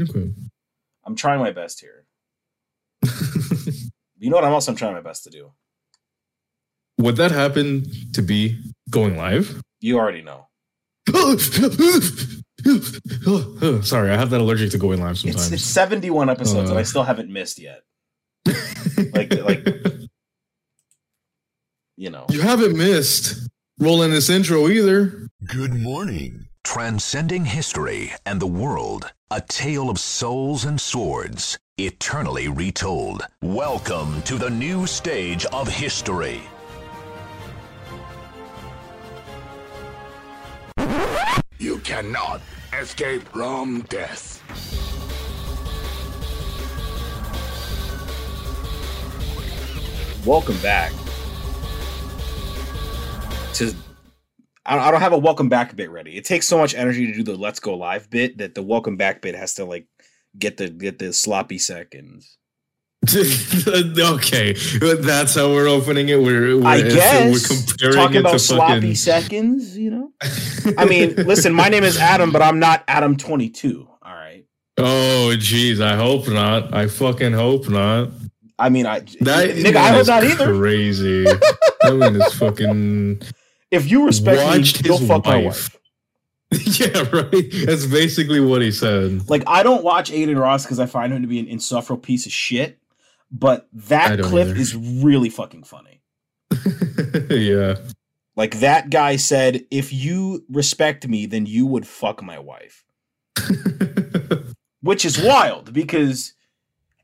Okay. I'm trying my best here. You know what? I'm also trying my best to do. Would that happen to be going live? You already know. Sorry, I have that allergic to going live sometimes. it's 71 episodes, and I Uh. still haven't missed yet. like- like- You know. you haven't missed rolling this intro either. Good morning. Transcending history and the world, a tale of souls and swords, eternally retold. Welcome to the new stage of history. You cannot escape from death. welcome back to I don't, have a welcome back bit ready it takes so much energy to do the let's go live bit that the welcome back bit has to like get the get the sloppy seconds okay, that's how we're opening it. We're, we're i guess we're comparing talking it about to sloppy fucking- seconds you know i mean listen my name is adam but i'm not adam 22 all right Oh, jeez, I hope not. I fucking hope not. i mean i That nigga i hope not either Crazy. that man is fucking. If you respect Watched me you'll his fuck my wife. wife yeah, right. That's basically what he said. like i don't watch Adin Ross because i find him to be an insufferable piece of shit but that clip either. is really fucking funny yeah. Like that guy said, if you respect me, then you would fuck my wife. Which is wild because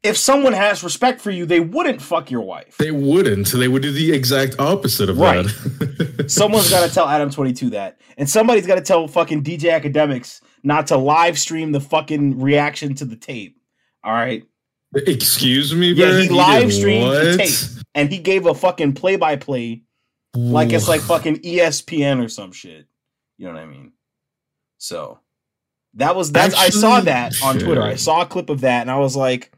if someone has respect for you, they wouldn't fuck your wife. they wouldn't. They would do the exact opposite of Right. that. Someone's got to tell Adam 22 that. And somebody's got to tell fucking DJ Akademiks not to live stream the fucking reaction to the tape. All right. Excuse me, Yeah, bro? he did live streamed the tape. And he gave a fucking play by play like it's like fucking ESPN or some shit. You know what I mean? So that was that's I saw that on Twitter. I saw a clip of that and I was like,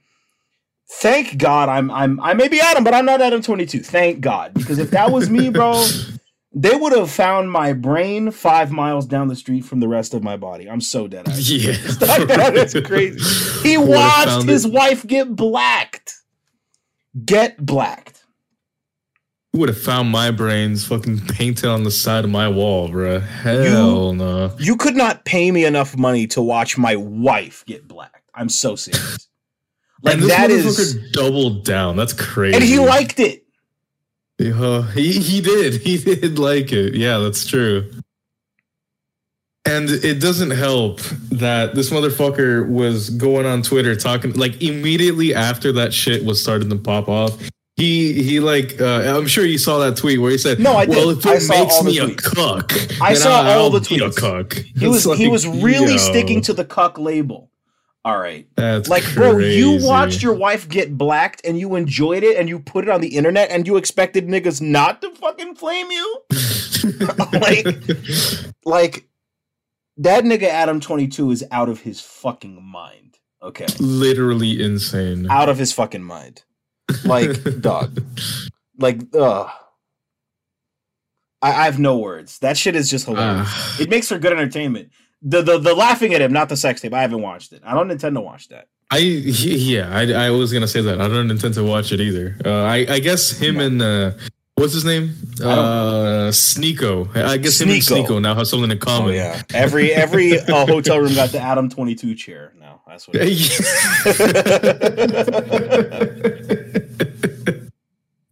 thank God I'm I'm I may be Adam, but I'm not Adam 22. Thank God. Because if that was me, bro, they would have found my brain five miles down the street from the rest of my body. I'm so dead. Yeah, That's crazy. He watched his it- wife get blacked. Get blacked. Who would have found my brains fucking painted on the side of my wall, bro. Hell no. You could not pay me enough money to watch my wife get blacked. I'm so serious. Like and this that motherfucker doubled down. That's crazy. and he liked it. Yeah, he he did. He did like it. Yeah, that's true. And it doesn't help that this motherfucker was going on Twitter talking like immediately after that shit was starting to pop off. He he like uh, I'm sure you saw that tweet where he said, No, I did. Well, if it makes me a cuck, I saw I'll all the be a tweets. cuck." He was It's he was really sticking to the cuck label. All right. That's Like, bro, you watched your wife get blacked and you enjoyed it and you put it on the internet and you expected niggas not to fucking flame you? like like that nigga Adam 22 is out of his fucking mind. Okay. literally insane. Out of his fucking mind. Like, dog. Like, ugh. I, I have no words. That shit is just hilarious. Ah. it makes for good entertainment. The, the the laughing at him, not the sex tape. I haven't watched it. I don't intend to watch that. I yeah, I, I was gonna say that. I don't intend to watch it either. Uh, I I guess him and uh, what's his name? Uh, Sneako. I guess him and Sneako. Sneako now have something in common. Oh yeah. Every every uh, hotel room got the Adam twenty two chair now. That's what. It is.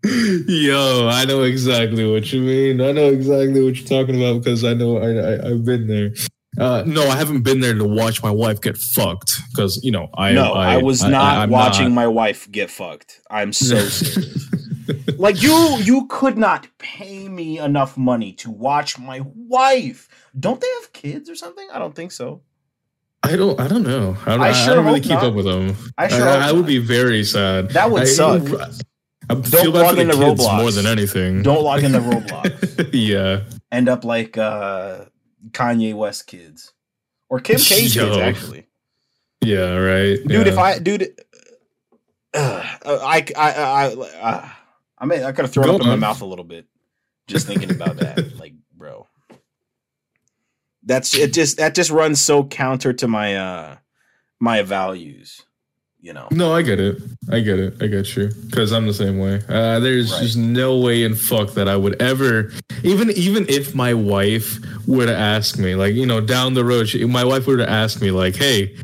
Yo, I know exactly what you mean. I know exactly what you're talking about because I know I, I I've been there. Uh, no, I haven't been there to watch my wife get fucked because you know I no, I, was not I'm watching not- my wife get fucked. I'm so serious. like you you could not pay me enough money to watch my wife. Don't they have kids or something? I don't think so. I don't. I don't know. I don't, I I don't really keep not. up with them. I I, sure I, would be very sad. That would I, suck. I feel bad log for the kids Roblox. more than anything. Don't log into Roblox. yeah. End up like uh Kanye West kids. Or Kim K's kids actually. Yeah. Right. dude. yeah. If I, dude, uh, I, I, I, uh, I mean, I could have thrown Go up in my mouth a little bit just thinking about that. Like, bro, that's it. Just that just runs so counter to my uh my values. You know, No, I get it. I get it. I get you. Because I'm the same way. Uh, there's Right. just no way in fuck that I would ever, even even if my wife were to ask me, like you know, down the road, she, my wife were to ask me, like, "Hey,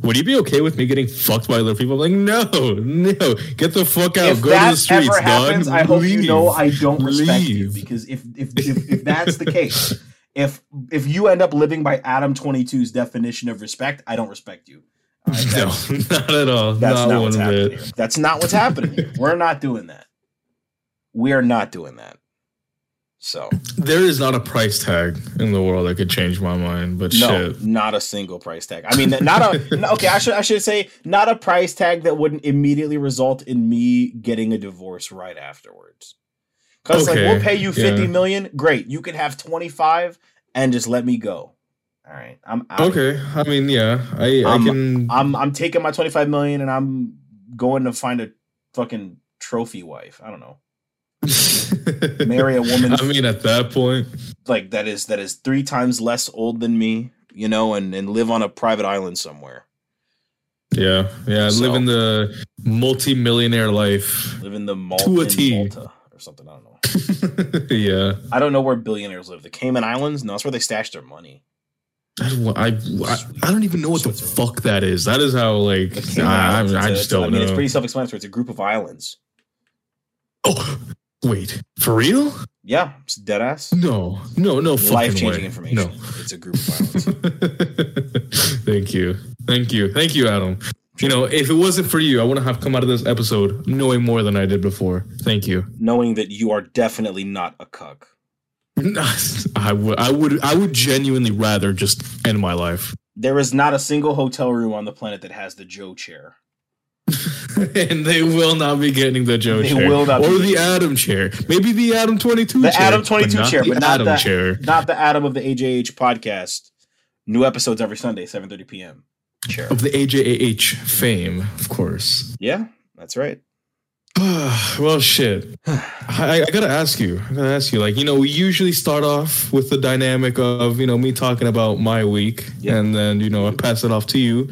would you be okay with me getting fucked by other people?" I'm like, no, no, get the fuck out. if Go to the streets, ever happens, dog. I hope you know I don't respect you because if if if, if that's the case, if if you end up living by Adam 22's definition of respect, I don't respect you. Right, No, not at all. that's not, not, one what's happening. bit. Here. That's not what's happening. Here. We're not doing that. We are not doing that. So There is not a price tag in the world that could change my mind. But no, shit, not a single price tag. I mean, not a okay. I should I should say not a price tag that wouldn't immediately result in me getting a divorce right afterwards. Because like we'll pay you fifty yeah. million, great. You can have twenty five and just let me go. All right, I'm out. okay. I mean, yeah, I, I Um, can. I'm I'm taking my twenty five million and I'm going to find a fucking trophy wife. I don't know, marry a woman I mean, at that point, like that is that is three times less old than me, you know, and and live on a private island somewhere. yeah, yeah, So- living the multi-millionaire life. Live in the To a Malta or something. I don't know. yeah, I don't know where billionaires live. The Cayman Islands? No, that's where they stash their money. I, don't- I, I, don't even know what the fuck that is. That is how like I, I, It's I a- just don't I mean, know. it's pretty self-explanatory. It's a group of islands. oh, wait, for real? Yeah, it's dead ass. No, no, no, Life-changing way. information. No. It's a group of islands. Thank you. Thank you. Thank you, Adam. You know, if it wasn't for you, I wouldn't have come out of this episode knowing more than I did before. Thank you. Knowing that you are definitely not a cuck. I would I would I would genuinely rather just end my life. There is not a single hotel room on the planet that has the Joe chair. and they will not be getting the Joe They chair. or the Adam chair. Maybe the Adam 22 The chair. Adam 22 chair, but not Adam the- chair. Not the Adam of the AJAH podcast. New episodes every Sunday, 7:30 p.m. Chair. Of the AJAH fame, of course. Yeah, that's right. well, shit. I, I gotta ask you. I gotta ask you. Like, you know, we usually start off with the dynamic of you know me talking about my week, and then you know I pass it off to you.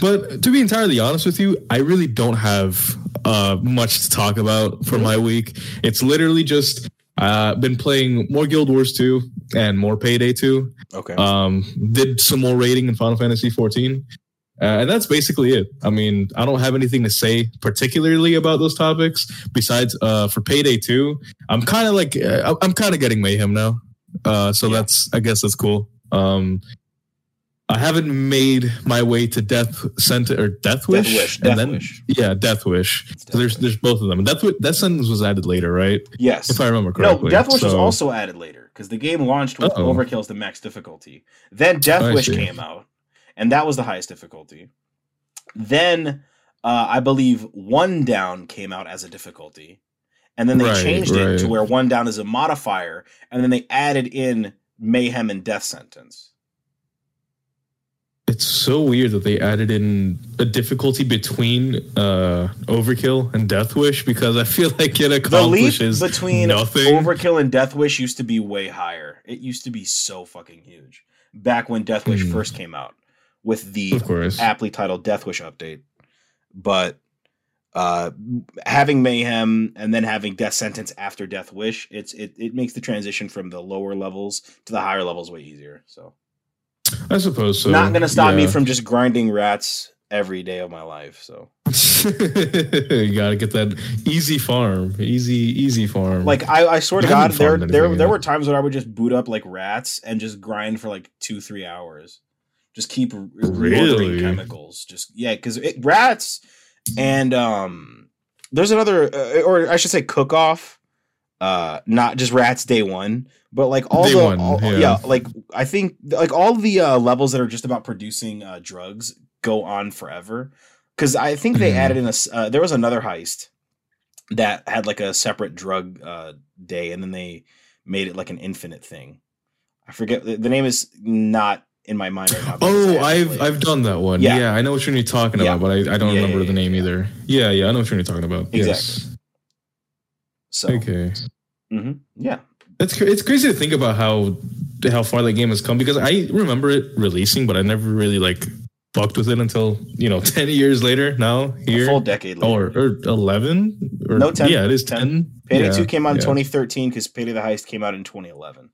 But to be entirely honest with you, I really don't have uh, much to talk about for my week. It's literally just uh, been playing more Guild Wars 2 and more Payday 2. Okay. Um, did some more raiding in Final Fantasy 14. Uh, and that's basically it. I mean, I don't have anything to say particularly about those topics besides uh, for Payday 2. I'm kind of like, uh, I'm kind of getting Mayhem now. Uh, so Yeah. that's, I guess that's cool. Um, I haven't made my way to Death Sentence or Death Wish. Death Wish, and Death then, Wish. Yeah, Death Wish. So there's Wish. there's both of them. Death Death Sentence was added later, right? yes. If I remember correctly. No. Death Wish was also added later because the game launched with Uh-oh. Overkill's the max difficulty. Then Death I Wish see. came out, and that was the highest difficulty. Then uh, I believe One Down came out as a difficulty, and then they Right, changed it to where One Down is a modifier, and then they added in Mayhem and Death Sentence. It's so weird that they added in a difficulty between uh, Overkill and Death Wish because I feel like it The leap accomplishes between nothing. Overkill and Death Wish used to be way higher. It used to be so fucking huge back when Death Wish Hmm. first came out with the of course. aptly titled Death Wish update. But uh having Mayhem and then having Death Sentence after Death Wish, it's it, it makes the transition from the lower levels to the higher levels way easier. So, I suppose so. not gonna stop me from just grinding rats every day of my life. So you gotta get that easy farm, easy easy farm. like I, I swear to God, there there there yet. were times when I would just boot up like rats and just grind for like two, three hours. Just keep Really? chemicals. Just yeah, because rats and um there's another uh, or I should say cook off. Uh not just rats day one, but like all Day the one, all- yeah. yeah. like I think like all the uh levels that are just about producing uh drugs go on forever. Cause I think they Mhm. added in a uh, there was another heist that had like a separate drug uh day and then they made it like an infinite thing. I forget the name is not in my mind right now. Oh, I've I've done that one. Yeah. Yeah, I know what you're talking Yeah. about, but I, I don't Yeah, remember the name either. Yeah, yeah, I know what you're talking about. Exactly. So Yes. Okay. mhm, yeah. It's it's crazy to think about how how far that game has come because I remember it releasing, but I never really like fucked with it until you know ten years later. Now A here full decade later. or or eleven or No, 10. Yeah, it is 10. ten. Payday Yeah, 2 came out in yeah. 2013 because Payday the Heist came out in 2011.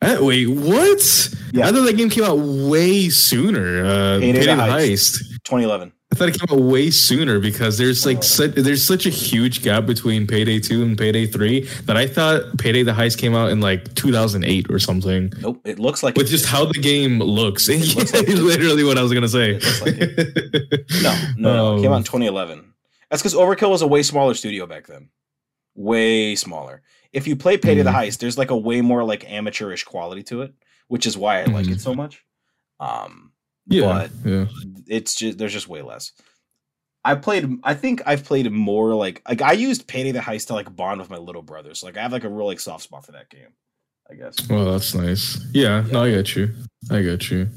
Uh, wait, what? Yeah. I thought that game came out way sooner. Uh, Payday Payday, Heist. Heist. 2011. I thought it came out way sooner because there's like Oh. such, there's such a huge gap between Payday 2 and Payday 3 that I thought Payday the Heist came out in like 2008 or something. Nope. It looks like With just how the game looks. looks like it. literally what I was going to say. It looks like no, no, no. It came out in 2011. That's because Overkill was a way smaller studio back then. Way smaller. If you play Payday the Mhm. Heist, there's like a way more like amateurish quality to it, which is why I like Mhm. it so much. Um, Yeah. but yeah. it's just there's just way less. I played. I think I've played more like like I used Payday the Heist to like bond with my little brother. So like I have like a real like soft spot for that game. I guess. Well, that's nice. Yeah, no, I get you. I get you.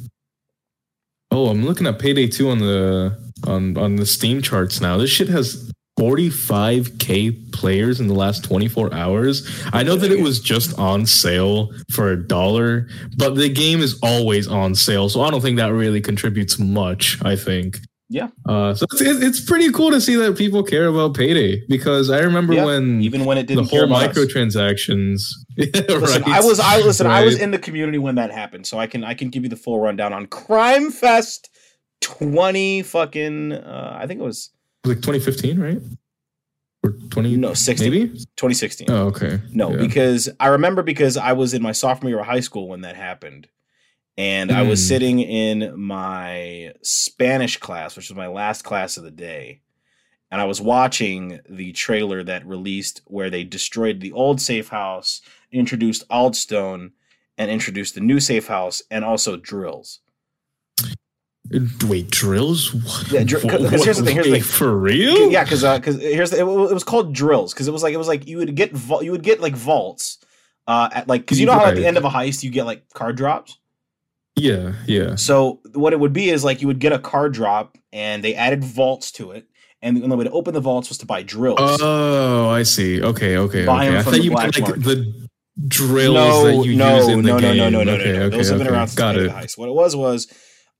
Oh, I'm looking at Payday 2 on the on on the Steam charts now. This shit has 45k players in the last 24 hours. I know that it was just on sale for a dollar, but the game is always on sale, so I don't think that really contributes much, I think. Yeah. Uh, so it's, it's pretty cool to see that people care about Payday because I remember Yeah, when Even when it didn't care whole microtransactions. Yeah, Listen, right. I was I listen, I was in the community when that happened, so I can I can give you the full rundown on Crime Fest 20 fucking uh I think it was like 2015, right? Or 20? no 16 maybe. 2016. Oh, okay. No, Yeah. because I remember because I was in my sophomore year of high school when that happened. And I was Mm. sitting in my Spanish class, which was my last class of the day. And I was watching the trailer that released where they destroyed the old safe house, introduced Aldstone, and introduced the new safe house, and also drills. Wait, drills? What? Yeah, dr- 'cause- 'cause here's the thing, here's the thing. For real? Yeah, because because here's the, it, it was called drills because it was like it was like you would get vault, you would get like vaults, uh, at like because you know how at the end of a heist you get like card drops. Yeah, yeah. So what it would be is like you would get a card drop, and they added vaults to it, and the only way to open the vaults was to buy drills. Oh, I see. Okay, okay, Buy okay. I thought you meant like market. the drills no, that you no, use in the no, game. no, no, no, no, okay, no, okay, Those have been okay. around since Got the Heist. What it was was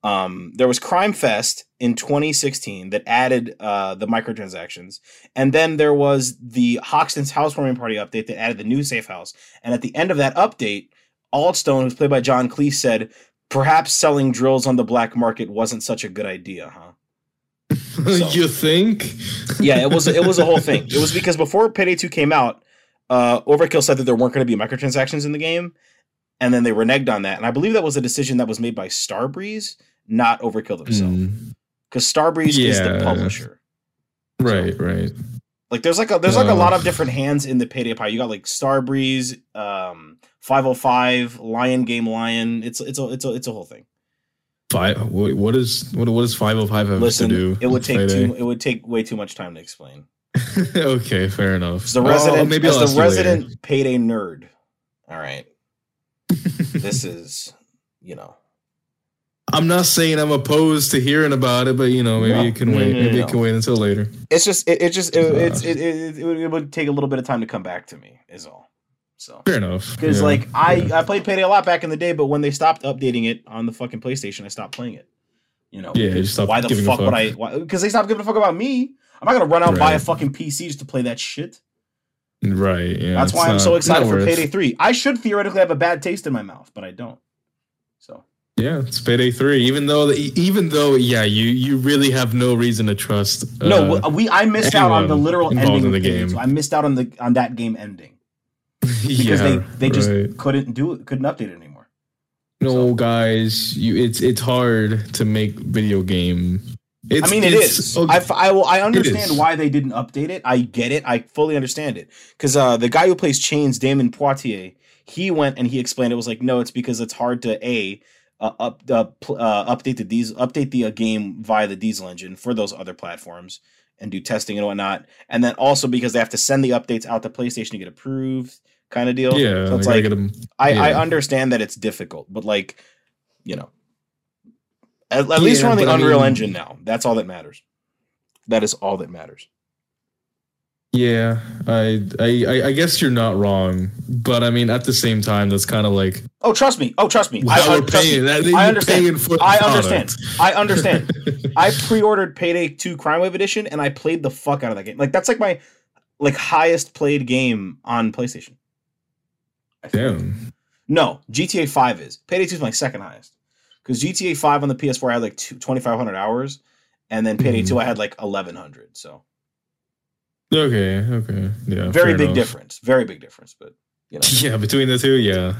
um, there was Crime Fest in 2016 that added uh, the microtransactions, and then there was the Hoxton's housewarming party update that added the new safe house. And at the end of that update, Aldstone, who's played by John Cleese, said, "Perhaps selling drills on the black market wasn't such a good idea, huh?" So- you think? yeah, it was it was a whole thing. It was because before Payday 2 came out, uh, Overkill said that there weren't going to be microtransactions in the game, and then they reneged on that. And I believe that was a decision that was made by Starbreeze, not Overkill themselves, Mm, because Starbreeze is the publisher. right, right. Like there's like a there's like a Uh. lot of different hands in the Payday pie. You got like Starbreeze, um, 505, Lion Game Lion. It's it's a it's a it's a whole thing. Five. What is what? What hundred five have Listen, to do? it would take Payday? too it would take way too much time to explain. okay, fair enough. As the Oh, resident, maybe as the later. resident Payday nerd. All right. this is, you know, I'm not saying I'm opposed to hearing about it, but you know, maybe No, it can no, wait. no, maybe no. it can wait until later. it's just, it, it just, it, Uh. it's, it, it, it, would, it would take a little bit of time to come back to me, is all. So, Fair enough. because yeah, like I, yeah. I played Payday a lot back in the day, but when they stopped updating it on the fucking PlayStation, I stopped playing it. You know, Yeah, you because why the giving a fuck would. I? Because they stopped giving a fuck about me. I'm not gonna run out and buy a fucking PC just to play that shit. right. Yeah, That's why I'm not- so excited for worth- Payday Three. I should theoretically have a bad taste in my mouth, but I don't. So. Yeah, it's payday three. Even though, even though, yeah, you you really have no reason to trust. No, uh, we I missed out on the literal ending of the game. game. I missed out on the on that game ending because yeah, they they just right. couldn't do it, couldn't update it anymore. no so- guys. You, it's it's hard to make video game. It's, I mean, it is. oh, I, I will. I understand why they didn't update it. I get it. I fully understand it because uh, the guy who plays Chains, Damion Poitier, he went and he explained it was like, no, it's because it's hard to a uh, up uh, pl- uh, update the diesel update the uh, game via the diesel engine for those other platforms and do testing and whatnot, and then also because they have to send the updates out to PlayStation to get approved, kind of deal. yeah, so it's like get 'em- I, I understand that it's difficult, but like, you know, at, at least we're on the but I Unreal mean- Engine now. That's all that matters. That is all that matters. Yeah, I, I I I guess you're not wrong, but I mean at the same time that's kind of like Oh, trust me. Oh, trust me. I, we're trust me. paying. That, I understand. I understand. I understand. I pre-ordered Payday 2 Crime Wave Edition and I played the fuck out of that game. Like that's like my like highest played game on PlayStation. I. Damn. No, GTA 5 is. Payday 2 is my second highest. Because GTA 5 on the PS4 I had like two- 2,500 hours, and then Payday Mhm. 2 I had like 1,100. So Okay. Okay. Yeah. very big enough. difference. Very big difference. But you know, Yeah, between the two, yeah.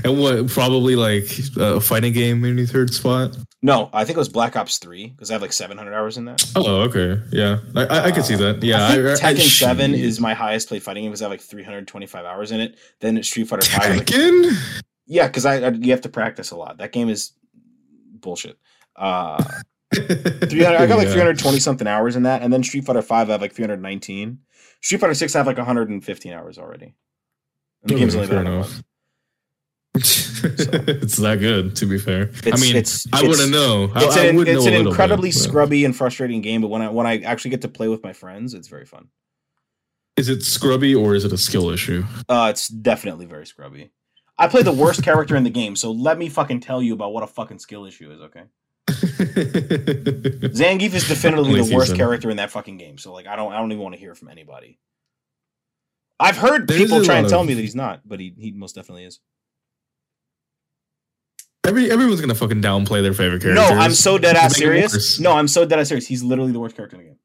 and what? Probably like a fighting game in your third spot. no, I think it was Black Ops 3 because I have like 700 hours in that. Oh, okay. Yeah, I I, I can see that. Yeah, I think I, I, Tekken I- 7 is my highest played fighting game because I have like 325 hours in it. Then Street Fighter 5. Like, Tekken. yeah, because I, you have to practice a lot. That game is bullshit. Uh, 300, I got like Yeah. 320 something hours in that, and then Street Fighter 5 I have like 319. Street Fighter 6 I have like 115 hours already. And the game's only been out a enough. month. it's that good, to be fair. I mean, it's- I it's- wouldn't know. I, It's I an, would it's an incredibly bit, scrubby and frustrating game, but when I when I actually get to play with my friends, it's very fun. Is it scrubby or is it a skill issue? Uh, it's definitely very scrubby. I play the worst character in the game, so let me fucking tell you about what a fucking skill issue is, okay? Zangief is definitively Only the worst season. character in that fucking game. So like I don't I don't even want to hear from anybody. I've heard There's people try and lot tell of- me that he's not, but he he most definitely is. Every everyone's gonna fucking downplay their favorite character. No, I'm so dead ass Make it worse. serious. No, I'm so dead ass serious. He's literally the worst character in the game.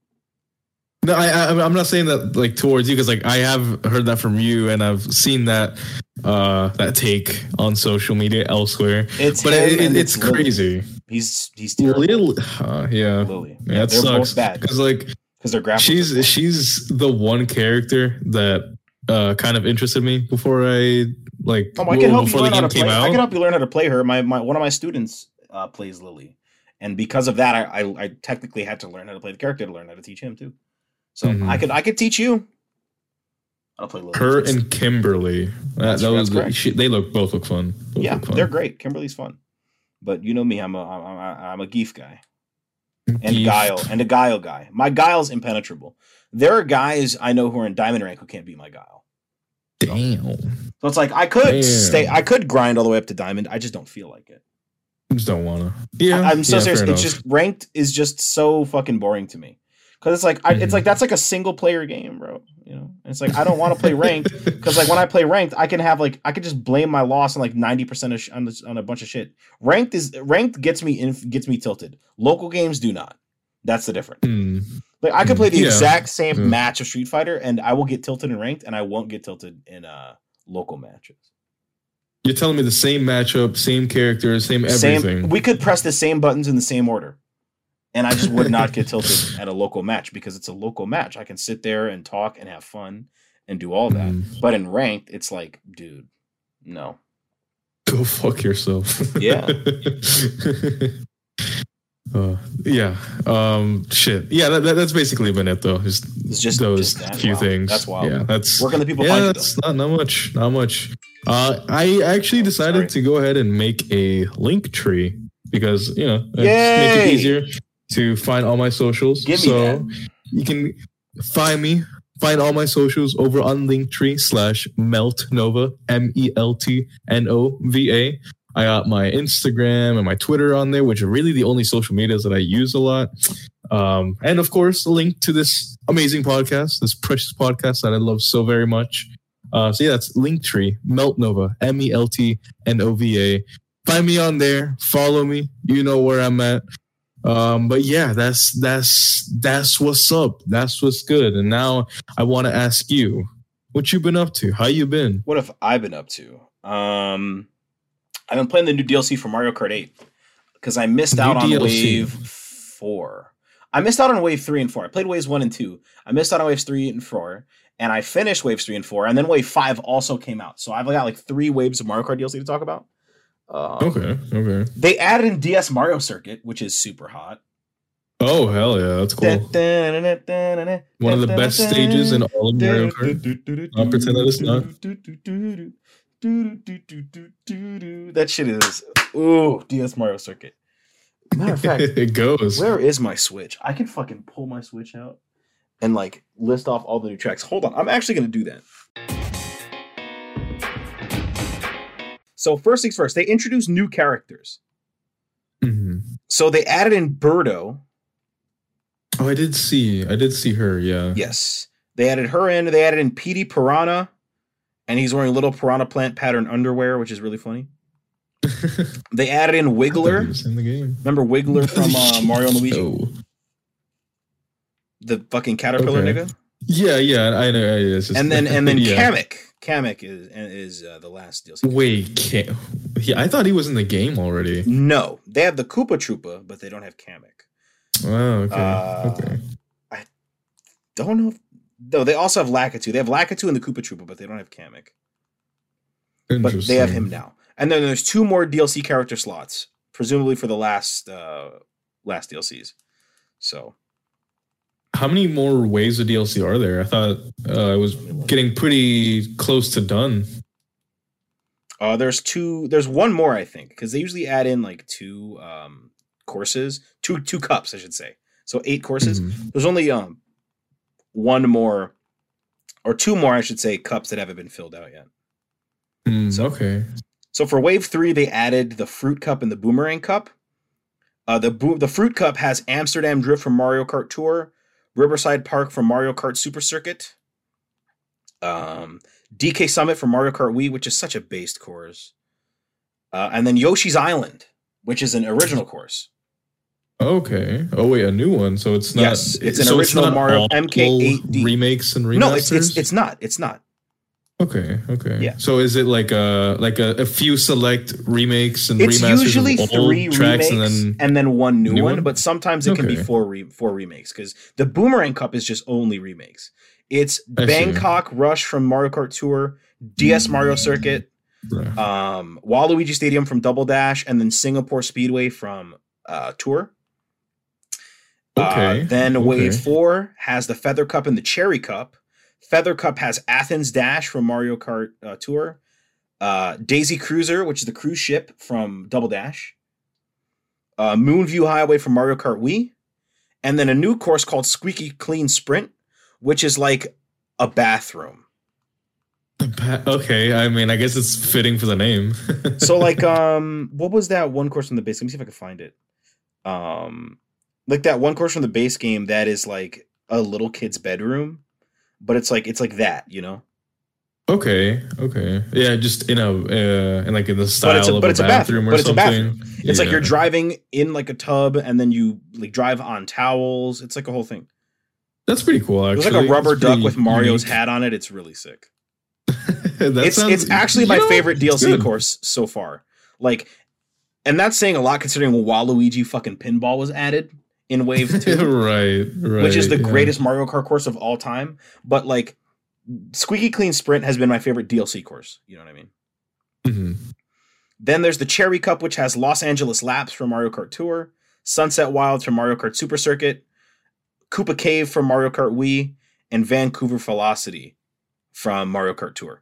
No, I, I I'm not saying that like towards you because like I have heard that from you and I've seen that uh that take on social media elsewhere. It's But it, it, it's Lily. crazy. He's he's terrible. Lil, uh, yeah, Lily. yeah, it they're sucks bad because like because they're graphics. she's she's the one character that uh kind of interested me before I like Oh, I can help you before learn the how game to play. came I can help you learn how to play her. My my one of my students uh, plays Lily, and because of that, I, I I technically had to learn how to play the character to learn how to teach him too. So Mhm. I could I could teach you. I'll play Lily. Her It's- and Kimberly, that, That's- that was that's correct. she, they look both look fun. Both yeah, look fun. they're great. Kimberly's fun, but you know me, I'm a I'm a, I'm a Geef guy and Geef. Guile and a Guile guy. My Guile's impenetrable. There are guys I know who are in Diamond rank who can't beat my Guile. Damn, So it's like I could Damn. stay, I could grind all the way up to Diamond. I just don't feel like it. I just don't wanna. Yeah, I- I'm so yeah, serious. It's enough. just ranked is just so fucking boring to me. Cause it's like I, it's like that's like a single player game, bro. You know, And it's like I don't want to play ranked because like when I play ranked, I can have like I can just blame my loss on like ninety percent of sh- on, this, on a bunch of shit. Ranked is ranked gets me in gets me tilted. Local games do not. That's the difference. Hmm. Like I could play the Yeah. exact same Yeah. match of Street Fighter and I will get tilted in ranked and I won't get tilted in uh local matches. You're telling me the same matchup, same characters, same everything. Same. We could press the same buttons in the same order, and I just would not get tilted at a local match because it's a local match. I can sit there and talk and have fun and do all that. Mm. But in ranked, it's like, dude, no. Go fuck yourself. Yeah. uh, yeah. Um. Shit. Yeah. That, that, that's basically been it, though. Just, It's just- those just few things. That's wild. Yeah. That's Where can the people yeah. find you? That's not not much. Not much. Uh, I actually decided Sorry. to go ahead and make a link tree because you know it's make it easier to find all my socials. Give so you can find me. Find all my socials over on Linktree slash Melt Nova M E L T N O V A. I got my Instagram and my Twitter on there, which are really the only social medias that I use a lot. Um, and of course, a link to this amazing podcast, this precious podcast that I love so very much. Uh, so yeah, that's Linktree, Melt Nova, M E L T N O V A. Find me on there, follow me. You know where I'm at. Um, but yeah, that's that's that's what's up. That's what's good. And now I want to ask you, what you been up to? How you been? What have I been up to? Um, I've been playing the new DLC for Mario Kart 8 because I missed New out on DLC. Wave 4. I missed out on Wave 3 and 4. I played Waves 1 and 2. I missed out on Waves 3 and 4. And I finished Waves 3 and 4. And then Wave 5 also came out. So I've got like three waves of Mario Kart DLC to talk about. Um, Okay, okay. They added in DS Mario Circuit, which is super hot. Oh hell yeah, that's cool. One of the best stages in all of Mario Kart. I'll pretend that it's not. That shit is ooh DS Mario Circuit. Matter of fact, it goes. where is my Switch? I can fucking pull my Switch out and like list off all the new tracks. Hold on, I'm actually gonna do that. So first things first, they introduced new characters. Mhm. So they added in Birdo. Oh, I did see. I did see her. Yeah. Yes, they added her in. They added in Petey Piranha, and he's wearing little piranha plant pattern underwear, which is really funny. They added in I Wiggler. in the game. Remember Wiggler from uh, Mario and Luigi, Oh. the fucking caterpillar Okay. nigga. Yeah, yeah, I know. just- And then and then yeah. Kamek. Kamek is is uh, the last DLC. Wait, Cam- yeah, I thought he was in the game already. No, they have the Koopa Troopa, but they don't have Kamek. Oh, okay. Uh, okay. I don't know. If, no, they also have Lakitu. They have Lakitu and the Koopa Troopa, but they don't have Kamek. But they have him now. And then there's two more DLC character slots, presumably for the last uh last DLCs. So How many more waves of DLC are there? I thought uh, it was getting pretty close to done. uh there's two there's one more, I think, because they usually add in like two um courses, two two cups, I should say. So eight courses. Mhm. There's only um one more or two more, I should say, cups that haven't been filled out yet. Mm, So- okay. So for wave three, they added the fruit cup and the boomerang cup. Uh, the bo- the fruit cup has Amsterdam Drift from Mario Kart Tour, Riverside Park from Mario Kart Super Circuit, um, DK Summit from Mario Kart Wii, which is such a based course, uh, and then Yoshi's Island, which is an original course. Okay. Oh wait, a new one. So it's not. Yes, it's an so original not Mario all MK8D. remakes and remasters. No, it's it's it's not. It's not. Okay. Okay. Yeah. So is it like a like a, a few select remakes and It's remasters usually of old three tracks remakes and then one new, new one, one? but sometimes it can be four re- four remakes because the Boomerang Cup is just only remakes. It's I see. Bangkok Rush from Mario Kart Tour, DS Mario Circuit, Right. um, Waluigi Stadium from Double Dash, and then Singapore Speedway from uh, Tour. Uh, Okay, then Wave. Four has the Feather Cup and the Cherry Cup. Feather Cup has Athens Dash from Mario Kart uh, Tour. Uh, Daisy Cruiser, which is the cruise ship from Double Dash. Uh, Moonview Highway from Mario Kart Wii. And then a new course called Squeaky Clean Sprint, which is like a bathroom. Okay, I mean, I guess it's fitting for the name. so like um what was that one course from the base let me see if i can find it um like that one course from the base game that is like a little kid's bedroom but it's like it's like that you know? Okay, okay, yeah, just in a uh, in like in the style but it's a, of but a it's a bathroom, bathroom or but it's something. bathroom it's like you're driving in like a tub and then you like drive on towels. It's like a whole thing. That's pretty cool. Actually, there's like a rubber It's duck with mario's unique. hat on it. It's really sick. It's sounds- it's actually my know, favorite dlc good. course so far. Like and that's saying a lot considering waluigi fucking pinball was added in wave two right, right, which is the yeah. greatest Mario Kart course of all time. But like, Squeaky Clean Sprint has been my favorite DLC course. You know what I mean? Mhm. Then there's the Cherry Cup, which has Los Angeles Laps from Mario Kart Tour, Sunset Wilds from Mario Kart Super Circuit, Koopa Cave from Mario Kart Wii, and Vancouver Velocity from Mario Kart Tour.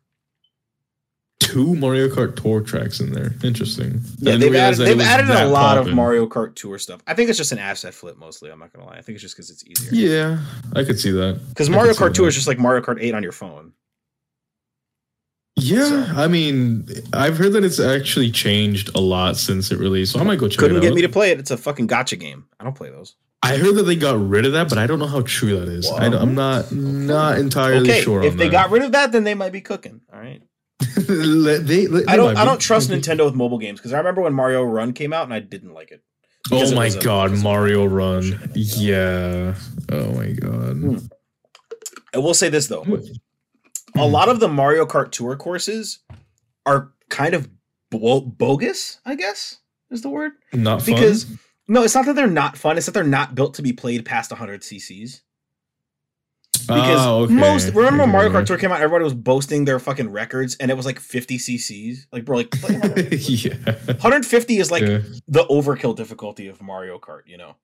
Two Mario Kart Tour tracks in there. Interesting. Yeah, they've added, they've added a lot of. Mario Kart Tour stuff. I think it's just an asset flip mostly. I'm not gonna lie. I think it's just because it's easier. Yeah, I could see that. Because Mario Kart Tour that. is just like Mario Kart 8 on your phone. Yeah, So- I mean, I've heard that it's actually changed a lot since it released, so I might go check out. Couldn't it get me to play it. It's a fucking gacha game. I don't play those. I heard that they got rid of that, but I don't know how true that is. I, am not not entirely okay, sure. if they that. got rid of that, then they might be cooking. All right. Let- they, they I don't. I don't trust. Nintendo with mobile games because I remember when Mario Run came out and I didn't like it. Oh my was a- god, because of Mario Run! Yeah. Oh my god. Hmm. I will say this though: Hmm. a lot of the Mario Kart Tour courses are kind of bo- bogus. I guess is the word. Not fun. Because no, it's not that they're not fun. It's that they're not built to be played past 100 CCs. Because Ah, okay. most remember when Mario Kart Tour came out, everybody was boasting their fucking records, and it was like 50 CCs. Like, bro, like 100. yeah. 150 is like Yeah. the overkill difficulty of Mario Kart. You know,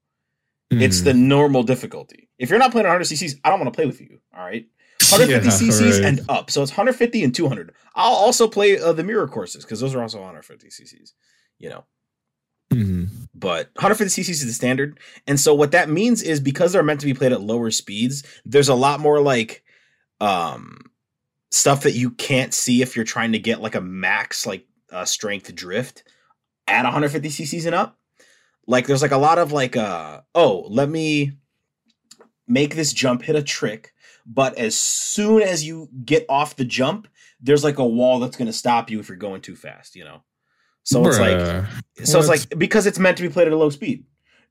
it's Hmm. the normal difficulty. If you're not playing 100 CCs, I don't want to play with you. All right, 150 Yeah, CCs right. and up. So it's 150 and 200. I'll also play uh, the mirror courses because those are also 150 CCs. You know, Mhm. But 150 cc's is the standard. And so what that means is because they're meant to be played at lower speeds, there's a lot more like um stuff that you can't see if you're trying to get like a max like uh, strength drift at 150 cc's and up. Like there's like a lot of like uh oh, let me make this jump hit a trick, but as soon as you get off the jump, there's like a wall that's going to stop you if you're going too fast, you know. So it's like Bruh. so it's like because it's meant to be played at a low speed.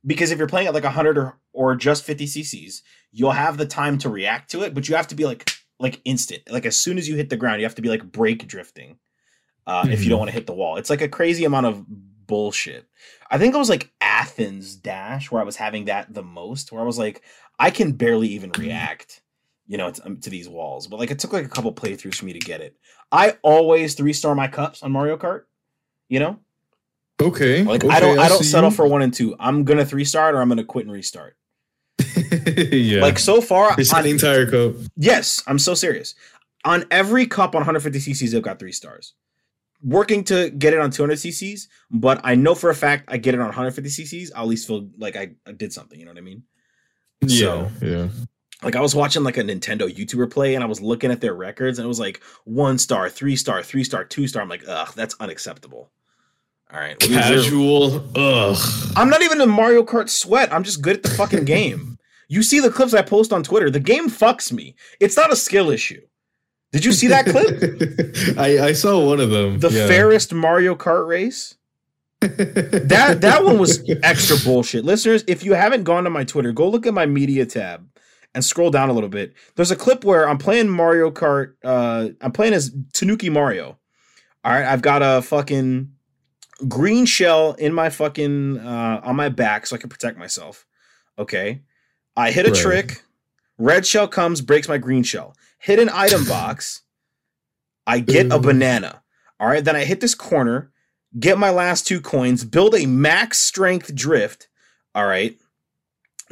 Because if you're playing at like 100 or or just 50 cc's, you'll have the time to react to it, but you have to be like like instant. Like as soon as you hit the ground, you have to be like brake drifting. Uh, if you don't want to hit the wall. It's like a crazy amount of bullshit. I think it was like Athens Dash where I was having that the most, where I was like, I can barely even react, you know, to, um, to these walls. But like, it took like a couple playthroughs for me to get it. I always three star my cups on Mario Kart. You know, okay. like okay, I don't, I don't settle you. for one and two. I'm gonna three star it or I'm gonna quit and restart. yeah. Like so far, on- the entire cup. Yes, I'm so serious. On every cup on 150 cc's, they've got three stars. Working to get it on 200 cc's, but I know for a fact I get it on 150 cc's. I'll at least feel like I, I did something. You know what I mean? Yeah. So- yeah. Like I was watching like a Nintendo YouTuber play, and I was looking at their records, and it was like one star, three star, three star, two star. I'm like, ugh, that's unacceptable. All right, Casual. Ugh. I'm not even a Mario Kart sweat. I'm just good at the fucking game. You see the clips I post on Twitter. The game fucks me. It's not a skill issue. Did you see that clip? I, I saw one of them. the yeah. fairest Mario Kart race. That that one was extra bullshit. Listeners, if you haven't gone to my Twitter, go look at my media tab and scroll down a little bit. There's a clip where I'm playing Mario Kart. Uh, I'm playing as Tanuki Mario. All right, I've got a fucking green shell in my fucking uh, on my back so I can protect myself. Okay, I hit a Right. trick. Red shell comes, breaks my green shell. Hit an item box. I get a banana. All right, then I hit this corner, get my last two coins, build a max strength drift. All right,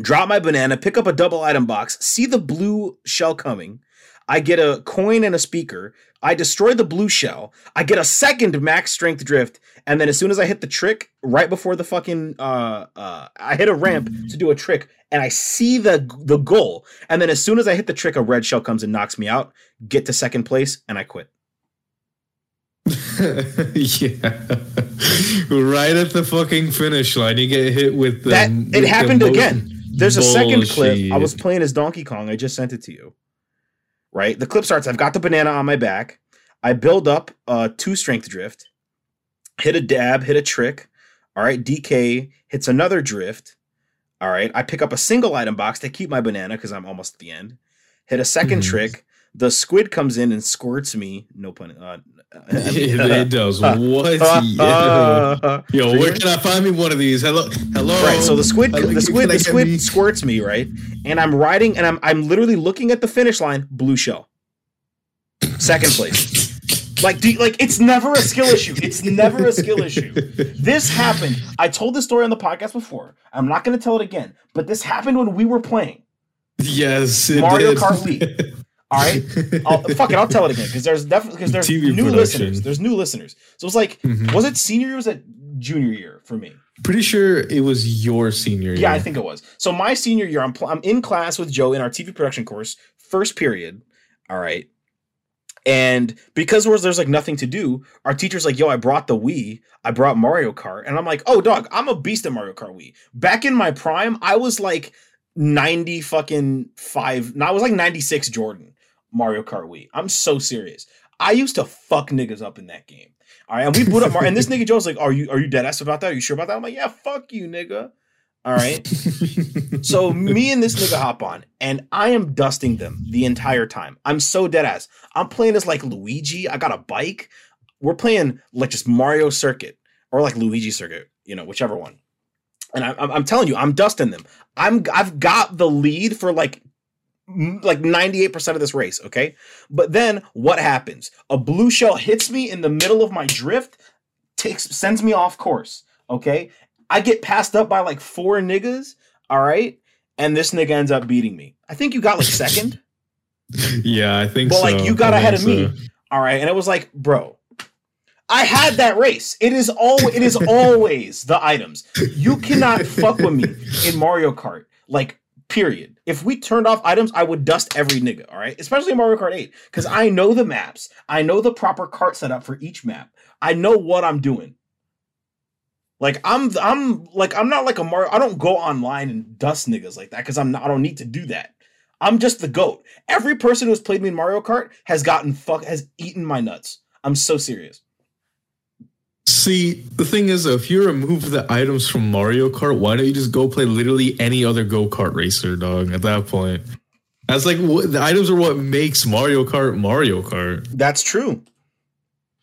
drop my banana, pick up a double item box, see the blue shell coming. I get a coin and a speaker. I destroy the blue shell. I get a second max strength drift, and then as soon as I hit the trick, right before the fucking uh uh, I hit a ramp to do a trick, and I see the the goal, and then as soon as I hit the trick, a red shell comes and knocks me out. Get to second place, and I quit. yeah. right at the fucking finish line, you get hit with the, that with it the happened most again. There's a second clip. I was playing as Donkey Kong. I just sent it to you. Right? The clip starts. I've got the banana on my back. I build up uh two strength drift, hit a dab, hit a trick. All right, DK hits another drift. All right, I pick up a single item box to keep my banana because I'm almost at the end. Hit a 2nd Mhm. trick. The squid comes in and squirts me. No pun. Uh, it, it does. Uh, what? uh, uh, Yo, where can I find me one of these? Hello, hello. Right. So the squid, Hello, the squid, the squid me- squirts me right, and I'm riding, and I'm I'm literally looking at the finish line. Blue shell, second place. Like, do you- like it's never a skill issue. It's never a skill issue. This happened. I told this story on the podcast before. I'm not going to tell it again. But this happened when we were playing. Yes, it Mario did. Kart Wii. All right. I'll, fuck it. I'll tell it again because there's definitely because there's TV new production. listeners. There's new listeners. So it's like, Mhm. was it senior year? or Was it junior year for me? Pretty sure it was your senior year. Yeah, I think it was. So my senior year, I'm pl- I'm in class with Joe in our TV production course, first period. All right. And because there's, like nothing to do, our teacher's like, "Yo, I brought the Wii. I brought Mario Kart." And I'm like, "Oh, dog, I'm a beast at Mario Kart Wii." Back in my prime, I was like 90 fucking 5. No, I was like 96 Jordan Mario Kart Wii. I'm so serious. I used to fuck niggas up in that game. All right, and we boot up Mar- and this nigga Joe's like, "Are you are you dead ass about that? Are you sure about that?" I'm like, "Yeah, fuck you, nigga." All right. So me and this nigga hop on, and I am dusting them the entire time. I'm so dead ass. I'm playing as like Luigi. I got a bike. We're playing like just Mario Circuit or like Luigi Circuit, you know, whichever one. And I, I'm, I'm telling you, I'm dusting them. I'm I've got the lead for like like 98% of this race, okay? But then what happens? A blue shell hits me in the middle of my drift, takes sends me off course, okay? I get passed up by like four niggas, all right? And this nigga ends up beating me. I think you got like second, yeah, I think but so. like you got I ahead of think me, all right? And it was like, bro, I had that race. It is all. It is always the items. You cannot fuck with me in Mario Kart. Like period. If we turned off items, I would dust every nigga. All right, especially Mario Kart Eight, because I know the maps. I know the proper cart setup for each map. I know what I'm doing. Like I'm, I'm like I'm not like a Mario. I don't go online and dust niggas like that because I'm not. I don't need to do that. I'm just the goat. Every person who's played me in Mario Kart has gotten fuck has eaten my nuts. I'm so serious. See, the thing is, though, if you remove the items from Mario Kart, why don't you just go play literally any other go kart racer, dog? At that point, that's like what the items are what makes Mario Kart Mario Kart. That's true.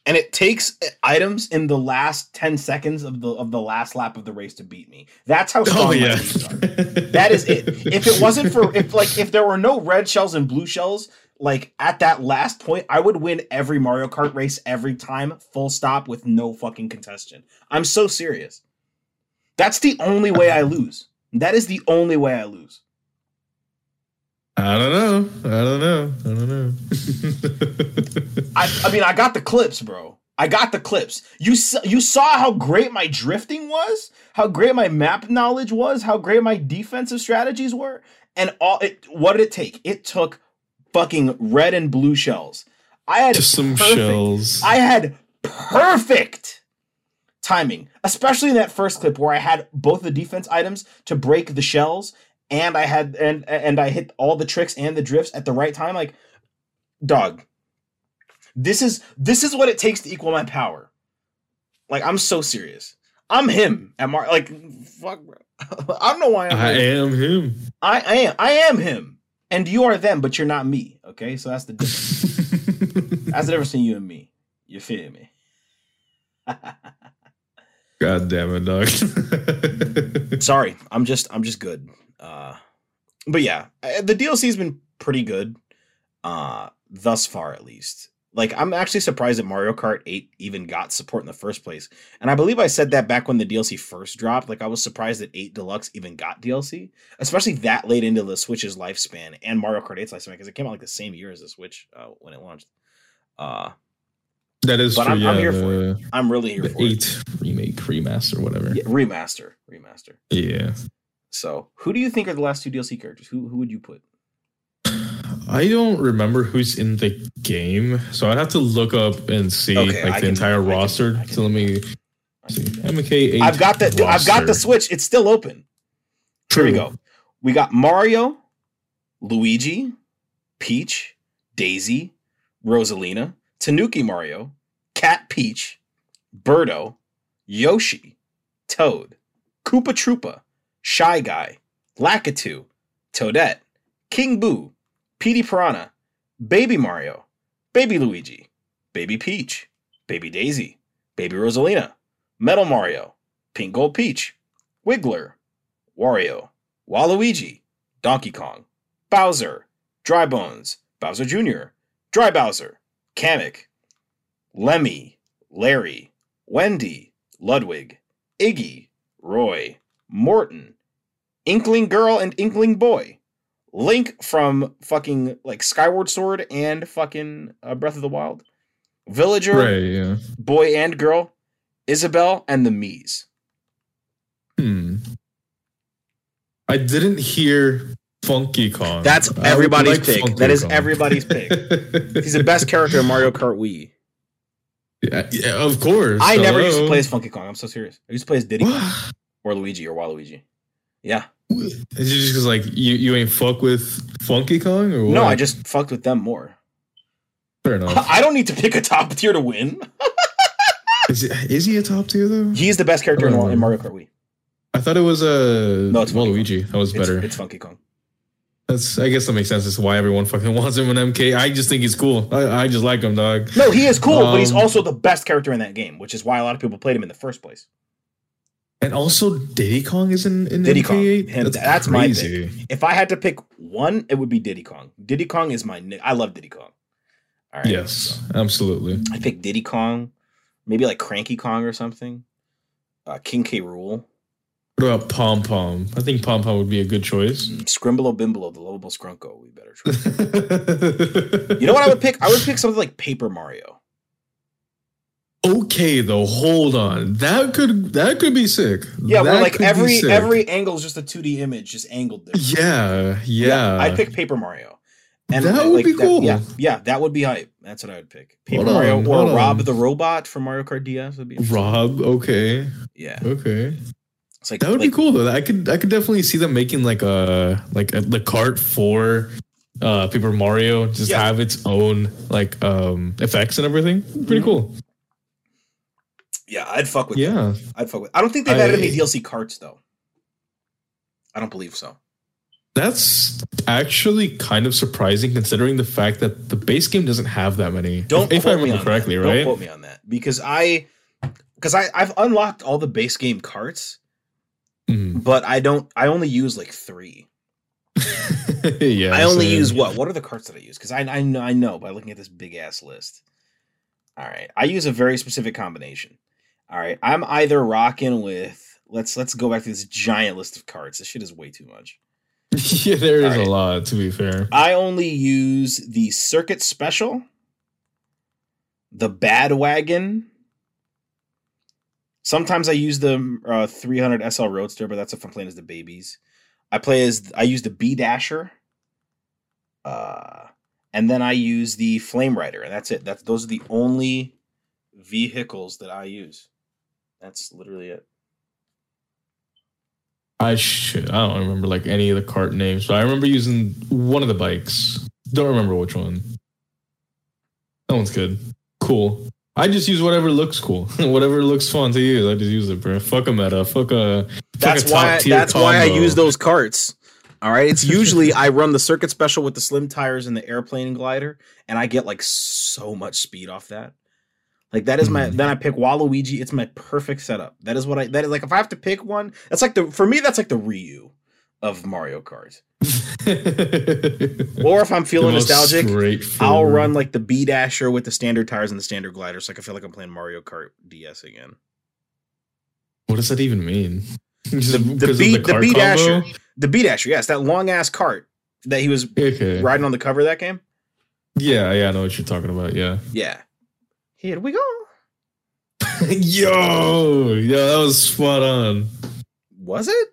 And it takes uh, items in the last 10 seconds of the of the last lap of the race to beat me. That's how oh, strong Oh my yeah. That is it. If it wasn't for if like if there were no red shells and blue shells, like at that last point, I would win every Mario Kart race every time, full stop, with no fucking contestation. I'm so serious. That's the only way I lose. That is the only way I lose. I don't know. I don't know. I don't know. I, I mean, I got the clips, bro. I got the clips. You you saw how great my drifting was, how great my map knowledge was, how great my defensive strategies were, and all. It, what did it take? It took fucking red and blue shells. I had Just some perfect- shells. I had perfect timing, especially in that first clip where I had both the defense items to break the shells, and I had and and I hit all the tricks and the drifts at the right time. Like, dog, this is this is what it takes to equal my power. Like, I'm so serious. I'm him at Mar. Like, fuck, bro. I don't know why I'm. I am him. I, I am. I am him, and you are them, but you're not me. Okay, so that's the difference. that's the difference between you and me. You feel me? God damn it, dog. Sorry, I'm just I'm just good. Uh, but yeah, the DLC's been pretty good, uh, thus far at least. Like I'm actually surprised that Mario Kart 8 even got support in the first place. And I believe I said that back when the DLC first dropped. Like I was surprised that 8 Deluxe even got DLC, especially that late into the Switch's lifespan and Mario Kart 8's lifespan because it came out like the same year as the Switch uh, when it launched. Uh, that is But true. I'm- yeah, I'm here for the, I'm really here the for it. eight remake, remaster, whatever. Yeah, remaster, remaster. yeah. So, who do you think are the last two DLC characters? Who who would you put? I don't remember who's in the game, so I'd have to look up and see Okay, like I the can- entire I roster. I can- so let me see. MK. I've got the dude, I've got the. Switch. It's still open. Here we go. We got Mario, Luigi, Peach, Daisy, Rosalina, Tanuki Mario, Cat Peach, Birdo, Yoshi, Toad, Koopa Troopa, Shy Guy, Lakitu, Toadette, King Boo, Petey Piranha, Baby Mario, Baby Luigi, Baby Peach, Baby Daisy, Baby Rosalina, Metal Mario, Pink Gold Peach, Wiggler, Wario, Waluigi, Donkey Kong, Bowser, Dry Bones, Bowser Jr., Dry Bowser, Kamek, Lemmy, Larry, Wendy, Ludwig, Iggy, Roy, Morton, Inkling Girl and Inkling Boy, Link from fucking like Skyward Sword and fucking uh, Breath of the Wild, Villager, Right. Yeah. Boy and Girl, Isabelle, and the Miis. Hmm. I didn't hear Funky Kong. That's everybody's like pick. Funky That is Kong. everybody's pick. He's the best character in Mario Kart Wii. yeah, yeah, of course. I never used to play as Funky Kong. I'm so serious. I used to play as Diddy Kong What? or Luigi or Waluigi. Yeah. Is it just because like you, you ain't fuck with Funky Kong or what? No, I just fucked with them more. fair enough. I don't need to pick a top tier to win. is, it, is he a top tier though? He's the best character in, Oh. in Mario Kart Wii. I thought it was a No, it's Waluigi. That was better. it's Funky Kong. That's I guess that makes sense to why everyone fucking wants him in MK. I just think he's cool. I, I just like him, dog. No, he is cool, but he's Um, also the best character in that game, which is why a lot of people played him in the first place. And also Diddy Kong is in, in Diddy MK8. Kong. Him- that's my crazy. If I had to pick one, it would be Diddy Kong. Diddy Kong is my. I love Diddy Kong. All right. Yes, absolutely. I pick Diddy Kong, maybe like Cranky Kong or something. Uh, King K. Rool, What about Pom Pom? I think Pom Pom would be a good choice. Scrimbolo Bimbolo, the lovable Scrunko. We better try. You know what I would pick? I would pick something like Paper Mario. Okay, though, hold on. That could that could be sick. Yeah, that where like every every angle is just a 2D image, just angled there. Yeah, yeah. I'd pick Paper Mario. and That would be cool. yeah, yeah, that would be hype. That's what I would pick. Paper Hold Mario on, or Rob on. the Robot from Mario Kart DS would be. Rob. Okay, Yeah, okay. it's like That would like, be cool though. I could I could definitely see them making like a like a, the cart for uh Paper Mario just Yeah. have its own like um effects and everything. Pretty Mhm. cool. Yeah, I'd fuck with. Yeah. I'd fuck with. I don't think they've added any DLC carts though. I don't believe so. That's actually kind of surprising considering the fact that the base game doesn't have that many. Don't if I quote me remember correctly, that. right? Don't quote me on that because I because I I've unlocked all the base game carts, Mhm. but I don't. I only use like three. yeah. I only same. use what? What are the carts that I use? Because I I know I know by looking at this big ass list. All right, I use a very specific combination. All right, I'm either rocking with let's let's go back to this giant list of cards. This shit is way too much. yeah, there is Alright. a lot to be fair. I only use the Circuit Special, the Bad Wagon. Sometimes I use the uh, 300 SL Roadster, but that's if I'm playing as the babies. I play as I use the B Dasher, uh, and then I use the Flame Rider, and that's it. That's those are the only vehicles that I use. That's literally it. I should. I don't remember like any of the cart names, but I remember using one of the bikes. Don't remember which one. That one's good. Cool. I just use whatever looks cool, whatever looks fun to use. I just use it, bro. Fuck a meta. Fuck a. Fuck That's a why. top-tier That's why I use those carts. All right. It's usually I run the circuit special with the slim tires and the airplane glider, and I get like so much speed off that. Like that is my. Mhm. Then I pick Waluigi. It's my perfect setup. That is what I. That is like if I have to pick one. That's like the for me. That's like the Ryu of Mario Kart. Or if I'm feeling nostalgic, I'll run like the B Dasher with the standard tires and the standard glider, so I can feel like I'm playing Mario Kart DS again. What does that even mean? The, the B the cart B Dasher, the B Dasher. Yes, that long ass cart that he was Okay. riding on the cover of that game. Yeah, yeah, I know what you're talking about. Yeah. Yeah. Here we go. Yo, yo, that was spot on. Was it?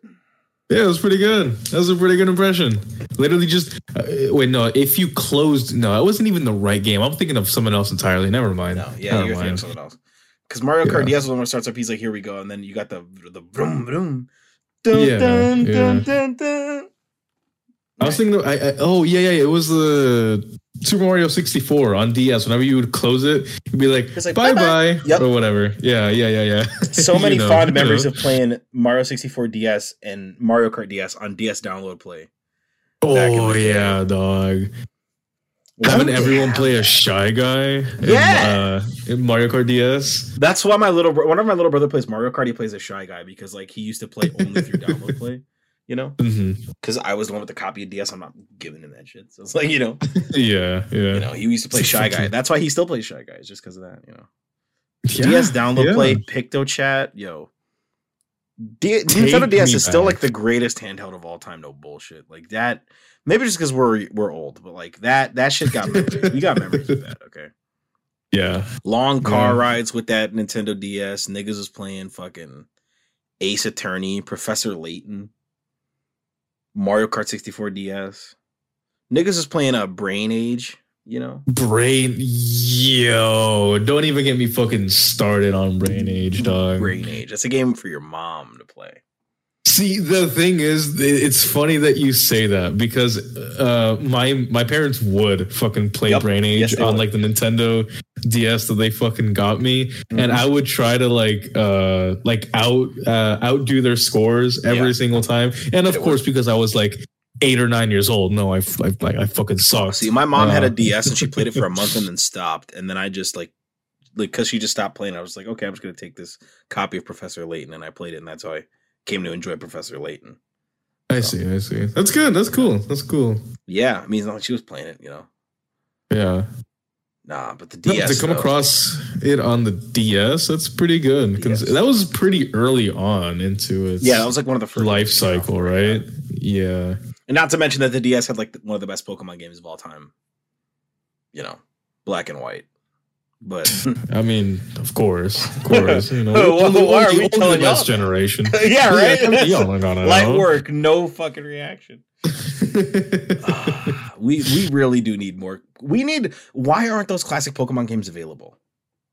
Yeah, it was pretty good. That was a pretty good impression. Literally, just uh, wait. No, if you closed, no, it wasn't even the right game. I'm thinking of someone else entirely. Never mind. No, yeah, Never you're thinking of something else. Because Mario Kart Yeah. DS when it starts up, he's like, "Here we go," and then you got the the vroom vroom. Dun, Yeah, dun, yeah. dun, dun, dun. I was thinking. Of, I, I, oh yeah, yeah. It was the Super Mario 64 on DS. Whenever you would close it, you'd be like, like, bye bye-bye." Yep. or whatever. Yeah, yeah, yeah, yeah. so many know, fond memories know. of playing Mario 64 DS and Mario Kart DS on DS download play. Oh day. yeah, dog. Having would everyone have play a shy guy. in, Yeah. uh, in Mario Kart DS. That's why my little bro- whenever my little brother plays Mario Kart, he plays a shy guy because like he used to play only through download play. You know, because I was the one with the copy of DS. I'm not giving him that shit. So it's like you know, Yeah, yeah. you know, he used to play Shy Guy. That's why he still plays Shy Guys, just because of that. You know, Yeah, DS download yeah. play, PictoChat, yo. D- Nintendo DS is still back. like the greatest handheld of all time. No bullshit. Like that. Maybe just because we're we're old, but like that that shit got memories. we got memories of that. Okay. Yeah. Long car Yeah. rides with that Nintendo DS. Niggas was playing fucking Ace Attorney, Professor Layton, Mario Kart 64 DS. Niggas is playing a Brain Age, you know? Brain, yo, don't even get me fucking started on Brain Age, dog. Brain Age. That's a game for your mom to play. See, the thing is, it's funny that you say that because uh, my my parents would fucking play Yup. Brain Age Yes, on would. like the Nintendo DS that they fucking got me, Mm-hmm. and I would try to like uh like out uh outdo their scores every Yeah. single time, and of It course because I was like eight or nine years old, no, I like I fucking sucked. See, my mom had Uh, a DS and she played it for a month and then stopped. And then I just like, like, cause she just stopped playing. I was like, okay, I'm just gonna take this copy of Professor Layton, and I played it, and that's how I came to enjoy Professor Layton. I see, I see. That's good. That's cool. That's cool. Yeah, I mean, it's not like she was playing it, you know. Yeah. Nah, but the No, DS to come though, across it on the DS, that's pretty good because DS. that was pretty early on into its yeah, that was like one of the first life games to get off cycle, right? ground. Yeah. And not to mention that the DS had like one of the best Pokemon games of all time. You know, black and white. But I mean, of course, of course. You know, Well, only- why are we only telling the best y'all? generation. yeah, right. Y'all are gonna Light know. work, no fucking reaction. Ah, we we really do need more. We need. Why aren't those classic Pokemon games available?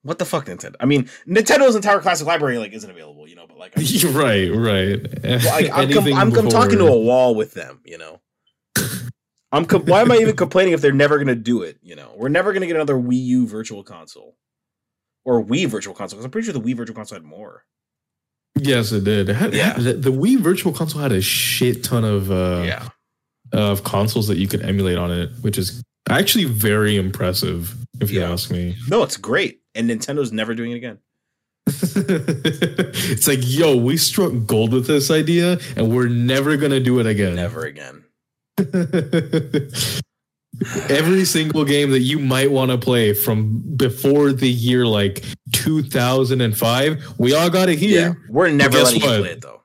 What the fuck, Nintendo? I mean, Nintendo's entire classic library like isn't available, you know. But like, I'm, You're right, right. well, like, I'm, com- I'm, I'm talking to a wall with them, you know. I'm. Com- why am I even complaining if they're never gonna do it? You know, we're never gonna get another Wii U Virtual Console or Wii Virtual Console because I'm pretty sure the Wii Virtual Console had more. Yes, it did. It had- Yeah. the, the Wii Virtual Console had a shit ton of uh, yeah, of consoles that you could emulate on it, which is actually very impressive, if you ask me. no, it's great, and Nintendo's never doing it again. it's like, yo, we struck gold with this idea, and we're never gonna do it again. Never again. Every single game that you might want to play from before the year like 2005, we all got it Yeah, here. we're never letting you play it though.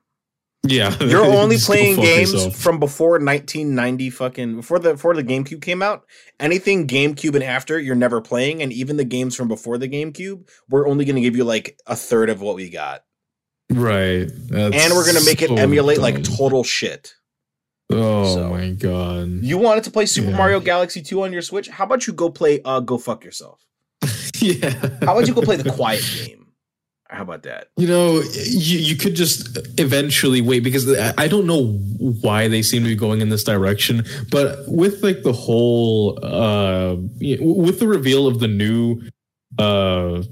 Yeah, You're only playing games yourself. from before 1990 fucking before the before the GameCube came out. Anything GameCube and after, you're never playing, and even the games from before the GameCube, we're only going to give you like a third of what we got, right, That's and we're going to make it so emulate like total shit. Oh So- my god. You wanted to play Super Yeah. Mario Galaxy 2 on your Switch? How about you go play uh Go Fuck Yourself? yeah. How about you go play the Quiet Game? How about that? You know, you, you could just eventually wait because I I don't know why they seem to be going in this direction, but with like the whole, uh, with the reveal of the new, uh,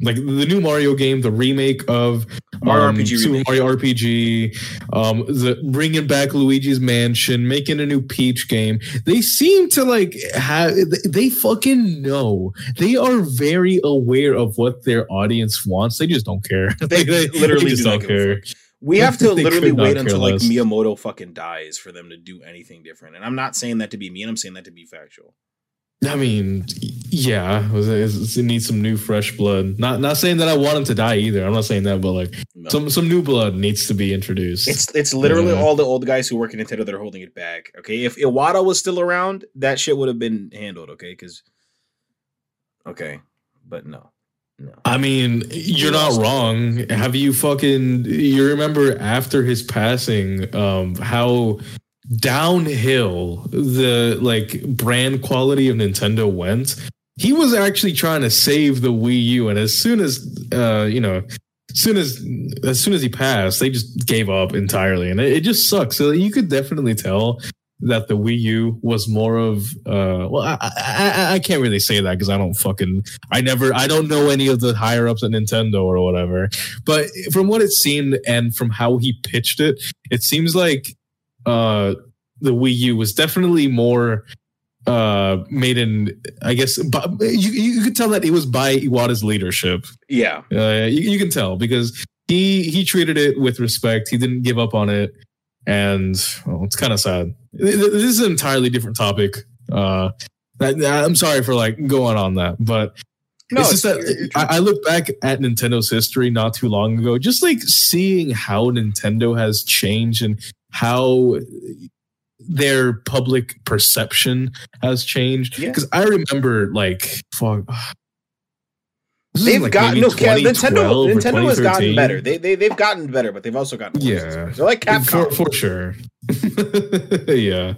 like the new Mario game, the remake of Mario um, RPG Super remake. Mario RPG, um, the bringing back Luigi's Mansion, making a new Peach game. They seem to like have they fucking know. They are very aware of what their audience wants. They just don't care. They Like, literally just do not don't care. We have to literally wait until like. Miyamoto fucking dies for them to do anything different. And I'm not saying that to be mean. I'm saying that to be factual. I mean, yeah, it needs some new fresh blood. Not not saying that I want him to die either. I'm not saying that, but like No. some some new blood needs to be introduced. It's it's literally Yeah. all the old guys who work in Nintendo that are holding it back. Okay, if Iwata was still around, that shit would have been handled. Okay, because okay, but no, no. I mean, you're not wrong. Have you fucking you remember after his passing, um, how downhill the like brand quality of Nintendo went? He was actually trying to save the Wii U, and as soon as uh, you know, as soon as as soon as he passed, they just gave up entirely, and it, it just sucks. So you could definitely tell that the Wii U was more of uh well I I, I, I can't really say that because I don't fucking I never I don't know any of the higher ups at Nintendo or whatever but from what it seemed and from how he pitched it it seems like uh the Wii U was definitely more uh made in I guess but you you could tell that it was by Iwata's leadership Yeah, uh, you, you can tell because he he treated it with respect. He didn't give up on it, and well, it's kind of sad. Th- th- This is an entirely different topic. Uh, I, I'm sorry for like going on that, but no, it's just that you're- you're I, I look back at Nintendo's history not too long ago, just like seeing how Nintendo has changed and how their public perception has changed. Yeah. Because I remember, like, fuck. They've like gotten no, Nintendo. Nintendo has gotten better. They they they've gotten better, but they've also gotten worse. Yeah. They're like Capcom. for, for sure. yeah,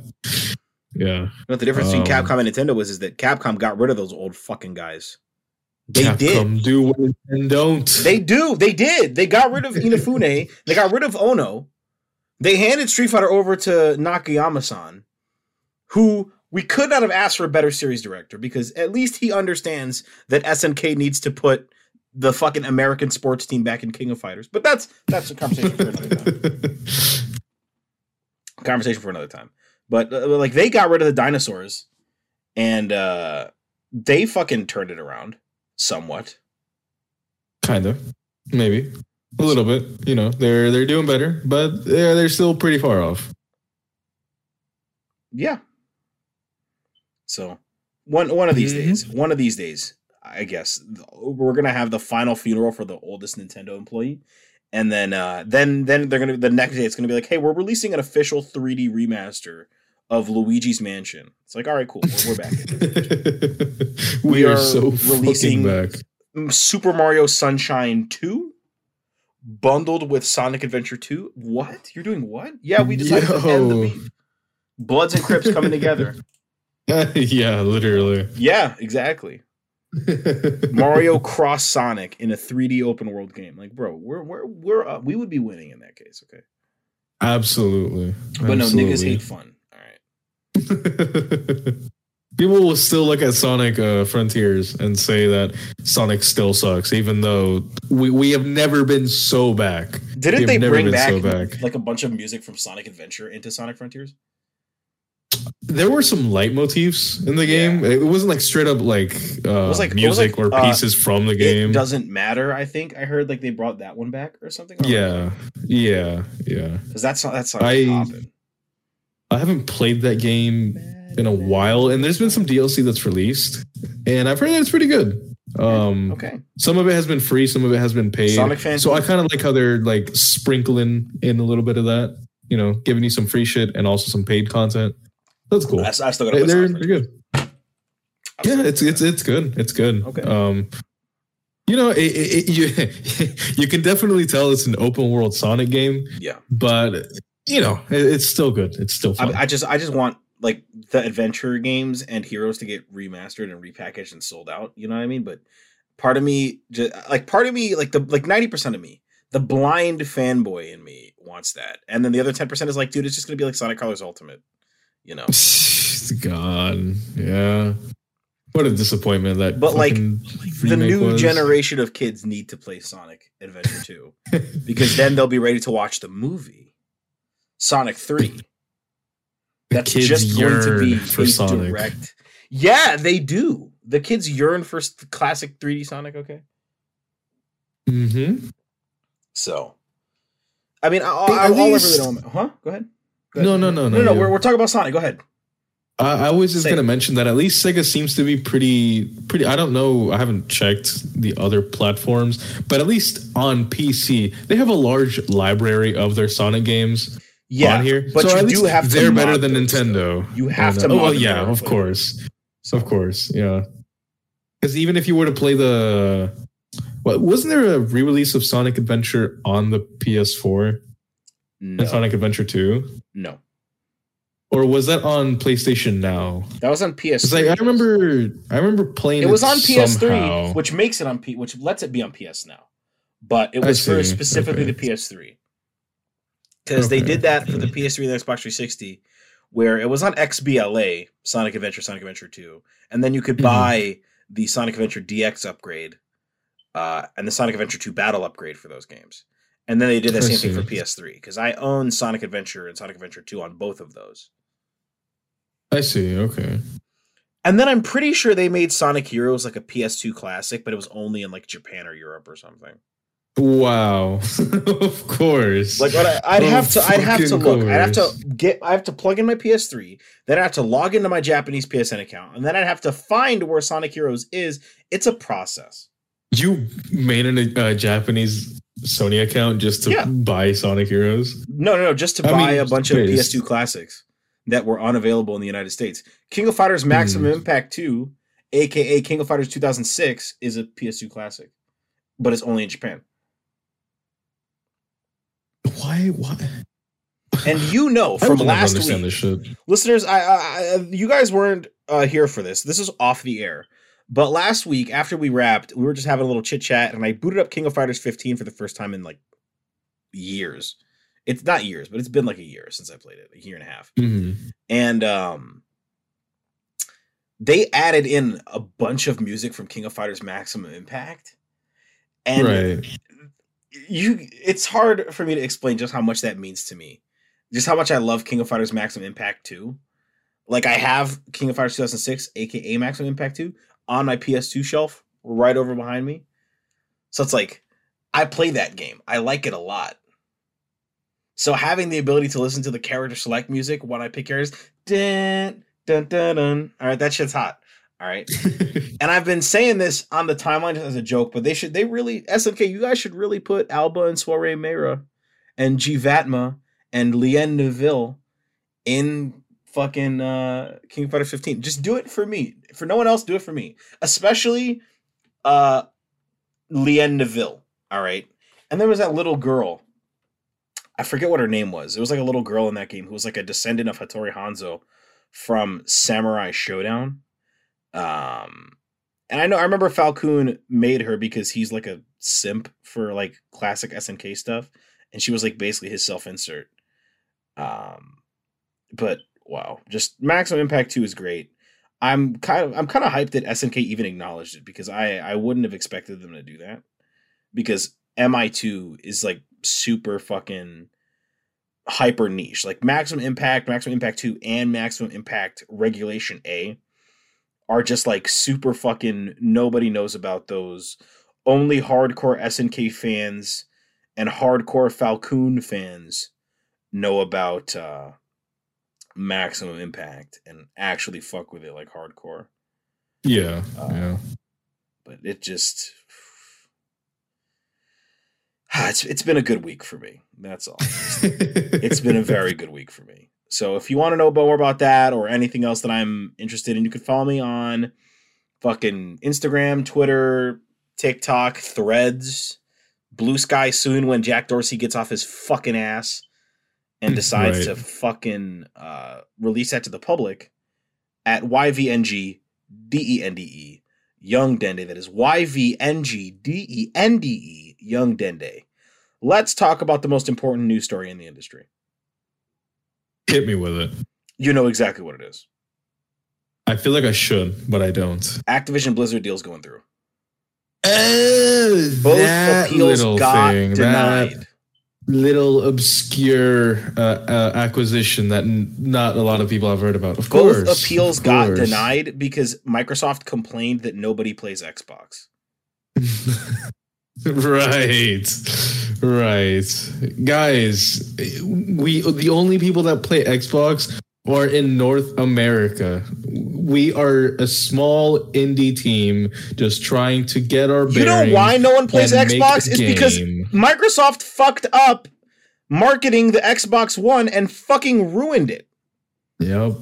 yeah. What the difference between Um, Capcom and Nintendo was is that Capcom got rid of those old fucking guys. They did. Do what and don't. They do. They did. They got rid of Inafune. they got rid of Ono. They handed Street Fighter over to Nakayama-san, who we could not have asked for a better series director because at least he understands that SNK needs to put the fucking American sports team back in King of Fighters. But that's that's a conversation for another time. Conversation for another time. But uh, like they got rid of the dinosaurs, and uh they fucking turned it around somewhat. kind of, maybe a little bit. You know, they're they're doing better, but they're they're still pretty far off. Yeah. So one one of these Mhm. days, one of these days, I guess we're gonna have the final funeral for the oldest Nintendo employee, and then uh, then then they're gonna the next day it's gonna be like, hey, we're releasing an official 3D remaster of Luigi's Mansion. It's like, all right, cool, we're, we're back. we, We are, are so releasing- back. Super Mario Sunshine 2 bundled with Sonic Adventure 2. What? You're doing what? Yeah, we decided to end the beef. Bloods and Crips coming together. yeah, literally. Yeah, exactly. Mario cross Sonic in a 3D open world game. Like, bro, we're we're we're uh, we would be winning in that case, okay? Absolutely. But no, niggas hate fun. All right. People will still look at Sonic uh, Frontiers and say that Sonic still sucks, even though we, we have never been so back. Didn't they bring back, so back. like a bunch of music from Sonic Adventure into Sonic Frontiers? There were some leitmotifs in the game. It wasn't like straight up like, uh, was like- music like, or uh, pieces from the game. It doesn't matter. I think I heard like they brought that one back or something. Yeah, yeah, yeah. because that's not that's I-. I haven't played that game in a while, and there's been some DLC that's released, and I've heard that it's pretty good. Um, Okay, Some of it has been free, some of it has been paid. Sonic fans- So I kind of like how they're like sprinkling in a little bit of that, you know, giving you some free shit and also some paid content. That's cool. I, I still play They're, they're good. Yeah, it's it's it's good. It's good. Okay. Um, you know, it, it, it, you you can definitely tell it's an open world Sonic game, yeah. but you know, it, it's still good. It's still fun. I, I just I just want like the adventure games and heroes to get remastered and repackaged and sold out. You know what I mean? But part of me, just, like part of me, like the like ninety percent of me, the blind fanboy in me wants that, and then the other ten percent is like, dude, it's just gonna be like Sonic Colors Ultimate. You know? God, yeah. What a disappointment that. But, like, the new was. generation of kids need to play Sonic Adventure 2 because then they'll be ready to watch the movie Sonic 3. The That's kids just going to be for Sonic. direct. Yeah, they do. The kids yearn for classic 3D Sonic, okay? Mm-hmm. So, I mean, all, Hey, all, I these- really don't. Huh? Go ahead. Go No, ahead. no, no, no, no. no. yeah. We're, we're talking about Sonic. Go ahead. I, I was just gonna mention that at least Sega seems to be pretty, pretty. I don't know. I haven't checked the other platforms, but at least on PC, they have a large library of their Sonic games Yeah, on here. but So you do have to They're better than those, Nintendo. You have And, to Oh mod well, them in yeah, of to play. course, of course, yeah. Because even if you were to play the, what wasn't there a re-release of Sonic Adventure on the PS4 No, and Sonic Adventure Two, no, or was that on PlayStation Now? that was on PS3. like I remember, I remember playing. it was on PS3, somehow. which makes it on P, which lets it be on PS now. But it was for specifically Okay. the PS3 because they did that for the PS3 and the Xbox 360, where it was on XBLA, Sonic Adventure, Sonic Adventure 2, and then you could Mhm. buy the Sonic Adventure DX upgrade uh, and the Sonic Adventure 2 Battle upgrade for those games. And then they did the I same thing for. PS3 because I own Sonic Adventure and Sonic Adventure 2 on both of those. I see. Okay. And then I'm pretty sure they made Sonic Heroes like a PS2 classic, but it was only in like Japan or Europe or something. Wow. of course. Like what I, I'd Of have to, I'd have to look. I'd have to get. I have to plug in my PS3. Then I have to log into my Japanese PSN account, and then I'd have to find where Sonic Heroes is. It's a process. you made a uh, Japanese Sony account just to Yeah. buy Sonic Heroes. No, no, no. Just to I buy mean, a bunch of PS2 classics that were unavailable in the United States. King of Fighters Maximum Hmm. Impact 2, aka King of Fighters 2006, is a PS2 classic, but it's only in Japan. Why? Why? And you know from last understand week, this shit. listeners, I, I, you guys weren't uh, here for this. This is off the air. But last week, after we wrapped, we were just having a little chit chat, and I booted up King of Fighters 15 for the first time in like years. It's not years, but it's been like a year since I played it, a year and a half. Mhm. And um, they added in a bunch of music from King of Fighters Maximum Impact, and right. You it's hard for me to explain just how much that means to me. Just how much i love king of fighters maximum impact 2 like i have king of fighters 2006 aka maximum impact 2 on my ps2 shelf right over behind me. So it's like i play that game. I like it a lot. So having the ability to listen to the character select music when i pick characters dun, dun, dun, dun. all right that shit's hot all right and I've been saying this on the timeline as a joke, but they should they really SNK, you guys should really put Alba and Soiree Meira and Jivatma and Lien Neville in fucking uh King of Fighters 15. Just do it for me. For no one else, do it for me. Especially uh Lien Neville. All right. And there was that little girl. I forget what her name was. It was like a little girl in that game who was like a descendant of Hattori Hanzo from Samurai Shodown. Um and I know I remember Falcoon made her because he's like a simp for like classic SNK stuff. And she was like basically his self-insert. Um but wow, just Maximum Impact 2 is great. I'm kind of I'm kind of hyped that SNK even acknowledged it because I I wouldn't have expected them to do that because MI2 is like super fucking hyper niche. Like Maximum Impact, Maximum Impact 2 and Maximum Impact Regulation A are just like super fucking nobody knows about those. Only hardcore SNK fans and hardcore Falcoon fans know about uh maximum impact and actually fuck with it like hardcore. Yeah, Uh, yeah. But it just it's it's been a good week for me. That's all. it's been a very good week for me. So if you want to know more about that or anything else that I'm interested in, you can follow me on fucking Instagram, Twitter, TikTok, Threads, Blue Sky soon when Jack Dorsey gets off his fucking ass and decides Right. to fucking uh, release that to the public at YVNG DENDE E, Young Dende. That is YVNG DENDE E, Young Dende. Let's talk about the most important news story in the industry. Hit me with it. You know exactly what it is. I feel like I should, but I don't. Activision Blizzard deals going through. Oh, Both that appeals little got thing, denied. that little obscure uh, uh, acquisition that n- not a lot of people have heard about. Of Both course, appeals of got denied because Microsoft complained that nobody plays Xbox. right, right, guys. We the only people that play Xbox are in North America. We are a small indie team just trying to get our. You know why no one plays Xbox? Is because. Microsoft fucked up marketing the Xbox One and fucking ruined it. Yep.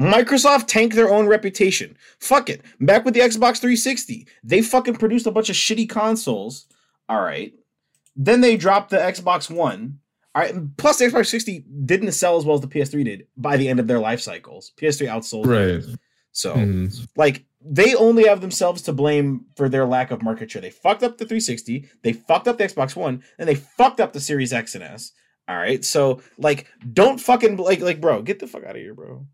Microsoft tanked their own reputation. Fuck it. Back with the Xbox 360, they fucking produced a bunch of shitty consoles. All right. Then they dropped the Xbox One. All right. Plus, the Xbox 60 didn't sell as well as the PS3 did by the end of their life cycles. PS3 outsold. Right. So, Mhm. like, they only have themselves to blame for their lack of market share. They fucked up the 360, they fucked up the Xbox One, and they fucked up the Series X and S. All right. So, like, don't fucking, like, like, bro, get the fuck out of here, bro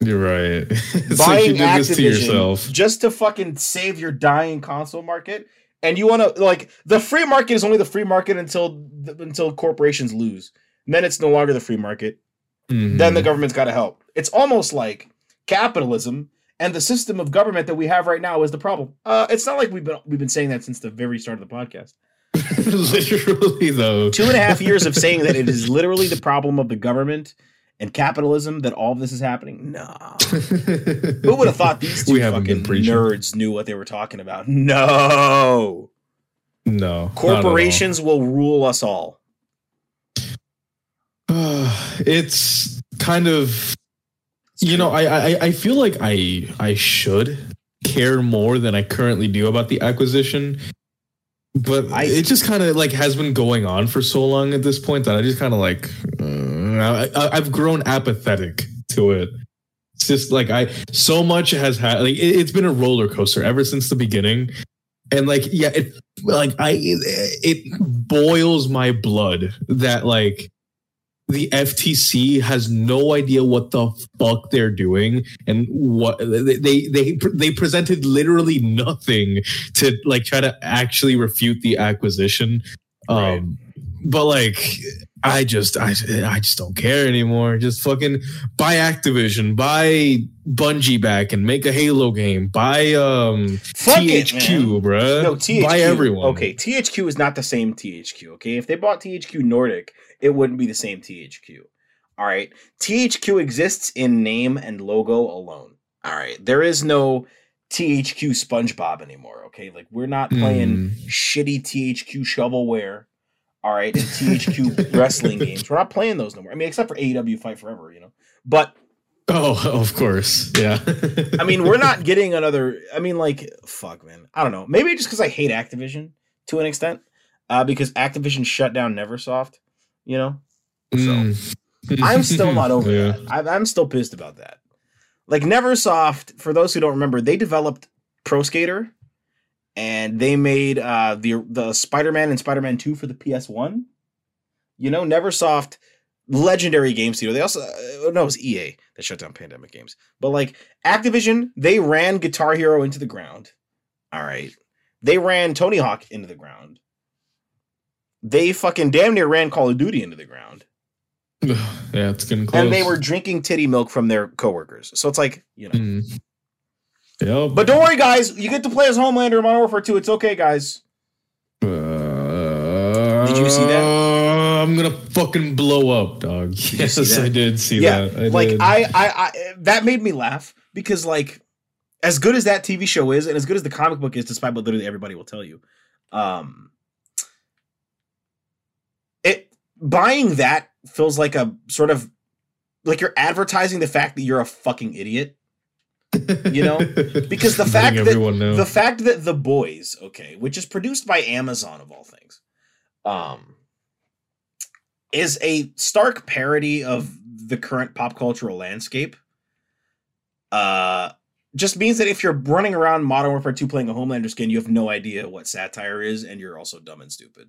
You're right. it's like buying you did this to Activision yourself. just to fucking save your dying console market. And you want to like the free market is only the free market until until corporations lose. And then it's no longer the free market. Mhm. Then the government's got to help. It's almost like capitalism and the system of government that we have right now is the problem. Uh, it's not like we've been we've been saying that since the very start of the podcast. literally though. Two and a half years of saying that it is literally the problem of the government and capitalism that all of this is happening. No. Who would have thought these two fucking nerds knew what they were talking about? No. no. not at all. Corporations will rule us all. it's kind of you know I, I i feel like i i should care more than i currently do about the acquisition but I- it just kind of like has been going on for so long at this point that i just kind of like uh, I, I, i've grown apathetic to it. It's just like i so much has had like it, it's been a roller coaster ever since the beginning. And like yeah it like i it, boils my blood that like the FTC has no idea what the fuck they're doing and what they they they, they presented literally nothing to like try to actually refute the acquisition. Right. um but like I just I I just don't care anymore just fucking buy Activision buy Bungie back and make a Halo game buy um Fuck it, THQ man. bruh No, THQ. buy everyone Okay, THQ is not the same THQ. Okay, if they bought THQ Nordic, it wouldn't be the same THQ. All right, THQ exists in name and logo alone. All right, there is no THQ SpongeBob anymore. Okay, like we're not playing Mm. shitty THQ shovelware. All right, and THQ wrestling games. We're not playing those no more. I mean, except for AEW Fight Forever, you know. But Oh, of course. Yeah. I mean, we're not getting another. I mean, like, fuck, man. I don't know. Maybe just because I hate Activision to an extent, uh, because Activision shut down NeverSoft. You know, Mm. I'm still not over Yeah. that. I, I'm still pissed about that. Like NeverSoft, for those who don't remember, they developed Pro Skater, and they made uh, the the Spider Man and Spider Man Two for the PS One. You know, NeverSoft, legendary game studio. They also uh, no, it was EA that shut down Pandemic Games. But like Activision, they ran Guitar Hero into the ground. All right, they ran Tony Hawk into the ground. They fucking damn near ran Call of Duty into the ground yeah, it's getting close. and they were drinking titty milk from their coworkers. So it's like, you know. Mm. Yep. But don't worry, guys. You get to play as Homelander in Modern Warfare 2. It's okay, guys. Uh, Did you see that? I'm gonna fucking blow up, dog. you Yes. I did see yeah, that. I like did. I, I, I, that made me laugh because, like, as good as that TV show is, and as good as the comic book is, despite what literally everybody will tell you, um, it buying that feels like a sort of like you're advertising the fact that you're a fucking idiot. You know, because the fact that- the fact that the boys okay which is produced by amazon of all things um is a stark parody of the current pop cultural landscape uh just means that if you're running around modern warfare 2 playing a homelander skin you have no idea what satire is and you're also dumb and stupid.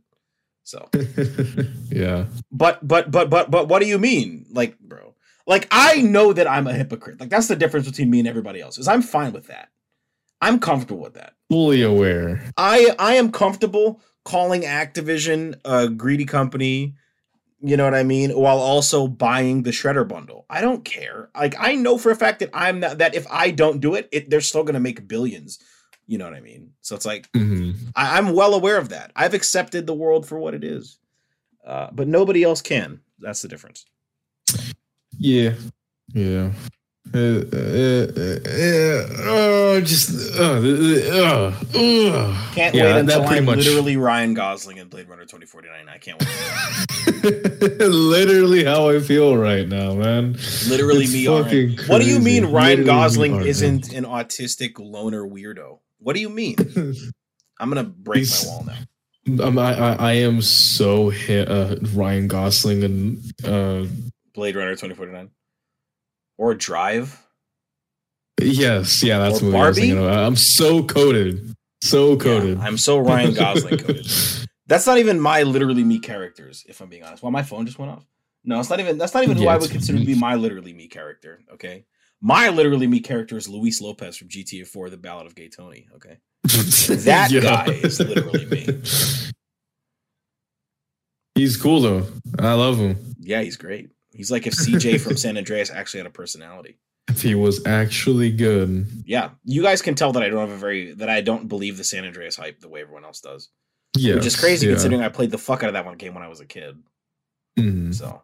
So. Yeah. but but but but but what do you mean? Like bro like i know that i'm a hypocrite like that's the difference between me and everybody else is i'm fine with that i'm comfortable with that Fully aware. I I am comfortable calling Activision a greedy company, you know what I mean, while also buying the Shredder bundle. I don't care. Like I know for a fact that I'm not that if I don't do it, it they're still gonna make billions. You know what I mean? So it's like hmm I, I'm well aware of that. I've accepted the world for what it is. Uh, but nobody else can. That's the difference. Yeah. Yeah. Uh, uh, uh, uh, uh, just uh, uh, uh, Can't Yeah, wait that until I'm much- literally Ryan Gosling in Blade Runner 2049. I can't wait. Literally how I feel right now, man. literally It's me. fucking Ryan. What do you mean Ryan Literally me Gosling isn't an autistic loner weirdo? What do you mean? I'm gonna break He's- my wall now. Um, I, I I am so hit uh, Ryan Gosling and uh Blade Runner 2049 or Drive. yes yeah that's Or what I was thinking of. I'm so coded so coded Yeah, I'm so Ryan Gosling coded. That's not even my literally me characters, if I'm being honest. Well, my phone just went off. No, it's not even. That's not even who I would consider to be my literally me character. Okay, my literally me character is Luis Lopez from GTA 4: The Ballad of Gay Tony. Okay, That guy is literally me. He's cool though. I love him. yeah, he's great. He's like if CJ from San Andreas actually had a personality. If he was actually good, Yeah, you guys can tell that I don't have a very that I don't believe the San Andreas hype the way everyone else does, yeah, which is crazy yeah. considering I played the fuck out of that one game when I was a kid. Mhm. So,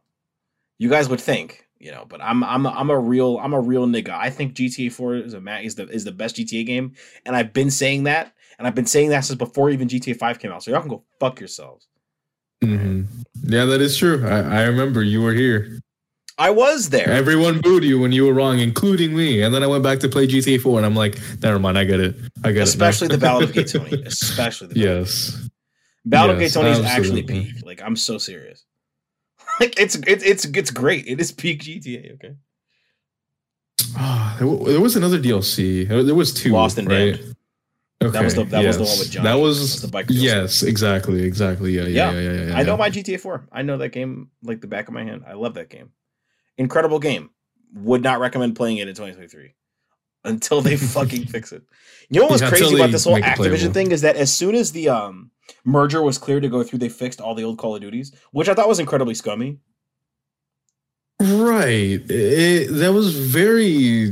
you guys would think, you know, but I'm I'm I'm a real I'm a real nigga. I think GTA 4 is a is the is the best GTA game, and I've been saying that, and I've been saying that since before even GTA 5 came out. So y'all can go fuck yourselves. Mhm. Yeah, that is true. I, I remember you were here. I was there. Everyone booed you when you were wrong, including me. And then I went back to play GTA 4, and I'm like, never mind, I get it. I get Especially it. now. the Ballad of Gay Tony. Especially the Gay yes. Ballad Yes, of Gay Tony is actually peak. Like I'm so serious. like it's it's it's it's great. It is peak GTA. Okay. Ah, there, wa- there was another DLC. There there was two. Lost and right? Damned. That was the- that was the one with Johnny. That That was, was the biker DLC. yes, exactly, exactly. Yeah, yeah, Yeah. yeah, yeah. yeah, I know yeah. my GTA 4. I know that game like the back of my hand. I love that game. Incredible game. Would not recommend playing it in 2023 until they fucking fix it. You know what was crazy about this whole Activision thing is that as soon as the um merger was clear to go through, they fixed all the old Call of Duties, which I thought was incredibly scummy. Right. It, that was very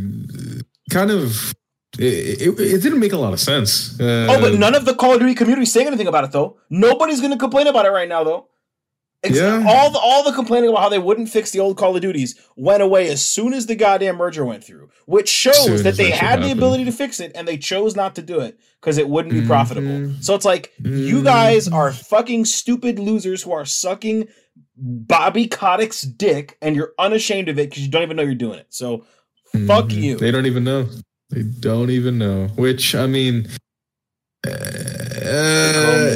kind of. It, it, it didn't make a lot of sense. Uh, Oh, but none of the Call of Duty community is saying anything about it though. Nobody's going to complain about it right now though. Yeah. All the all the complaining about how they wouldn't fix the old Call of Duties went away as soon as the goddamn merger went through, which shows Soon that they that had the ability to fix it and they chose not to do it because it wouldn't be profitable. Mhm. So it's like you Mhm. guys are fucking stupid losers who are sucking Bobby Kotick's dick and you're unashamed of it because you don't even know you're doing it. So Fuck Mhm. you. They don't even know. They don't even know. Which I mean, uh,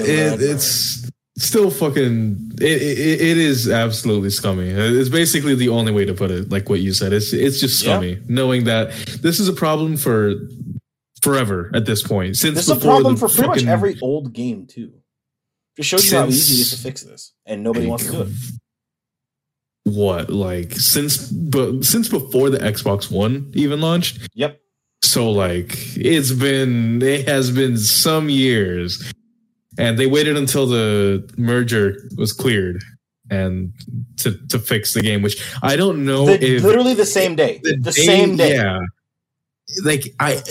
it, it's still fucking. It, it, it is absolutely scummy. It's basically the only way to put it. Like what you said. It's it's just Yeah. scummy. Knowing that this is a problem for forever at this point. Since This is a problem for pretty much every old game too. Just shows you how easy it is to fix this, and nobody wants to do it. What like since but since before the Xbox One even launched? Yep. So like it's been it has been some years and they waited until the merger was cleared and to to fix the game which I don't know The- if literally the same day. The, day- same day. Yeah. Like I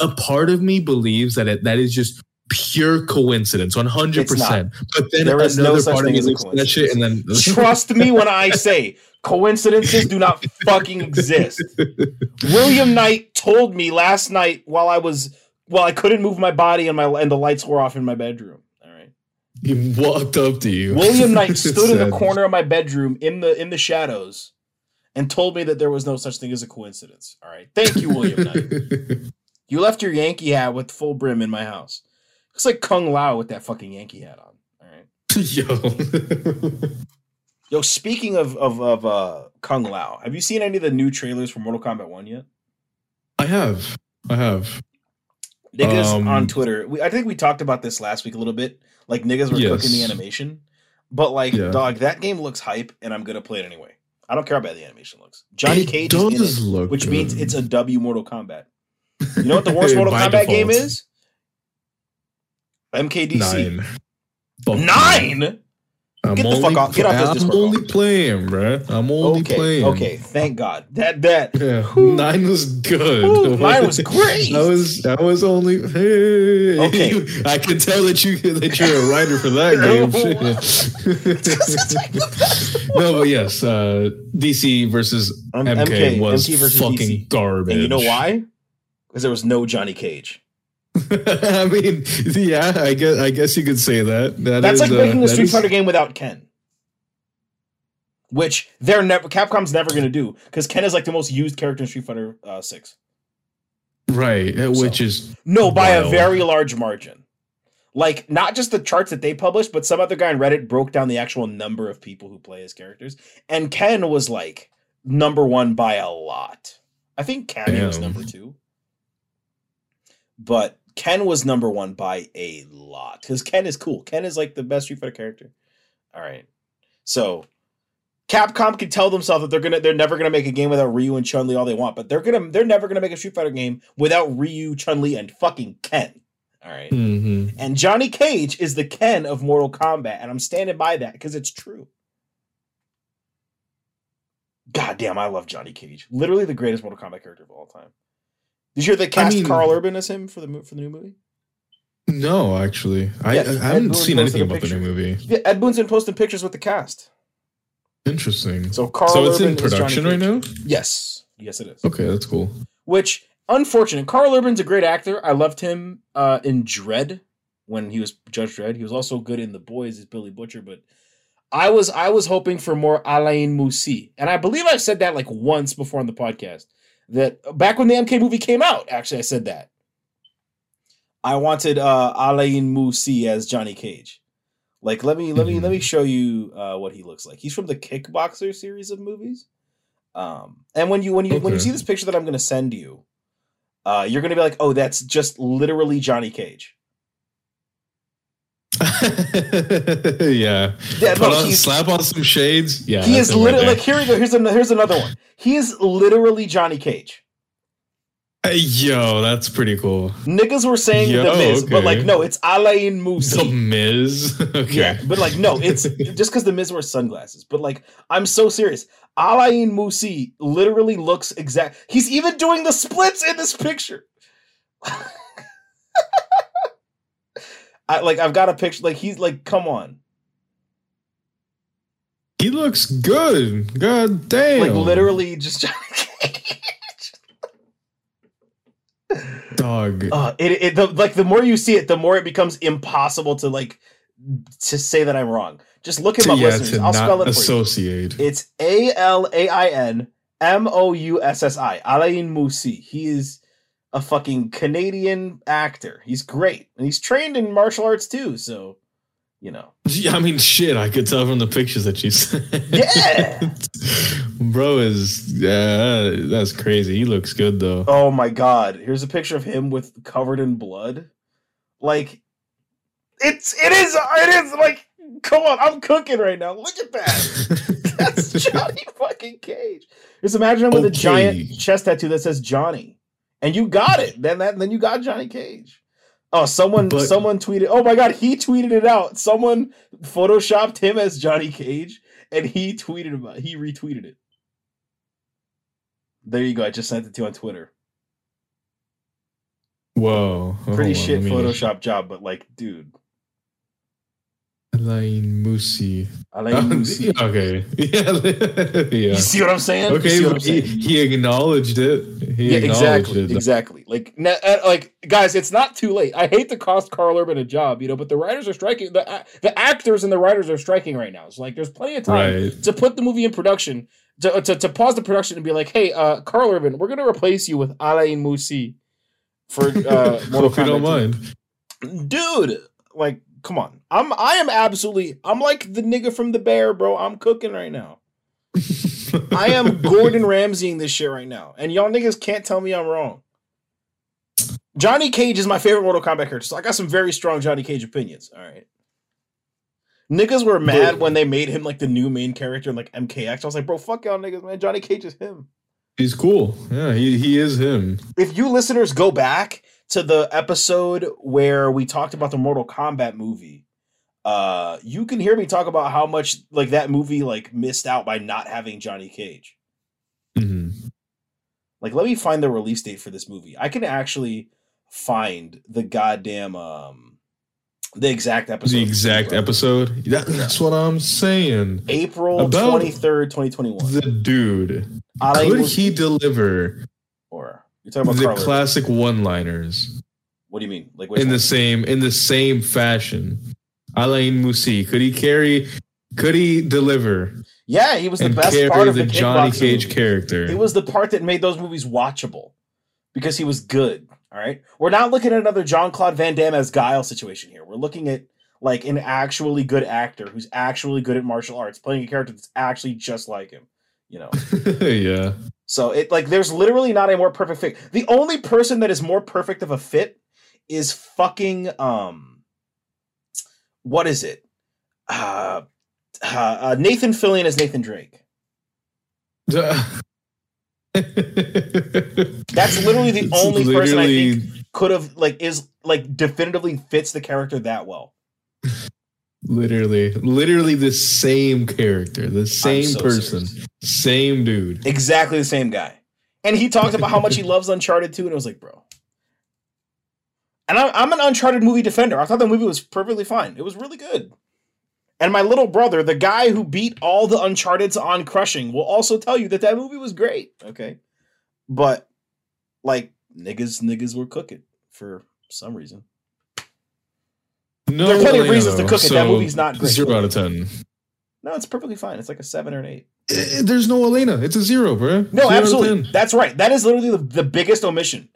a part of me believes that it, that is just pure coincidence 100%. But then There is no another such part of thing me as a looks that shit and then Trust me when I say coincidences do not fucking exist. William Knight told me last night while I was well, I couldn't move my body and my and the lights were off in my bedroom. All right. he walked up to you. William Knight stood in the corner of my bedroom in the in the shadows and told me that there was no such thing as a coincidence. All right. Thank you, William Knight. You left your Yankee hat with full brim in my house. Looks like Kung Lao with that fucking Yankee hat on. All right. Yo. Yo, speaking of of of uh Kung Lao, have you seen any of the new trailers for Mortal Kombat 1 yet? I have. I have. Niggas Um, on Twitter. We, I think we talked about this last week a little bit. Like niggas were Yes. cooking the animation. But like, Yeah. dog, that game looks hype and I'm gonna play it anyway. I don't care how bad the animation looks. Johnny It Cage does it, look which means it's a W Mortal Kombat. You know what the worst Mortal Kombat game is? MKDC. Nine. Fuck Nine? I'm Get the only, fuck off- get off this I'm only call. playing, bro. I'm only Okay, playing. okay, thank God. That that Yeah, Whew. nine was good. Whew, nine was great. I was I was only hey. Okay. I can tell that you that you're a writer for that game. no, but yes, uh, DC versus Um, MK, MK was MK versus fucking DC. garbage. and you know why? Because there was no Johnny Cage. I mean, yeah, I guess I guess you could say that. That That's is, like uh, making a that Street is- Fighter game without Ken. Which they're never Capcom's never gonna do because Ken is like the most used character in Street Fighter uh, Six. right? uh, Which is No, by a very large margin. Like not just the charts that they published, but some other guy on Reddit broke down the actual number of people who play as characters, and Ken was like number one by a lot. I think Cammy was number two, but Ken was number one by a lot because Ken is cool. Ken is like the best Street Fighter character. All right, so Capcom can tell themselves that they're gonna they're never gonna make a game without Ryu and Chun Li all they want, but they're gonna they're never gonna make a Street Fighter game without Ryu, Chun Li, and fucking Ken. All right. mhm. And Johnny Cage is the Ken of Mortal Kombat, and I'm standing by that because it's true. God damn, I love Johnny Cage. Literally the greatest Mortal Kombat character of all time. Did you hear they cast mean- Karl Urban as him for the for the new movie? no, actually, I, Yeah, I Ed haven't Boon seen anything a about the new movie. Yeah, Ed Boon's been posting pictures with the cast. Interesting. So Karl so it's Urban in is Johnny production right now. Yes, yes, it is. Okay, that's cool. Which unfortunate. Karl Urban's a great actor. I loved him uh, in Dread when he was Judge Dredd. He was also good in The Boys as Billy Butcher, but I was I was hoping for more Alain Moussi, and I believe I've said that like once before on the podcast. That back when the MK movie came out, actually, I said that. I wanted uh, Alain Moussi as Johnny Cage. Like, let me let me let me show you uh, what he looks like. He's from the Kickboxer series of movies. Um, and when you when you when you see this picture that I'm going to send you, uh, you're going to be like, oh, that's just literally Johnny Cage. yeah. Yeah, Put no, on, slap on some shades. Yeah. he is him right literally like here we go. Here's another here's another one. He is literally Johnny Cage. Hey, Yo, that's pretty cool. Niggas were saying Yo, the Miz, but like no, it's Alain The Moussi. Miz. okay. Yeah, but like no, it's just because the Miz wears sunglasses. But like I'm so serious. Alain Moussi literally looks exact. He's even doing the splits in this picture. I like I've got a picture. Like he's like, come on. He looks good. God damn. Like literally just. Dog. Uh, it, it the, like the more you see it, the more it becomes impossible to like to say that I'm wrong. Just look him to, up, yeah, listeners. I'll spell it for you. associate. It's A L A I N M O U S S I. Alain Moussi. He is a fucking Canadian actor. He's great. And he's trained in martial arts too, so you know. Yeah, I mean, shit. I could tell from the pictures that you sent. Yeah. bro is yeah, that's crazy. He looks good though. Oh my god. Here's a picture of him with covered in blood. Like it's it is it is like come on, I'm cooking right now. Look at that. That's Johnny fucking Cage. Just imagine him with a giant chest tattoo that says Johnny. And you got it. Then that then you got Johnny Cage. Oh, someone But- someone tweeted. Oh my god, he tweeted it out. Someone photoshopped him as Johnny Cage and he tweeted about he retweeted it. There you go. I just sent it to you on Twitter. Whoa. Oh, Pretty hold shit Photoshop job, but like, dude, Alain Moussi. Alain Moussi. okay. Yeah. yeah. You see what I'm saying? Okay, I'm but he, he acknowledged it. He Yeah, acknowledged exactly, it. exactly. Like, na- uh, like guys, it's not too late. I hate to cost Karl Urban a job, you know, but the writers are striking. The the actors and the writers are striking right now. So like, there's plenty of time Right. to put the movie in production, to, to to pause the production and be like, hey, uh, Karl Urban, we're gonna replace you with Alain Moussi for uh, Mortal Hope you don't mind. dude. Like, come on. I'm I am absolutely. I'm like the nigga from the Bear, bro. I'm cooking right now. I am Gordon Ramsaying this shit right now, and y'all niggas can't tell me I'm wrong. Johnny Cage is my favorite Mortal Kombat character, so I got some very strong Johnny Cage opinions. All right. Niggas were mad when they made him like the new main character in like MKX. I was like, bro, fuck y'all niggas, man. Johnny Cage is him. He's cool. Yeah, he, he is him. If you listeners go back to the episode where we talked about the Mortal Kombat movie, uh, you can hear me talk about how much like that movie like missed out by not having Johnny Cage. hmm Like, let me find the release date for this movie. I can actually find the goddamn um the exact episode. The exact episode. That, that's what I'm saying. April twenty third, twenty twenty one. The dude. Could he deliver you're talking about the Karl Urban. classic one-liners What do you mean? Like in the one? same in the same fashion? Alain Moussi. Could he carry? Could he deliver Yeah, he was the best part of the the Johnny Cage movie. character? It was the part that made those movies watchable because he was good. All right. We're not looking at another John Claude Van Damme as Guile situation here. We're looking at like an actually good actor who's actually good at martial arts playing a character that's actually just like him. You know. yeah. So it like there's literally not a more perfect fit. The only person that is more perfect of a fit is fucking um what is it? Uh, uh, uh Nathan Fillion as Nathan Drake. That's literally the only person I think- Could have like is like definitively fits the character that well. Literally, literally the same character, the same so person, serious. same dude. Exactly the same guy. And he talked about how much he loves Uncharted 2, and I was like, bro. And I'm, I'm an Uncharted movie defender. I thought the movie was perfectly fine. It was really good. And my little brother, the guy who beat all the Uncharted's on Crushing, will also tell you that that movie was great. Okay. But, like, niggas, niggas were cooking for some reason. No, There are plenty of reasons to cook it. That movie's not great. Zero out of ten. No, it's perfectly fine. It's like a seven or an eight. Eh, There's no Elena. It's a zero, bro. No, Zero absolutely. That's right. That is literally the, the biggest omission.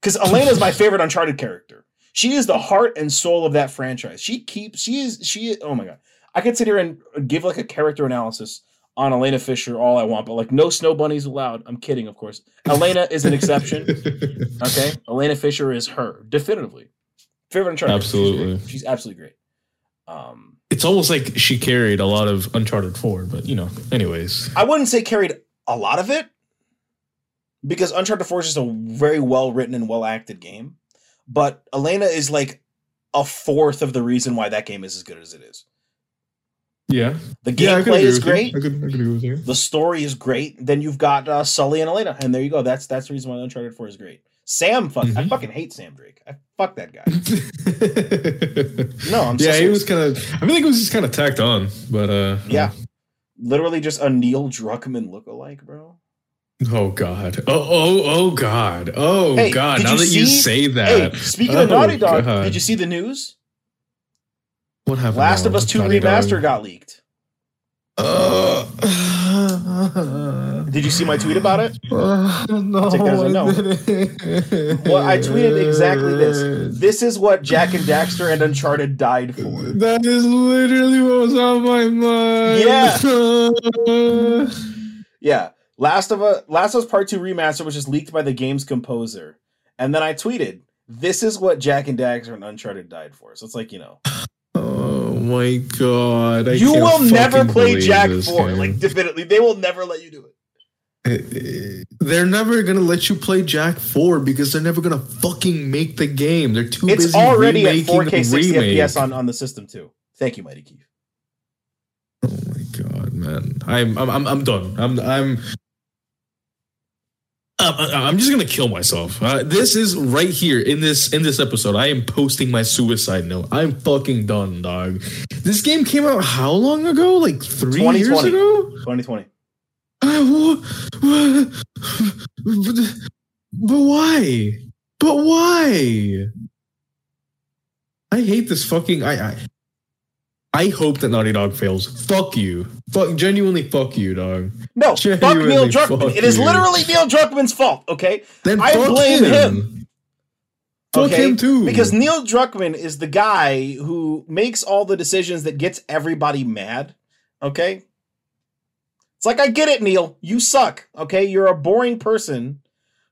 Because Elena is my favorite Uncharted character. She is the heart and soul of that franchise. She keeps. She is. She. Is, oh my god. I could sit here and give like a character analysis on Elena Fisher all I want, but like no snow bunnies allowed. I'm kidding, of course. Elena is an exception. Okay, Elena Fisher is her definitively favorite Uncharted. character. She's Absolutely. She's, absolutely great. Um, it's almost like she carried a lot of Uncharted 4, but you know, anyways. I wouldn't say carried a lot of it because Uncharted 4 is just a very well written and well acted game. But Elena is like a fourth of the reason why that game is as good as it is. Yeah. The Yeah, gameplay agree is great. I could, I could agree with you. The story is great. Then you've got uh, Sully and Elena, and there you go. That's that's the reason why Uncharted 4 is great. Sam, fuck, I Mhm. fucking hate Sam Drake. I fuck that guy. No, I'm so yeah, he was kind of. I feel like it was just kind of tacked on, but uh, Yeah, literally just a Neil Druckmann lookalike, bro. Oh God! Oh oh oh God! Oh Hey, God! Now you that you see- say Hey, that, speaking of Oh, Naughty Dog, God. did you see the news? what happened? Last of Us 2 Naughty Dog? Remaster got leaked. Uh, Did you see my tweet about it? Uh, no, Take that as a no. I. Well, I tweeted exactly this. This is what Jak and Daxter and Uncharted died for. That is literally what was on my mind. Yeah. Yeah. Last of Us Last of Us Part 2 remaster was just leaked by the game's composer. And then I tweeted, this is what Jak and Daxter and Uncharted died for. So it's like, you know. oh my god! I you will never play Jak this 4. game. Like definitely. They will never let you do it. They're never gonna let you play Jak Four because they're never gonna fucking make the game. They're too It's busy already at remaking 4K the 60 remake. FPS on, on the system too. Thank you, Mighty Keith. Oh my god, man! I'm I'm I'm, I'm done. I'm I'm. I'm, I'm just gonna kill myself. Uh, this is right here in this in this episode. I am posting my suicide note. I'm fucking done, dog. This game came out how long ago? Like three years ago. 2020. But, but why? But why? I hate this fucking. I, I I hope that Naughty Dog fails. Fuck you. Fuck genuinely. Fuck you, dog. No, fuck Neil Druckmann. fuck It is literally Neil Druckmann's fault, okay? Then I blame him. Fuck okay? him too. Because Neil Druckmann is the guy who makes all the decisions that gets everybody mad. Okay? It's like I get it, Neil. You suck. Okay? You're a boring person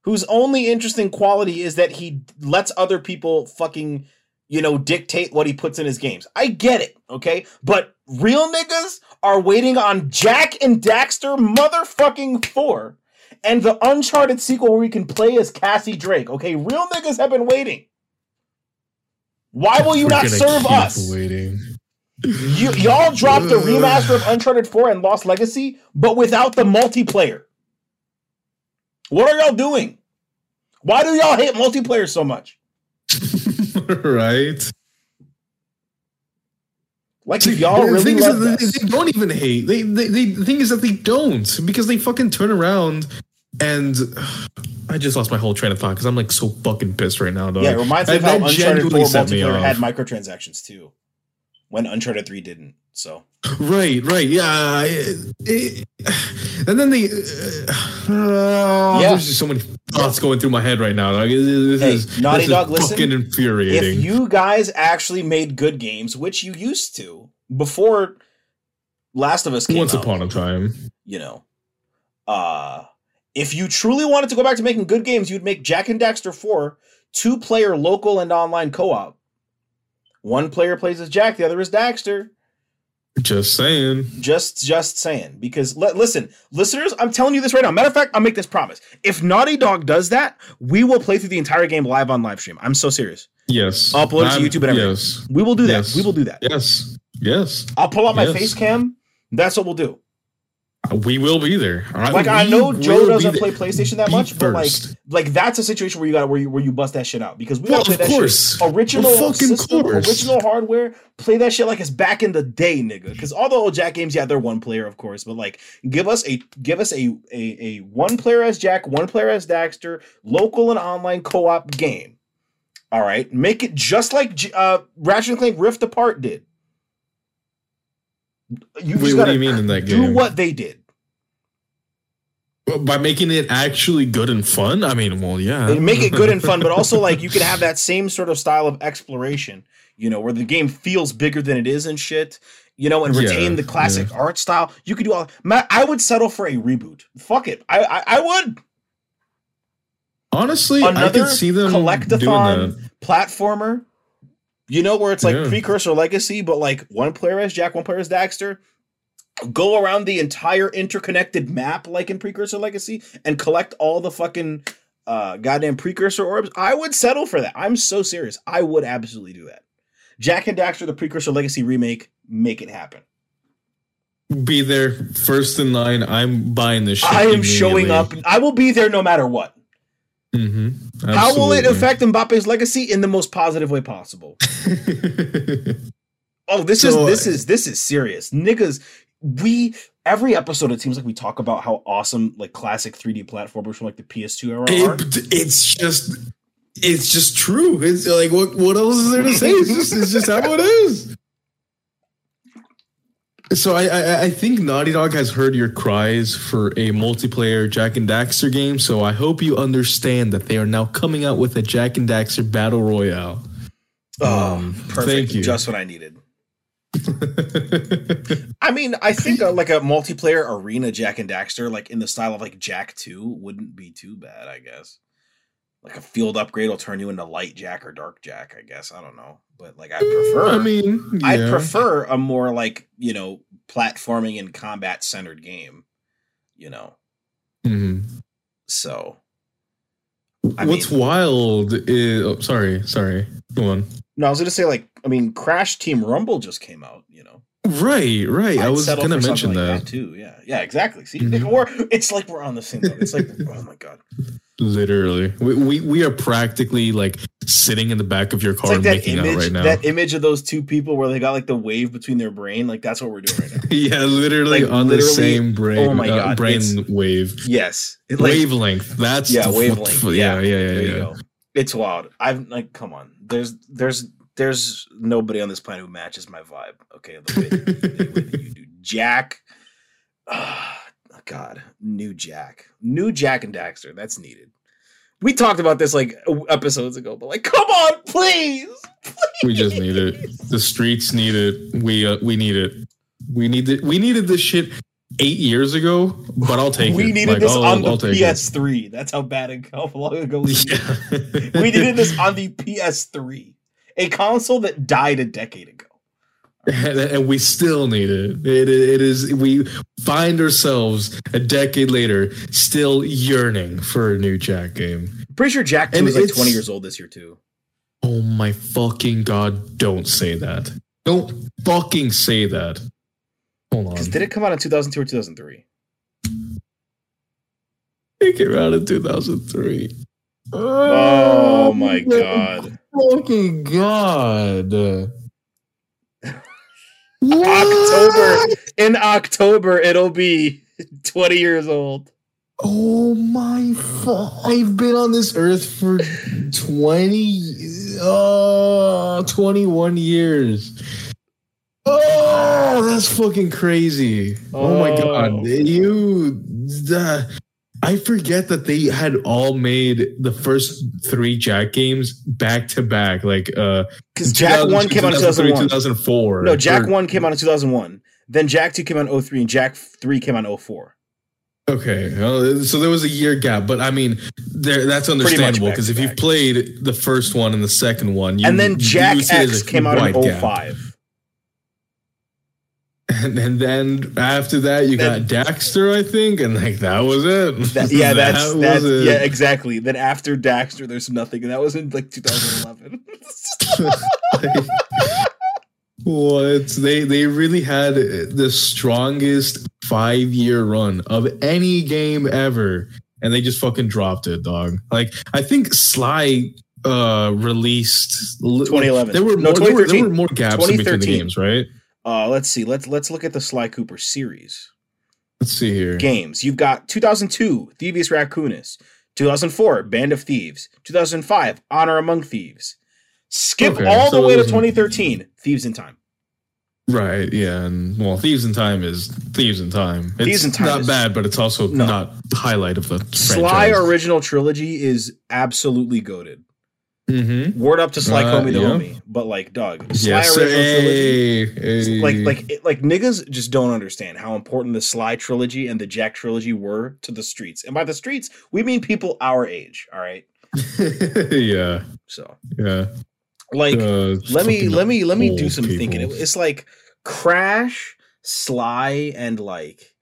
whose only interesting quality is that he lets other people fucking, you know, dictate what he puts in his games. I get it, okay? But real niggas are waiting on Jak and Daxter motherfucking 4 and the Uncharted sequel where we can play as Cassie Drake. Okay, real niggas have been waiting. Why will you We're not serve us? Waiting. You, y'all dropped the remaster of Uncharted 4 and Lost Legacy, but without the multiplayer. What are y'all doing? Why do y'all hate multiplayer so much? right. Like, See, if y'all the really love that they, they don't even hate. They, they, they, the thing is that they don't because they fucking turn around and I just lost my whole train of thought because I'm like so fucking pissed right now, dog. Yeah, it reminds me of how that Uncharted 4 genuinely set me multiplayer had microtransactions too, when Uncharted 3 didn't. So, Right, right, yeah. it- it- and then the uh, Yeah. there's just so many thoughts going through my head right now. Like, this Hey, is Naughty this is Dog, listen, fucking infuriating. if you guys actually made good games, which you used to before Last of Us came Once out, upon a time, you know, uh, if you truly wanted to go back to making good games, you'd make Jak and Daxter 4 two player local and online co op. One player plays as Jak, the other is Daxter. just saying. Just, just saying. Because li- listen, listeners, I'm telling you this right now. Matter of fact, I'll make this promise. If Naughty Dog does that, we will play through the entire game live on live stream. I'm so serious. Yes, Upload it to YouTube and everything. Yes, We will do that. Yes. We will do that. yes, yes. I'll pull out my Yes. face cam. That's what we'll do. We will be there. Right? Like I know Joe doesn't play PlayStation that much, but like like that's a situation where you got where you where you bust that shit out because we Well, gotta play that course. shit original fucking system, course. original hardware. Play that shit like it's back in the day, nigga. Because all the old Jak games, yeah, they're one player, of course, but like give us a give us a a, a one player as Jak, one player as Daxter, local and online co op game. All right, make it just like uh, Ratchet and Clank Rift Apart did. You Wait, just what do you mean in that game? do what they did. By making it actually good and fun? I mean, well, yeah. They make it good and fun, but also like you could have that same sort of style of exploration, you know, where the game feels bigger than it is and shit, you know, and retain Yeah, the classic art style. You could do all. Ma- I would settle for a reboot. Fuck it, I I, I would. Honestly, I Another could see them doing collectathon platformer, you know, where it's like Yeah. precursor legacy, but like one player as Jak, one player as Daxter. Go around the entire interconnected map like in Precursor Legacy and collect all the fucking uh goddamn precursor orbs. I would settle for that. I'm so serious. I would absolutely do that. Jak and Daxter, the Precursor Legacy remake, make it happen. Be there first in line. I'm buying this shit. I am showing up. I will be there no matter what. Mm-hmm. How will it affect Mbappe's legacy in the most positive way possible? Oh, this So, is this is this is serious. Niggas, we every episode it seems like we talk about how awesome like classic 3D platformers from like the PS2 era are. It, it's just, it's just true. It's like what? What else is there to say? It's just, it's just how it is. So I, I I think Naughty Dog has heard your cries for a multiplayer Jak and Daxter game. So I hope you understand that they are now coming out with a Jak and Daxter battle royale. Oh, Um, perfect. thank you. Just what I needed. I mean, I think uh like a multiplayer arena Jak and Daxter, like in the style of like Jak Two, wouldn't be too bad. I guess. Like a field upgrade will turn you into light Jak or dark Jak. I guess I don't know, but like I prefer. I mean, I prefer a more like you know platforming and combat centered game. You know, Mhm. so I What's mean- wild is oh, sorry, sorry. Go on. no, I was gonna say like I mean, Crash Team Rumble just came out. You know. Right, right. I I'd was gonna mention something that. like too. Yeah, yeah, exactly. See, Mhm. like, we're it's like we're on the same. It's like oh my god, Literally, we, we we are practically like sitting in the back of your car like making image, out right now. that image of those two people where they got like the wave between their brain. Like that's what we're doing right now. yeah, literally Like, on the same brain. oh my uh, brain wave yes, It, like, wavelength. That's yeah, the- wavelength. Yeah, yeah, yeah, yeah. It's wild. I've like, come on. There's there's there's nobody on this planet who matches my vibe. Okay, the way, the way that you do Jak. Ah, God, new Jak, new Jak and Daxter. That's needed. We talked about this like episodes ago, but like, come on, please. We just need it. The streets need it. We uh, we need it. We need it. We needed this shit eight years ago, but I'll take we it. We needed Like, this I'll- on the I'll take. PS3. That's how bad it how long ago we needed. Yeah. we needed this on the PS3, a console that died a decade ago. and, we still need it. it. It is we find ourselves a decade later still yearning for a new Jak game. Pretty sure Jak 2 is like 20 years old this year too. Oh my fucking god! Don't say that. Don't fucking say that. Hold on. Did it come out in 2002 or 2003? It came out in 2003. Oh my god. Fucking god. October. In October, it'll be 20 years old. Oh my I've been on this earth for 20 uh 21 years. Oh, that's fucking crazy. Oh, my Oh. god. You the, I forget that they had all made the first 3 Jak games back to back like uh Because Jak 1 came out in 2003, 2001. 2004. No, Jak Or- 1 came out in 2001. Then Jak 2 came out in 03 and Jak 3 came out in 04. Okay, well, so there was a year gap, but I mean, there that's understandable because if you've played the first one and the second one, you, and then Jak see it as X came out in wide gap. 05. and, and then after that, you got Daxter, I think, and like that was it. That, yeah, that's That that's it. yeah, exactly. Then after Daxter, there's nothing, and that was in like 2011. what they they really had the strongest five year run of any game ever, and they just fucking dropped it, dog. Like I think Sly uh released 2011. There were No, more, there, were, there were more gaps in between the games, right? Uh, let's see. Let's let's look at the Sly Cooper series Let's see here. games. You've got 2002, Thievius Raccoonus. 2004, Band of Thieves. 2005, Honor Among Thieves. Skip Okay, all so the way to wasn't- 2013, Thieves in Time. Right, yeah, and well, Thieves in Time is Thieves in Time. It's Thieves in Time not is- bad, but it's also No. not the highlight of the Sly franchise. original trilogy is absolutely goaded. Mhm. Word up to Sly Uh, Comey the yeah. homie, but like, dog, Sly Yes, original trilogy. hey, hey. like like it- like niggas just don't understand how important the Sly trilogy and the Jak trilogy were to the streets. And by the streets, we mean people our age, all right? yeah, So, yeah. like Uh, let me let me let me do some thinking. It- It's like Crash, Sly and like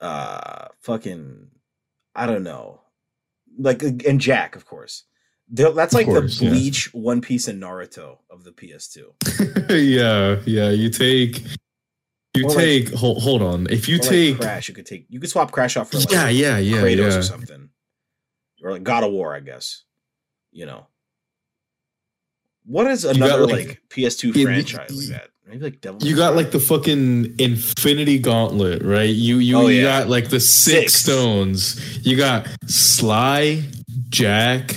uh fucking I don't know. Like and Jak, of course. That's like course, the yeah. Bleach, One Piece, and Naruto of the PS2. yeah, yeah. You take, you Or like- take. hold, hold on. If you Or like take, Crash, you could take you could swap Crash off for like yeah, yeah, yeah, Kratos yeah. or something, or like God of War, I guess. You know, what is got, another like- like, PS2 Yeah, franchise like that? Maybe like Devil. You got like the fucking Infinity Gauntlet, right? You you, Oh, you yeah. got like the six, Six. stones. You got Sly, Jak,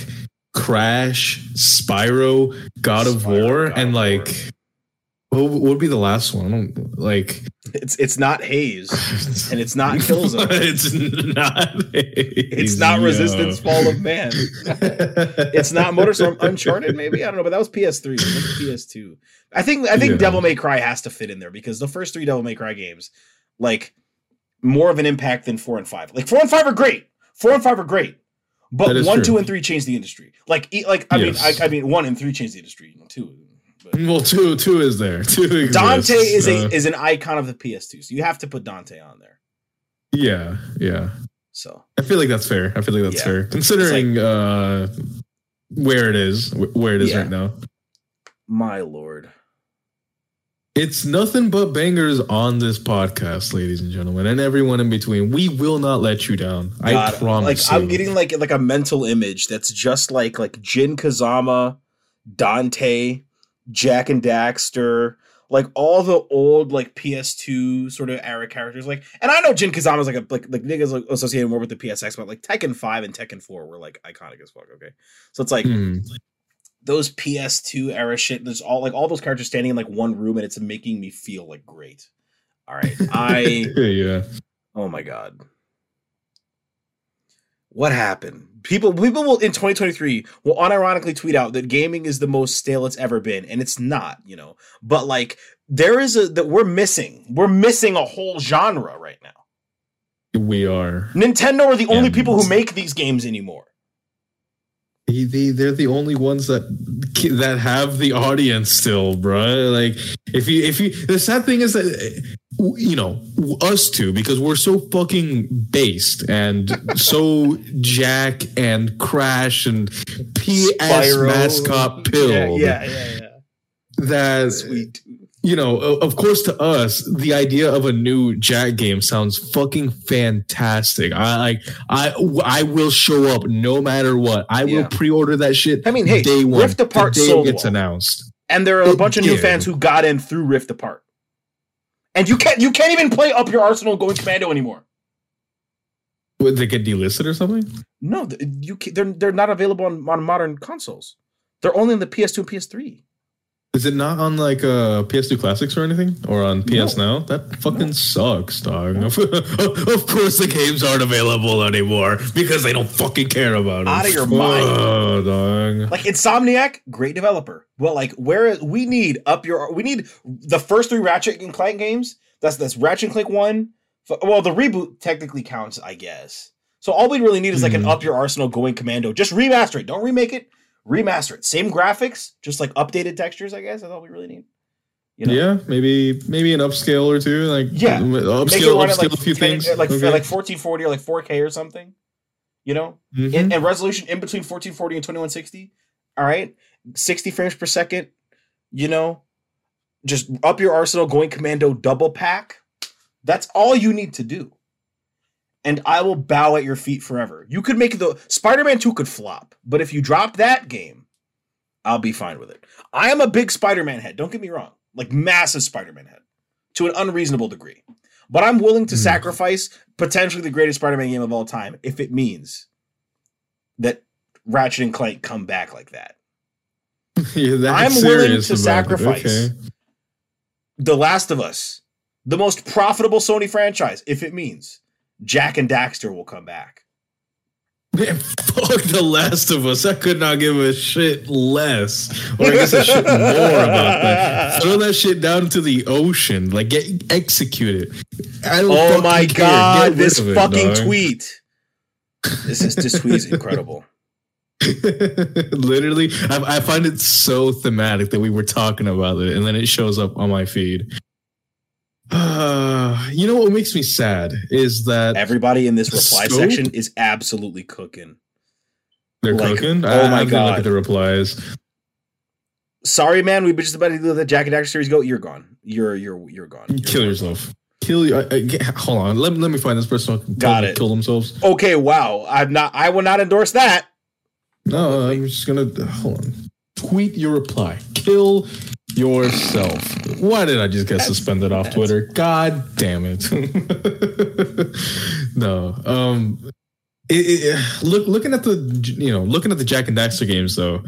Crash, Spyro, God of Spyro, War, God and like What what would be the last one? I don't like. It's it's not haze, and it's not Killzone. it's not. It's not Resistance Fall of Man. It's not Motorstorm Uncharted. Maybe I don't know, but that was PS3. PS2. I think I think Yeah. Devil May Cry has to fit in there because the first three Devil May Cry games, like, more of an impact than four and five. Like four and five are great. Four and five are great, but one, true. two, and three changed the industry. Like, like I Yes. mean, I, I mean, one and three changed the industry. Two. But Well, two two is there. Two exists. Dante is a Uh, is an icon of the PS2, so you have to put Dante on there. yeah yeah. So I feel like that's fair. I feel like that's Yeah. fair considering uh where it is where it is Yeah. right now. my lord. It's nothing but bangers on this podcast, ladies and gentlemen, and everyone in between. We will not let you down. I promise. Like I'm getting like like a mental image that's just like like Jin Kazama, Dante, Jak and Daxter, like all the old like PS2 sort of era characters. Like, and I know Jin Kazama's like a like like niggas like associated more with the PSX, but like Tekken Five and Tekken Four were like iconic as fuck. Okay, so it's like Hmm. Those PS2 era shit. There's all like all those characters standing in like one room, and it's making me feel like great. All right, I. yeah. Oh my god. What happened? People people will in 2023 will unironically tweet out that gaming is the most stale it's ever been and it's not, you know. But like there is a that we're missing. We're missing a whole genre right now. We are. Nintendo are the only people who make these games anymore. They, they, they're the only ones that that have the audience still, bro. Like if you if you the sad thing is that you know us two because we're so fucking based and so Jak and Crash and PS Spyro. mascot pill Yeah, yeah, yeah, yeah. that Sweet. You know, of course, to us, the idea of a new Jak game sounds fucking fantastic. I like, I, I will show up no matter what. I will Yeah. pre-order that shit. I mean, hey, day one, Rift Apart the day gets announced. And there are a bunch of new fans who got in through Rift Apart. And you can't you can't even play up your arsenal going commando anymore. Would they get delisted or something? No, you they're they're not available on, on modern consoles. They're only on the PS2 and PS3. Is it not on like uh, PS2 Classics or anything, or on PS No. Now? That fucking sucks, dog. of course, the games aren't available anymore because they don't fucking care about it. Out of your mind. Oh, dog. Like Insomniac, great developer. Well, like where we need up your we need the first three Ratchet and Clank games. That's that's Ratchet and Clank one. Well, the reboot technically counts, I guess. So all we really need is like an Mhm. up your arsenal going commando. Just remaster it. Don't remake it. Remaster it. Same graphics, just like updated textures. I guess that's all we really need. You know? Yeah, maybe maybe an upscale or two, like Yeah. upscale, upscale like a few 10 things. like Okay. like 1440 or like 4K or something. You know, Mhm. in, and resolution in between 1440 and 2160. All right, 60 frames per second. You know, just up your arsenal, going commando, double pack. That's all you need to do. And I will bow at your feet forever. You could make the Spider-Man 2 could flop, but if you drop that game, I'll be fine with it. I am a big Spider-Man head. Don't get me wrong, like massive Spider-Man head to an unreasonable degree. But I'm willing to Hmm. sacrifice potentially the greatest Spider-Man game of all time if it means that Ratchet and Clank come back like that. yeah, I'm willing to sacrifice. Okay. The Last of Us, the most profitable Sony franchise, if it means Jak and Daxter will come back. Man, fuck The Last of Us. I could not give a shit less. Or I guess a shit more about that. Throw that shit down into the ocean. Like, get executed. I don't Oh my god, this it, fucking dog. tweet. This is this tweet is incredible. Literally, I, I find it so thematic that we were talking about it, and then it shows up on my feed. Uh, you know what makes me sad is that Everybody in this reply Scope? section is absolutely cooking. they're like, cooking. oh I, my I God. Look at the replies. Sorry, man. We were just about to do the Jak and Daxter series. Go. You're gone. You're you're you're gone. You're Kill gone. yourself. Kill you. I, hold on. Let, let me find this person. Got it. Kill themselves. Okay. Wow. I'm not. I will not endorse that. No, I'm just gonna hold on. Tweet your reply. Kill yourself. Why did I just get suspended off Twitter? God damn it. no. Um it, it, look looking at the you know, looking at the Jak and Daxter games though.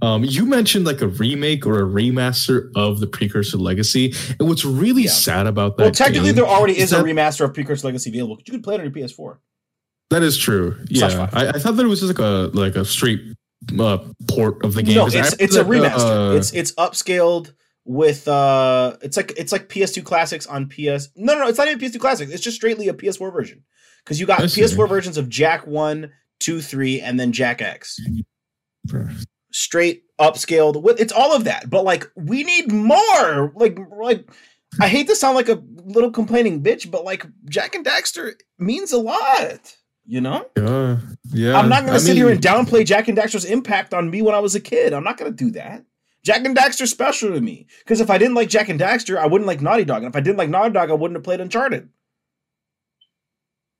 Um, you mentioned like a remake or a remaster of the Precursor Legacy, and what's really Yeah. sad about that? Well, technically, there already is a that- remaster of Precursor Legacy available. You can play it on your PS4. That is true. Yeah. I, I thought that it was just like a like a straight uh, port of the game. No, it's it's a remaster. uh, it's it's upscaled with uh, it's like it's like PS2 classics on PS. No, no, no, it's not even PS2 classics. It's just straightly a PS4 version because you got I. PS4 versions of Jak One, Two, Three, and then Jak X. Straight upscaled with it's all of that. But like we need more. Like like I hate to sound like a little complaining bitch, but like Jak and Daxter means a lot. You know. yeah, yeah. I'm not I to sit here and downplay Jak and Daxter's impact on me when I was a kid. I'm not going to do that. Jak and Daxter's special to me because if I didn't like Jak and Daxter, I wouldn't like Naughty Dog, and if I didn't like Naughty Dog, I wouldn't have played Uncharted.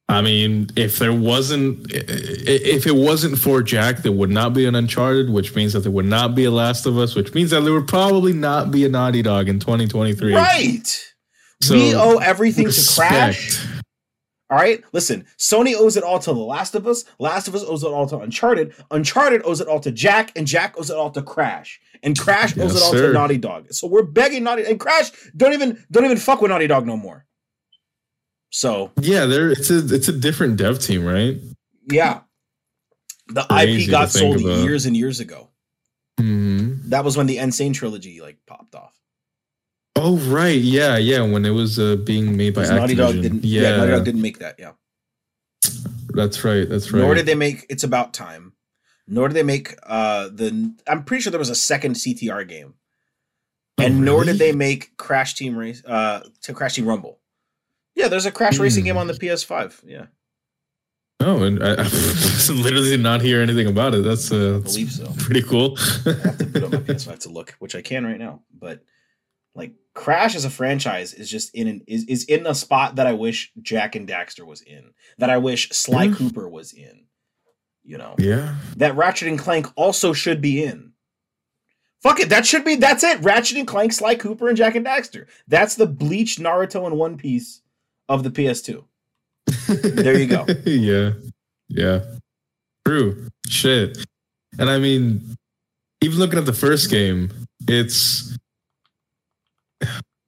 I mean, if there wasn't, if it wasn't for Jak, there would not be an Uncharted, which means that there would not be a Last of Us, which means that there would probably not be a Naughty Dog in 2023. Right. So, we owe everything to respect. Crash. All right. Listen, Sony owes it all to The Last of Us. Last of Us owes it all to Uncharted. Uncharted owes it all to Jak, and Jak owes it all to Crash. And Crash owes Yes, it all sir. to Naughty Dog. So we're begging Naughty and Crash don't even don't even fuck with Naughty Dog no more. So Yeah, there. It's a it's a different dev team, right? Yeah. The Crazy IP got sold about. years and years ago. hmm That was when the N. Sane trilogy like popped off. Oh right, yeah, yeah. When it was uh, being made by Naughty Dog didn't. Yeah. yeah, Naughty Dog didn't make that. Yeah. that's right. That's right. Nor did they make It's About Time. Nor did they make uh the. I'm pretty sure there was a second CTR game, Oh, and nor did they make Crash Team Race. Uh, to Crash Team Rumble. Yeah, there's a Crash Racing Hmm. game on the PS5. Yeah, No, and I, I literally did not hear anything about it. That's uh, I believe so. pretty cool. I have to put on my PS5 to look, which I can right now. But like Crash as a franchise is just in an is, is in a spot that I wish Jak and Daxter was in, that I wish Sly Yeah. Cooper was in. You know, yeah, that Ratchet and Clank also should be in. Fuck it, that should be that's it. Ratchet and Clank, Sly Cooper, and Jak and Daxter. That's the Bleach, Naruto, and One Piece of the PS2. There you go. yeah, yeah, true. Shit, and I mean, even looking at the first game, it's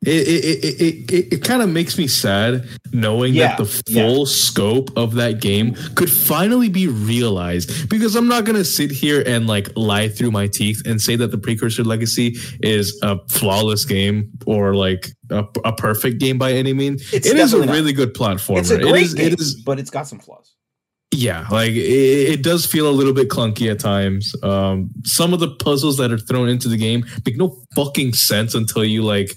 it it it it, it, it kind of makes me sad knowing Yeah, that the yeah. full scope of that game could finally be realized because I'm not gonna sit here and like lie through my teeth and say that the precursor legacy is a flawless game or like a, a perfect game by any means. It's It is a not. really good platformer. It's a great is- game, It is but it's got some flaws. yeah like it, it does feel a little bit clunky at times um some of the puzzles that are thrown into the game make no fucking sense until you like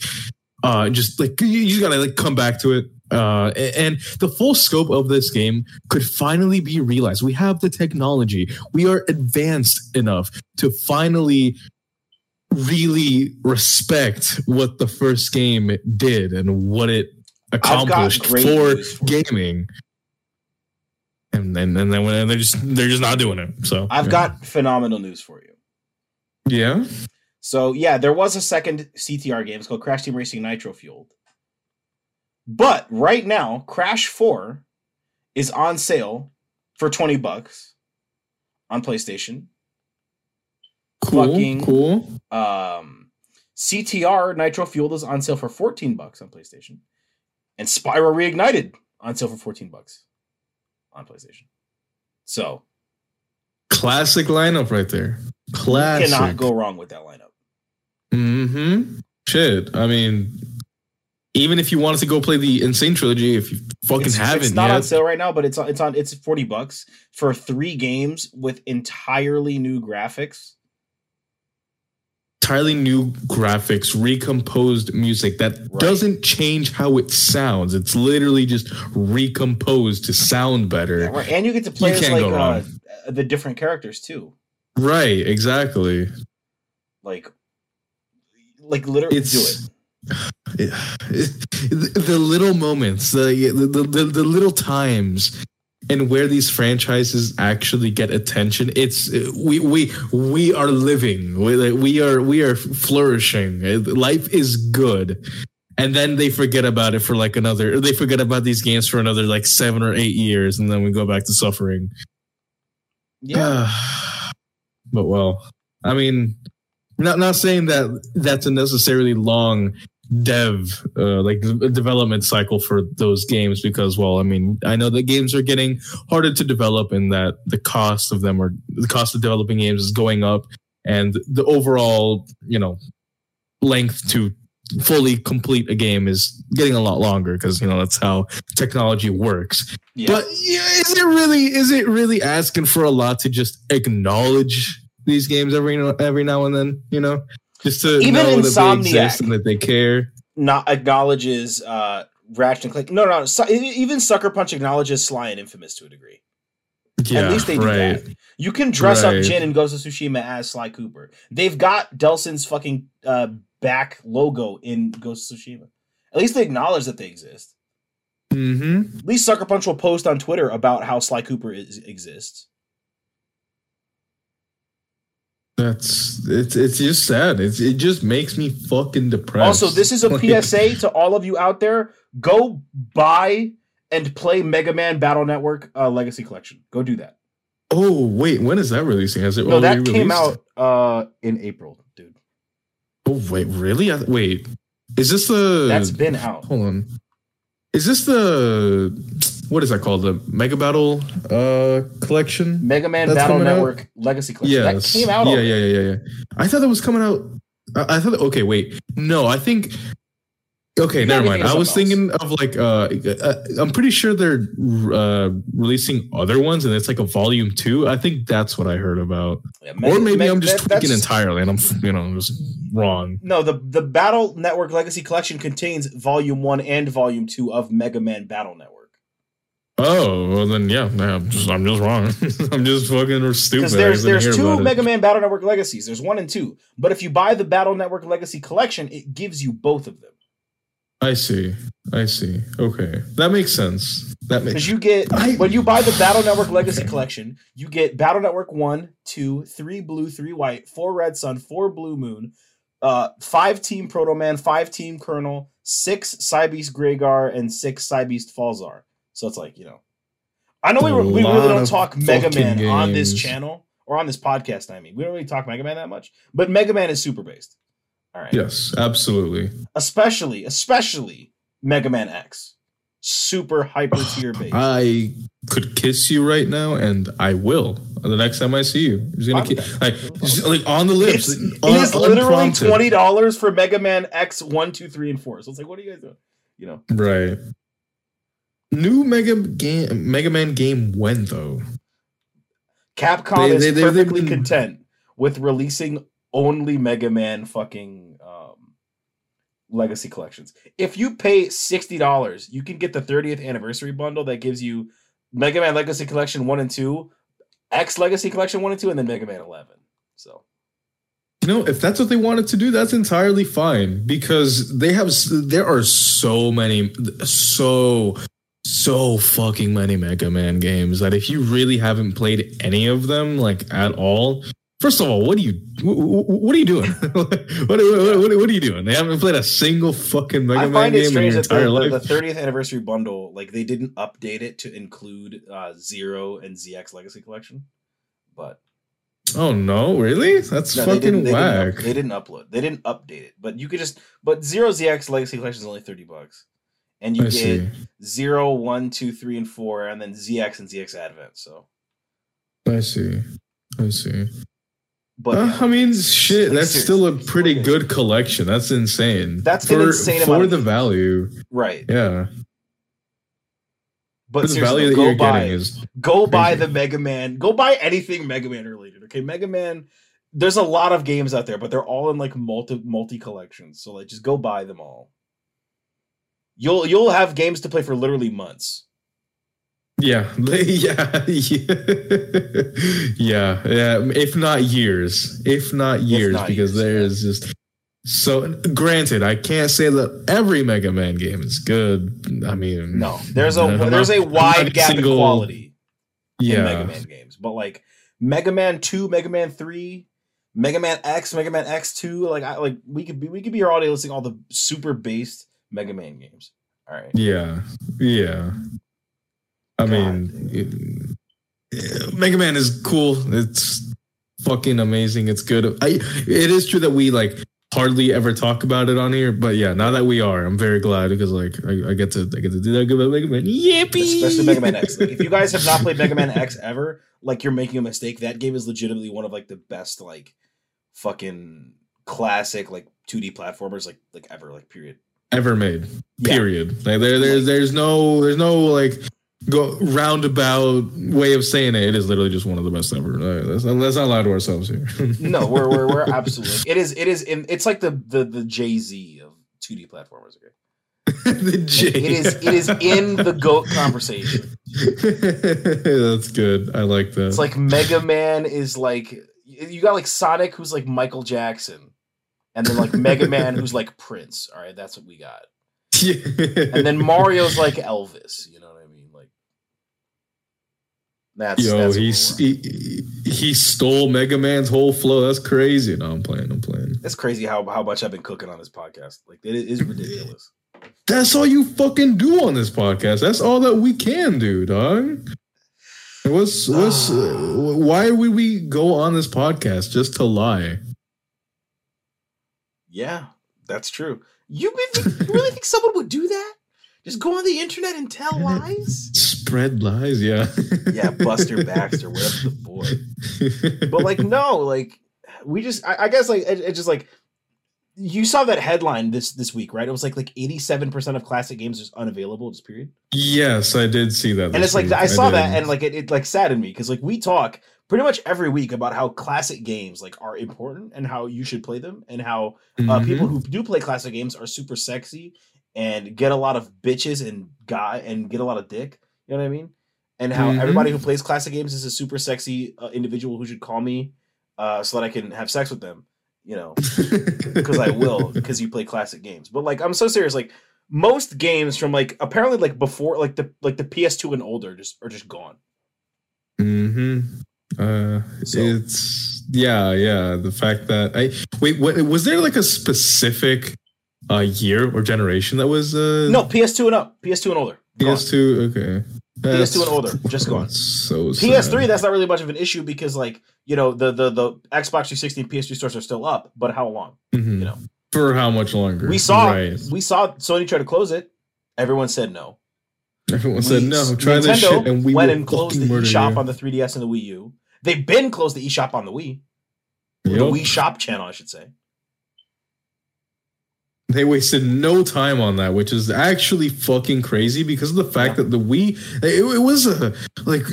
uh just like you, you gotta like come back to it uh and the full scope of this game could finally be realized we have the technology we are advanced enough to finally really respect what the first game did and what it accomplished for for gaming and then and then when they're just they're just not doing it. So I've yeah. got phenomenal news for you. yeah. So yeah, there was a second CTR game. It's called Crash Team Racing Nitro Fueled. But right now, Crash 4 is on sale for 20 bucks on PlayStation. Cool. Fucking- Cool. Um, CTR Nitro Fueled is on sale for 14 bucks on PlayStation. And Spyro Reignited on sale for 14 bucks on PlayStation. So Classic lineup right there. Classic. cannot go wrong with that lineup. Mm-hmm. Shit. I mean, even if you wanted to go play the N. Sane trilogy, if you fucking it's, haven't it's not yet, on sale right now, but it's on, it's on it's 40 bucks for three games with entirely new graphics. entirely new graphics, recomposed music that Right. doesn't change how it sounds. It's literally just recomposed to sound better. Right. And you get to play as like uh, the different characters too. Right. Exactly. Like like literally It's- do it. the little moments, the, the the the little times, and where these franchises actually get attention. It's we we we are living. We, we are we are flourishing. Life is good. And then they forget about it for like another. They forget about these games for another like seven or eight years, and then we go back to suffering. Yeah. but well, I mean, not not saying that that's a necessarily long dev uh, like development cycle for those games because well i mean i know that games are getting harder to develop and that the cost of them or the cost of developing games is going up and the overall you know length to fully complete a game is getting a lot longer because you know that's how technology works Yeah. but yeah, is it really is it really asking for a lot to just acknowledge these games every every now and then you know just to Even know that they Insomniac- exist and that they care not acknowledges uh Ratchet and Clank. No, no, Su- even Sucker Punch acknowledges Sly and Infamous to a degree. yeah At least they do right that. You can dress Right. up Jin and Ghost of Tsushima as Sly Cooper. They've got Delson's fucking uh, back logo in Ghost of Tsushima. At least they acknowledge that they exist. mm-hmm At least Sucker Punch will post on Twitter about how Sly Cooper is, exists. That's it's it's just sad it's, it just makes me fucking depressed Also, this is a PSA to all of you out there. Go buy and play Mega Man Battle Network uh, Legacy Collection. Go do that. oh wait when is that releasing has it No, that came released? out uh, in April, dude. oh wait really I, wait is this the That's been out. hold on is this the what is that called the mega battle uh collection Mega Man That's Battle coming out? Network Legacy Collection. That Yes. came out. Yeah, yeah, yeah, yeah, yeah. I thought that was coming out. I, I thought. Okay, wait. No, I think. Okay, never mind. I was something thinking of like. Uh, uh, I'm pretty sure they're uh releasing other ones, and it's like a volume two. I think that's what I heard about. Yeah, or maybe Mega- I'm just that- tweaking entirely, and I'm you know just wrong. No, the the Battle Network Legacy Collection contains Volume One and Volume Two of Mega Man Battle Network. Oh, well then yeah, yeah I'm just I'm just wrong. I'm just fucking stupid. There's there's two it. Mega Man Battle Network Legacies. There's one and two. But if you buy the Battle Network Legacy Collection, it gives you both of them. I see. I see. Okay, that makes sense. That makes. Because you get I- when you buy the Battle Network Legacy Okay. Collection, you get Battle Network one, two, three blue, three white, four red sun, four blue moon, uh, five team Proto Man, five team Colonel, six Cybeast Gregar, and six Cybeast Falzar. So it's like you know, I know we, A we really don't talk Mega Man on this channel or on this podcast. I mean, we don't really talk Mega Man that much, but Mega Man is super based. All right, Yes, absolutely. especially especially Mega Man X, super hyper tier based. I could kiss you right now, and I will the next time I see you. I'm just gonna with like, just, like on the lips. It's, it is literally twenty dollars for Mega Man X one, two, three, and four. So it's like, what are you guys doing? You know, Right. New Mega game, Mega Man game when though? Capcom They- is they- they- perfectly been- content with releasing only Mega Man fucking um, legacy collections. If you pay sixty dollars, you can get the 30th anniversary bundle that gives you Mega Man Legacy Collection one and two, X Legacy Collection one and two, and then Mega Man Eleven. So You know, if that's what they wanted to do, that's entirely fine because they have there are so many, so so fucking many Mega Man games that if you really haven't played any of them like at all, first of all, what are you wh- wh- what are you doing? what, what, what, what are you doing? They haven't played a single fucking Mega I Man game in your entire the, life. the 30th anniversary bundle, like they didn't update it to include uh, Zero and ZX Legacy Collection. But oh no, really? That's no, they fucking didn't, they whack. Didn't, up- they didn't upload. They didn't update it. But you could just. But Zero ZX Legacy Collection is only 30 bucks, and you I get see. Zero, One, Two, Three, and Four, and then ZX and ZX Advent. So, I see. I see. but Uh, yeah, I mean, shit. like, That's still a pretty good collection. That's insane. That's an for, insane for amount of- the value. right. Yeah, But for the seriously, value that go you're buy. getting is go buy the Mega Man. Go buy anything Mega Man related. Okay, Mega Man. There's a lot of games out there, but they're all in like multi multi collections. So like, just go buy them all. You'll you'll have games to play for literally months. yeah, yeah, yeah, yeah. If not years, if not years, not because years, there yeah. just so. Granted, I can't say that every Mega Man game is good. I mean, No, there's a I'm not- there's a wide gap single- in quality in Yeah, Mega Man games, but like Mega Man Two, Mega Man Three, Mega Man X, Mega Man X Two, like I like we could be we could be here all day listing all the super based Mega Man games. All right. yeah, yeah. I God mean, it- Mega Man is cool. It's fucking amazing. It's good. I it is true that we like hardly ever talk about it on here, but yeah, now that we are, I'm very glad because like I, I get to I get to do that good about Mega Man. Yippee! especially Mega Man X. Like, if you guys have not played Mega Man X ever, like you're making a mistake. That game is legitimately one of like the best like fucking classic like 2D platformers like like ever like period. Ever made. Yeah. Period. Like there, there's there's no there's no like go roundabout way of saying it. It is literally just one of the best ever. Uh, Let's not, let's not lie to ourselves here. No, we're we're, we're absolutely. It is it is it's like the the the Jay Z of 2D platformers. Okay, the J. it is it is in the goat conversation. That's good. I like that. It's like Mega Man is like you got like Sonic who's like Michael Jackson, and then like Mega Man who's like Prince. All right, that's what we got. And then Mario's like Elvis. You know what I mean? Like that's Yo, that's he's, he he stole Mega Man's whole flow. That's crazy. No, I'm playing. I'm playing. That's crazy how how much I've been cooking on this podcast. Like it is ridiculous. That's all you fucking do on this podcast. That's all that we can do, dog. What's what's why would we go on this podcast just to lie? Yeah, that's true. You really think, you really think someone would do that? Just go on the internet and tell lies? Spread lies, yeah. Yeah, Buster Baxter, whatever the boy. But like, no, like we just, I, I guess, like it, it's just like you saw that headline this this week, right? It was like like eighty seven percent of classic games is unavailable. Just period. yes, I did see that. and it's like week. I saw that, and like it, it like saddened me because like we talk pretty much every week about how classic games like are important and how you should play them and how uh, Mhm. people who do play classic games are super sexy and get a lot of bitches and guy and get a lot of dick. You know what I mean? And how Mhm. everybody who plays classic games is a super sexy uh, individual who should call me uh, so that I can have sex with them. You know, because I will because you play classic games. But like, I'm so serious. Like most games from like apparently like before like the like the PS2 and older just are just gone. hmm Uh, So- it's yeah, yeah. The fact that I wait, what, was there like a specific uh year or generation that was uh No, PS2 and up, PS2 and older. Gone. PS2? Okay, PS2 and older, just gone. So PS3, sad. that's not really much of an issue because like you know the the the Xbox 360 and PS3 stores are still up, but how long? Mhm. You know, for how much longer? we saw Right. we saw Sony try to close it. Everyone said no. Everyone said no. Try this shit, and we went and closed the shop on the 3DS and the Wii U. They've been closed the eShop on the Wii, the Wii Shop channel, I should say. They wasted no time on that, which is actually fucking crazy because of the fact Yeah. that the Wii, it, it was uh, like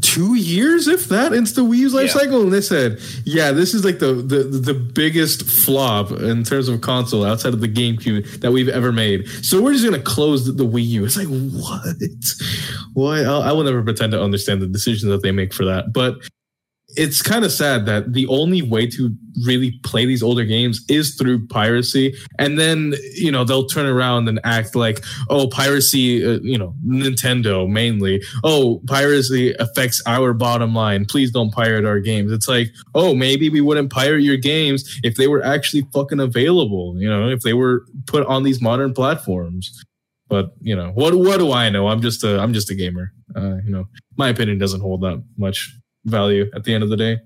two years, if that, into the Wii U's life Yeah. cycle, and they said, "Yeah, this is like the, the the biggest flop in terms of console outside of the GameCube that we've ever made." So we're just gonna close the, the Wii U. It's like what? Why? I'll, I will never pretend to understand the decisions that they make for that, but it's kind of sad that the only way to really play these older games is through piracy. And then you know they'll turn around and act like oh piracy uh, you know nintendo mainly. Oh piracy affects our bottom line. Please don't pirate our games. It's like oh maybe we wouldn't pirate your games if they were actually fucking available you know if they were put on these modern platforms. But you know what what do i know? I'm just a i'm just a gamer. Uh, you know my opinion doesn't hold that much value at the end of the day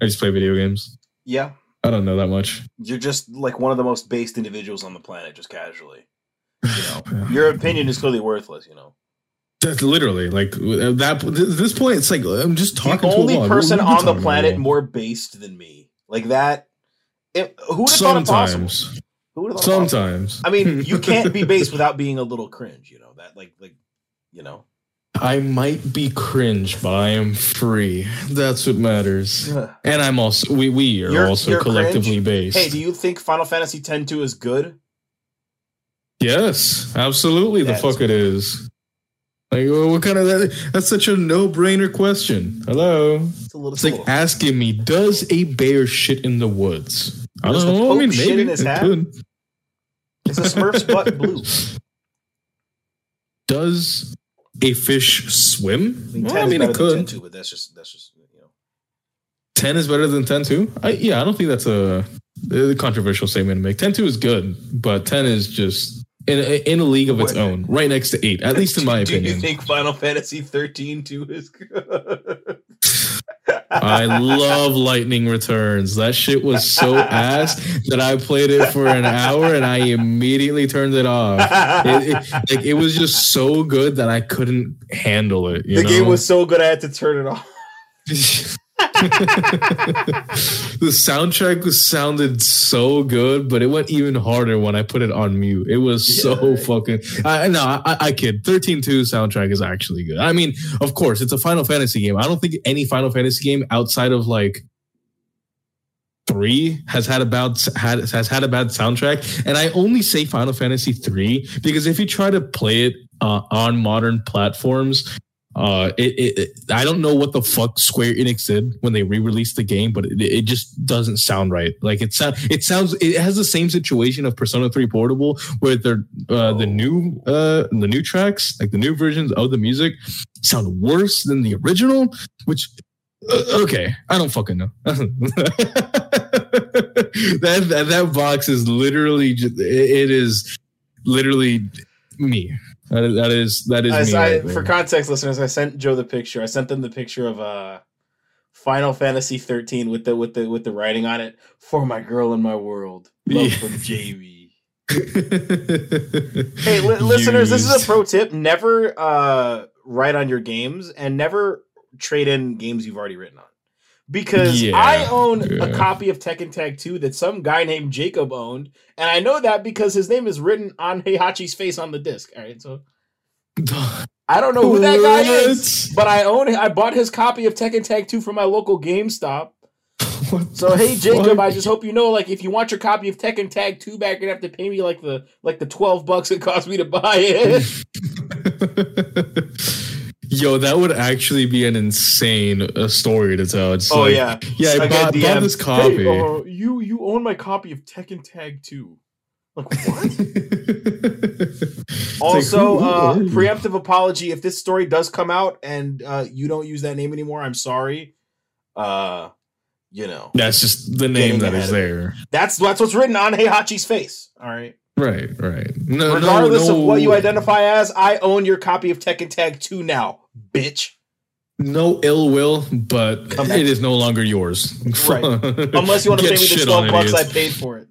i just play video games Yeah, i don't know that much you're just like one of the most based individuals on the planet, just casually. You know, your opinion is clearly worthless. You know, That's literally like at uh, that at this point. It's like I'm just talking. the to only wall. person What are we on the planet more based than me, like that. It, who would have thought it possible? Sometimes, Who would have thought sometimes. I mean, you can't be based without being a little cringe. You know that, like, like, you know. I might be cringe, but I am free. That's what matters. And I'm also we we are You're- also you're collectively cringe? based. Hey, do you think Final Fantasy X-2 is good? yes, absolutely. The That's fuck it is. Like well, what kind of that? That's such a no brainer question. Hello. It's a little. It's like asking me, does a bear shit in the woods? I don't know. I mean, maybe it hat? could. Is a Smurf's butt blue? Does a fish swim? I mean, Well, 10 I mean, it could. 10 too, but that's just that's just you know. 10 is better than 10 2? I, yeah, I don't think that's a, a controversial statement to make. 10 2 is good, but 10 is just in, in a league of its What? own, right next to 8, at least in my Do opinion. you think Final Fantasy 13 2 is good? I love Lightning Returns. That shit was so ass that I played it for an hour and I immediately turned it off. It, it, like, it was just so good that I couldn't handle it. You the know? game was so good I had to turn it off. the soundtrack was sounded so good, but it went even harder when I put it on mute. It was so Yeah. fucking. I no, I, I kid. Thirteen two soundtrack is actually good. I mean, of course, it's a Final Fantasy game. I don't think any Final Fantasy game outside of like three has had a bad had has had a bad soundtrack, and I only say Final Fantasy three because if you try to play it uh, on modern platforms, uh, it, it, it I don't know what the fuck Square Enix did when they re-released the game, but it, it just doesn't sound right. Like it sound it sounds it has the same situation of Persona 3 Portable where they're uh, the new uh the new tracks, like the new versions of the music, sound worse than the original, which uh, okay, I don't fucking know. that, that that box is literally just, it, it is literally me. That is that is that is. I, right for context listeners, I sent Joe the picture. I sent them the picture of uh Final Fantasy 13 with the with the with the writing on it for my girl in my world. Love Yeah. from JV. Hey, li- listeners, this is a pro tip. Never uh, write on your games and never trade in games you've already written on. Because Yeah, I own a copy of Tekken Tag 2 that some guy named Jacob owned. And I know that because his name is written on Heihachi's face on the disc. All right. So I don't know who that guy is, but I own I bought his copy of Tekken Tag 2 from my local GameStop. What So hey Jacob, fuck? I just hope you know, like, if you want your copy of Tekken Tag Two back, you're gonna have to pay me like the like the twelve bucks it cost me to buy it. Yo, that would actually be an insane uh, story to tell. It's oh like, yeah, yeah, I I bought, bought this copy. Hey, uh, you you own my copy of Tekken Tag Two. Like what? It's like, also, who- who uh, preemptive apology if this story does come out and uh, you don't use that name anymore. I'm sorry. Uh, you know, That's just the name that ahead is of it. there. that's that's what's written on Heihachi's face. All right. Right, right. No, Regardless no, of what you identify as, I own your copy of Tekken Tag 2 now, bitch. No ill will, but Come back. it is no longer yours. Right. Unless you want to pay me the shit 12 bucks I paid for it.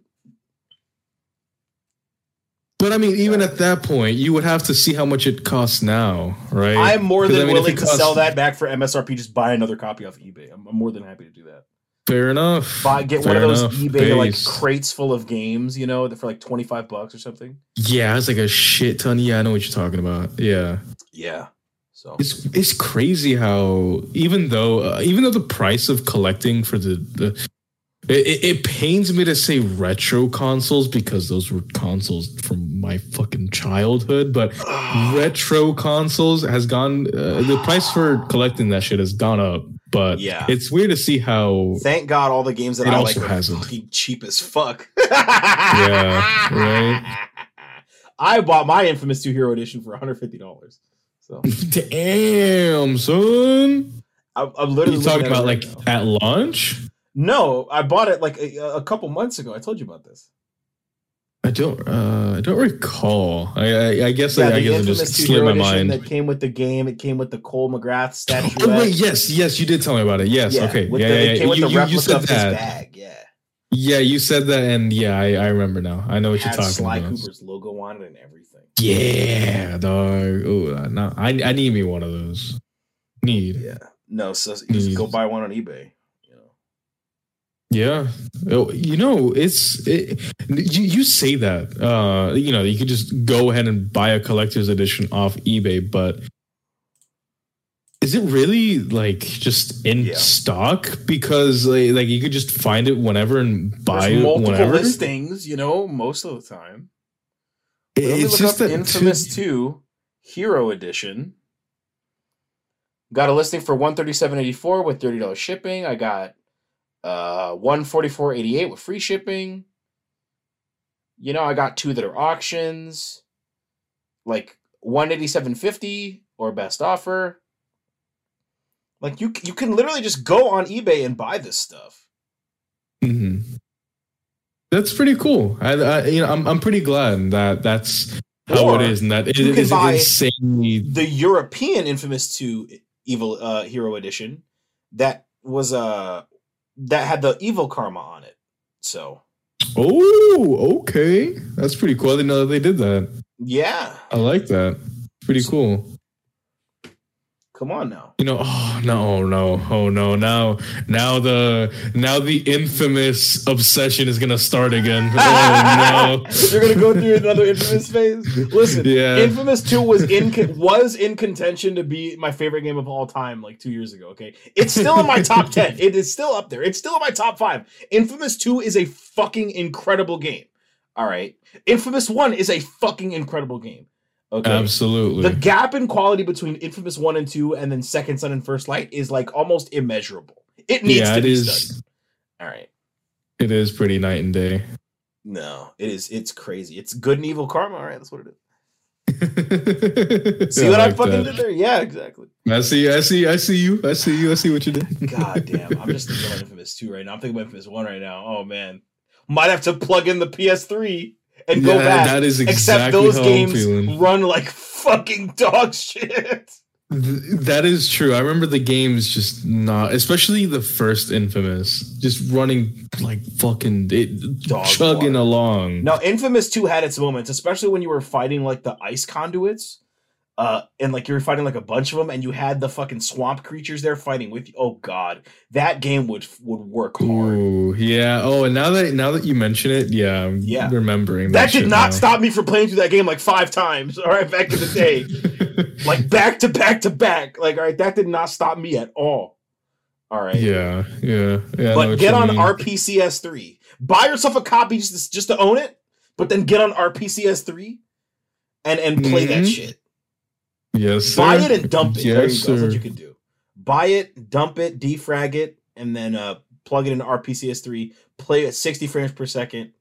But I mean, even at that point, you would have to see how much it costs now, right? I'm more than I mean, willing it to sell that back for MSRP. Just buy another copy off eBay. I'm, I'm more than happy to do that. Fair enough. Buy get one Fair of those enough. eBay like Based. crates full of games, you know, for like 25 bucks or something. Yeah, it's like a shit ton. Yeah, I know what you're talking about. Yeah. Yeah. So It's it's crazy how even though uh, even though the price of collecting for the the it, it, it pains me to say retro consoles because those were consoles from my fucking childhood, but retro consoles has gone uh, the price for collecting that shit has gone up. But Yeah. it's weird to see how thank God all the games that I also like are hasn't. fucking cheap as fuck. Yeah, right. I bought my Infamous 2 Hero Edition for $150. So damn son. I'm, I'm literally You talking about it like now. at launch? No, I bought it like a, a couple months ago. I told you about this. I don't. Uh, I don't recall. I. I, I guess. Yeah, I, I guess it just 2 slipped my mind. that came with the game. It came with the Cole McGrath statue. Oh wait, yes, yes, you did tell me about it. Yes, okay, yeah, the, yeah, yeah. You, you, you said that. bag. Yeah, Yeah, you said that, and yeah, I, I remember now. I know what it you're talking Sly about. Cooper's logo on it and everything. Yeah, dog. Oh, no, I I need me one of those. Need. Yeah, no, so you just go buy one on eBay. Yeah. Oh, you know, it's it, you, you say that. Uh, you know, you could just go ahead and buy a collector's edition off eBay, but is it really like just in Yeah. stock? Because like, like you could just find it whenever and buy There's it multiple whenever. listings. You know, most of the time. Me It's look just up that Infamous two- 2 Hero Edition. Got a listing for 137.84 with $30 shipping. I got uh 144.88 with free shipping. You know, I got two that are auctions. Like 187.50 or best offer. Like you you can literally just go on eBay and buy this stuff. Mhm. That's pretty cool. I, I you know I'm I'm pretty glad that that's how Or it is and that it you can is buy- insanely the European Infamous 2 Evil uh, Hero Edition that was uh that had the evil karma on it. So Oh, okay. That's pretty cool. I didn't know that they did that. yeah, I like that. Pretty cool. Come on now. You know, oh no, no, oh no. Now now the now the infamous obsession is gonna start again. Oh You're gonna go through another infamous phase. Listen, Yeah. Infamous Two was in con- was in contention to be my favorite game of all time, like two years ago. Okay, it's still in my top ten. It is still up there. It's still in my top five. Infamous Two is a fucking incredible game. All right, Infamous One is a fucking incredible game. Okay, Absolutely. the gap in quality between Infamous One and Two, and then Second Son and First Light is like almost immeasurable. It needs yeah, to it be is studied. All right. it is pretty night and day. No, it is. It's crazy. It's good and evil karma. All right, that's what it is. See See what I fucking did there? Yeah, exactly. I see, I see, I see you. I see you. I see what you did. God damn, I'm just thinking about Infamous 2 right now. I'm thinking about Infamous 1 right now. Oh man. Might have to plug in the PS3 and go Yeah, back. That is exactly Except those how games I'm feeling. run like fucking dog shit. That is true. I remember the games just not, especially the first Infamous, just running like fucking it, Dog chugging water. along. Now, Infamous 2 had its moments, especially when you were fighting like the ice conduits. Uh, and like you were fighting like a bunch of them, and you had the fucking swamp creatures there fighting with you. Oh god, that game would would work hard. Ooh, yeah. Oh, and now that now that you mention it, yeah, I'm Yeah. remembering That did not now. stop me from playing through that game like five times. All right, back in the day. like back to back to back. Like, all right, that did not stop me at all. All right. yeah, yeah, yeah. But get on mean. RPCS3. Buy yourself a copy just to, just to own it, but then get on RPCS3 and and play that Mhm. shit. Yes, sir. Buy it and dump it. there you Yes, go. That's what you can do. Buy it, dump it, defrag it, and then uh plug it into RPCS3. Play at 60 frames per second,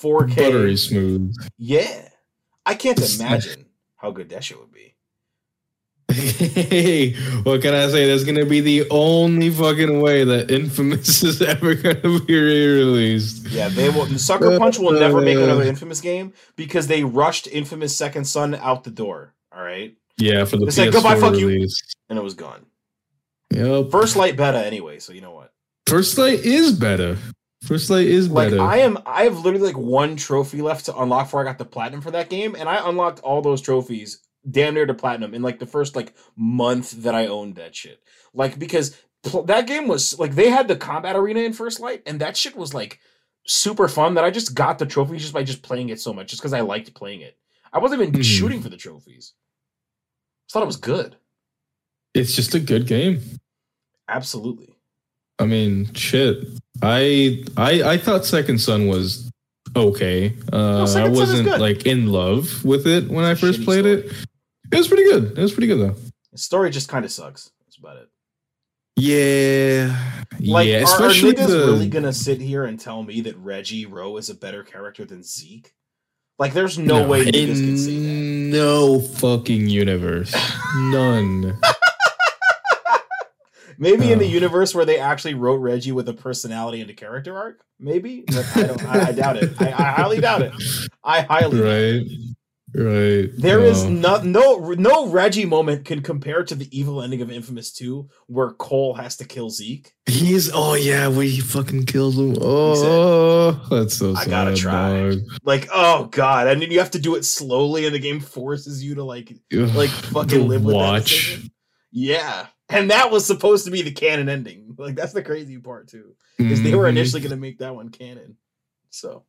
4K. Buttery smooth. Yeah. I can't imagine how good that shit would be. Hey, what can I say? That's gonna be the only fucking way that Infamous is ever gonna be re-released. Yeah, they will. Sucker Punch will never make another Infamous game because they rushed Infamous Second Son out the door. All right, Yeah, for the They said, PS4 "Goodbye, fuck you." release. and it was gone. Yep. First Light beta anyway, so you know what? First Light is better. First Light is Like better. I am, I have literally like one trophy left to unlock before I got the platinum for that game, and I unlocked all those trophies damn near to platinum in like the first like month that I owned that shit. Like because pl- that game was like they had the combat arena in First Light, and that shit was like super fun. That I just got the trophies just by just playing it so much, just because I liked playing it. I wasn't even Mhm. shooting for the trophies. I thought it was good. it's just a good game. Absolutely. I mean, shit. I I I thought Second Son was okay. Uh, I Son is wasn't like in love with it when I first Shitty played story. it. It was pretty good. It was pretty good though. The story just kind of sucks. That's about it. Yeah, Like, yeah. are, are Especially niggas the really gonna sit here and tell me that Reggie Rowe is a better character than Zeke? Like, there's no, way niggas can say that. No fucking universe. None. Maybe in the universe where they actually wrote Reggie with a personality and a character arc, maybe. But I don't. I, I doubt it. I, I highly doubt it. I highly. doubt it. right. Right. There is No. no no no Reggie moment can compare to the evil ending of Infamous Two, where Cole has to kill Zeke. He's oh yeah, where he fucking kills him. Oh, that's so. I gotta try. dog. Like, oh god, and then you have to do it slowly, and the game forces you to like like fucking live with that watch. decision. Yeah, and that was supposed to be the canon ending. Like that's the crazy part too, because they were Mhm. initially going to make that one canon. So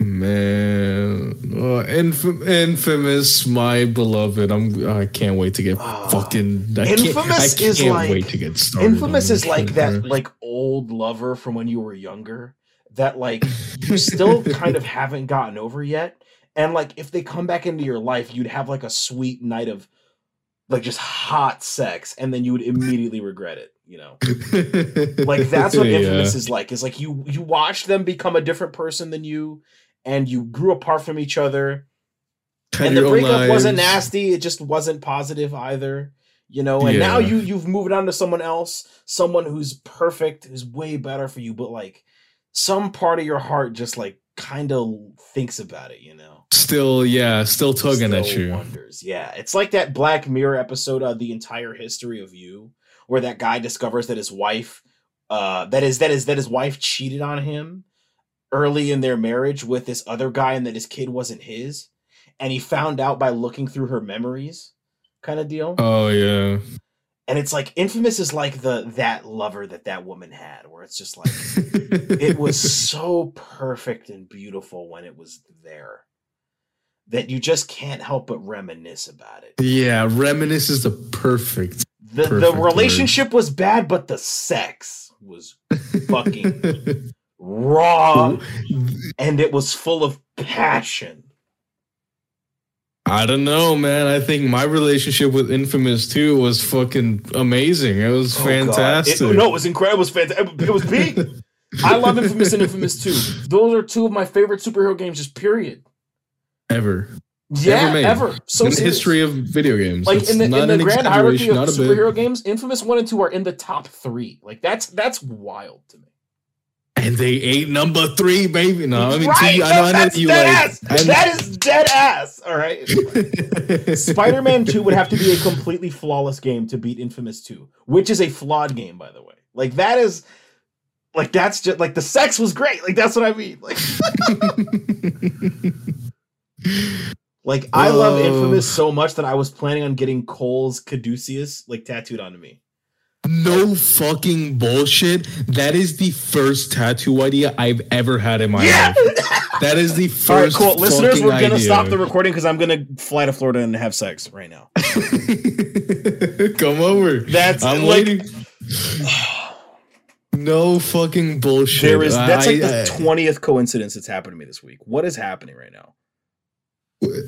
Man, oh, Inf- infamous, my beloved. I'm. I can't wait to get Ah. fucking. I can't, Infamous I is can't like- wait to get started. Infamous is like that like old lover from when you were younger that like you still kind of haven't gotten over yet. And like if they come back into your life, you'd have like a sweet night of like just hot sex, and then you would immediately regret it. You know. like that's what Yeah. infamous is like is like you you watch them become a different person than you and you grew apart from each other. Had and the breakup wasn't nasty. It just wasn't positive either you know? And now you you've moved on to someone else someone who's perfect who's way better for you but like some part of your heart just like kind of thinks about it you know? Still, yeah, still tugging at you. wonders. Yeah it's like that black mirror episode of the entire history of you where that guy discovers that his wife, uh, that is that is that his wife cheated on him early in their marriage with this other guy, and that his kid wasn't his, and he found out by looking through her memories, kind of deal. Oh yeah. and it's like infamous is like the that lover that that woman had where it's just like it was so perfect and beautiful when it was there that you just can't help but reminisce about it yeah, reminisce is the perfect. the the Perfect word. relationship was bad but the sex was fucking raw and it was full of passion I don't know, man. I think my relationship with Infamous 2 was fucking amazing. It was Oh, fantastic. It, no, it was incredible. It was fantastic. It was peak. I love Infamous and Infamous 2. Those are two of my favorite superhero games, just period. Ever. Yeah, made. ever. So in the history of video games. like in the in the grand hierarchy of a bit. superhero games, Infamous One and Two are in the top three. Like that's that's wild to me. And they ate number three, baby. No, I mean, right? I know, I know that's you dead like. ass. That is dead ass. All right. Spider-Man 2 would have to be a completely flawless game to beat Infamous 2, which is a flawed game, by the way. Like that is like that's just like the sex was great. Like that's what I mean. Like like I love. Infamous so much that I was planning on getting Cole's Caduceus like tattooed onto me. No fucking bullshit. That is the first tattoo idea I've ever had in my Yeah. life. That is the first. All right, cool. Listeners, we're gonna idea. stop the recording because I'm gonna fly to Florida and have sex right now. Come over. That's I'm like waiting. No fucking bullshit. there is that's like I- the twentieth coincidence that's happened to me this week. What is happening right now?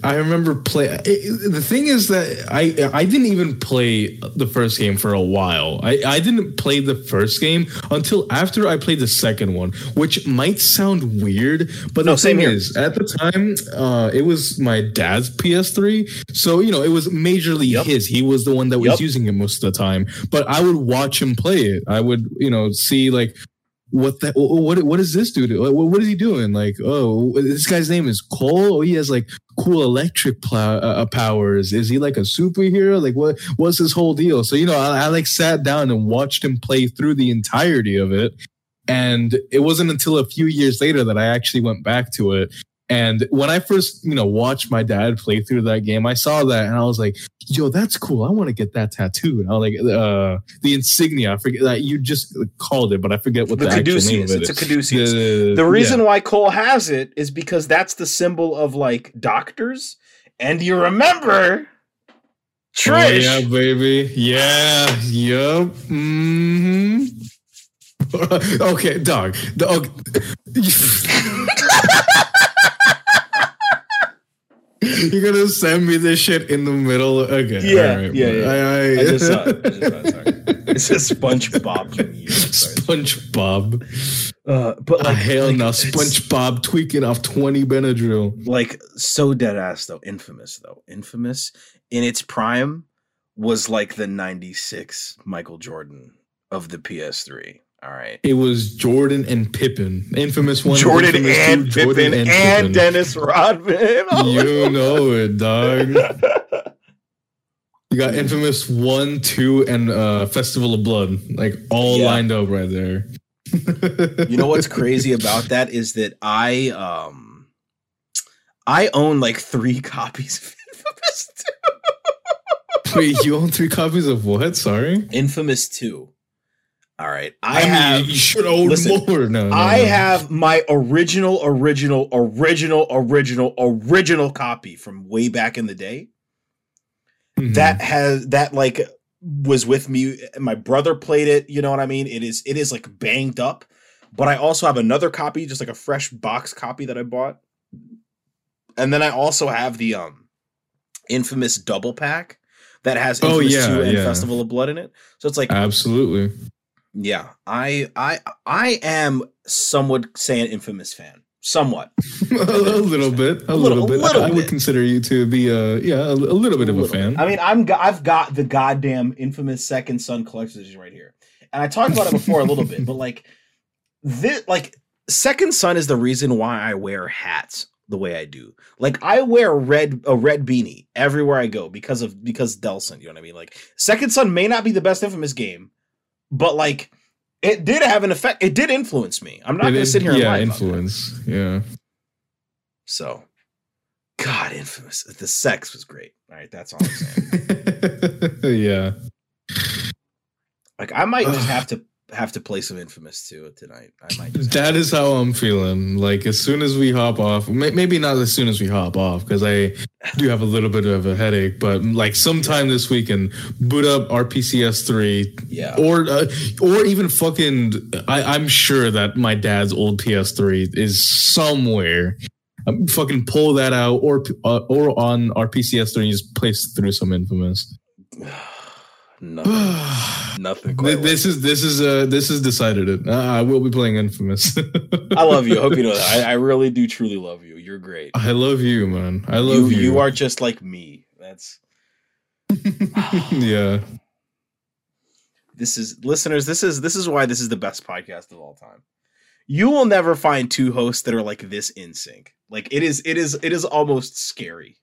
I remember play. it- The thing is that I I didn't even play the first game for a while. I I didn't play the first game until after I played the second one, which might sound weird, but No, the same thing here. is, at the time, uh, it was my dad's PS3, so you know it was majorly Yep. his. He was the one that was Yep. using it most of the time. But I would watch him play it. I would you know see like what the what what is this dude? What, what is he doing? Like, oh, this guy's name is Cole. Oh, he has like cool electric plow, uh, powers. Is he like a superhero? Like, what what's his whole deal? So you know, I, I like sat down and watched him play through the entirety of it, and it wasn't until a few years later that I actually went back to it. And when I first, you know, watched my dad play through that game, I saw that and I was like, "Yo, that's cool. I want to get that tattoo." And I was like, "Uh, the insignia. I forget that you just called it, but I forget what The the, actual name of caduceus. it It's a caduceus. The, The reason yeah. why Cole has it is because that's the symbol of like doctors. And you remember Trish. Oh, yeah, baby. Yeah. Yup. hmm okay, dog. Dog. You're gonna send me this shit in the middle. Okay. Yeah, right, yeah, yeah. I, I, I just saw it. I just saw it. Sorry. It's a SpongeBob from you. Sorry. SpongeBob. Uh, but Ah, like, hell like, no. SpongeBob tweaking off 20 Benadryl. like so dead ass though. Infamous though. Infamous in its prime was like the 96 Michael Jordan of the PS3. All right. It was Jordan and Pippen. Infamous one. Jordan infamous and two, Pippen and, Pippen. Dennis Rodman. Oh You know it, dog. You got Infamous one, two, and uh, Festival of Blood, like all Yeah. lined up right there. you know what's crazy about that is that I um I own like three copies of Infamous 2. Wait, you own three copies of what? Sorry, Infamous 2. All right. I, I, mean, have you should own listen, more. No, no, I no. have my original original original original original copy from way back in the day. Mhm. That has that like was with me my brother played it, you know what I mean? It is it is like banged up. But I also have another copy, just like a fresh box copy that I bought. And then I also have the um infamous double pack that has Oh, Infamous yeah, 2 and yeah. Festival of Blood in it. So it's like absolutely. Yeah, I I I am some would say an infamous fan. Somewhat. a little bit, a, little- little, bit. a little I would consider you to be a yeah, a, a little bit of a fan. I mean, I'm I've got the goddamn infamous Second Son collection edition right here, and I talked about it before a little bit, but like this, like Second Son is the reason why I wear hats the way I do. Like I wear a red a red beanie everywhere I go because of because Delsin. You know what I mean? Like Second Son may not be the best Infamous game, but like it did have an effect. It did influence me. I'm not going to sit here and yeah, lie influence. Yeah. So, God, Infamous. The sex was great. All right, that's all I'm saying. yeah. like I might just have to have to play some Infamous too tonight. I might. Just That is how I'm feeling. Like as soon as we hop off, may- maybe not as soon as we hop off, because I do have a little bit of a headache. But like sometime this weekend, boot up RPCS three, yeah. or uh, or even fucking. I, I'm sure that my dad's old PS3 is somewhere. Um, fucking pull that out, or uh, or on RPCS three, and just play through some Infamous. nothing. Nothing. Quite Th- like this is this is uh this is decided it. Uh, I will be playing Infamous. I love you. I hope you know that. I, I really do truly love you. You're great. I love you, man. I love you. you are just like me. That's yeah. this is listeners, this is this is why this is the best podcast of all time. You will never find two hosts that are like this in sync. Like it is it is it is almost scary.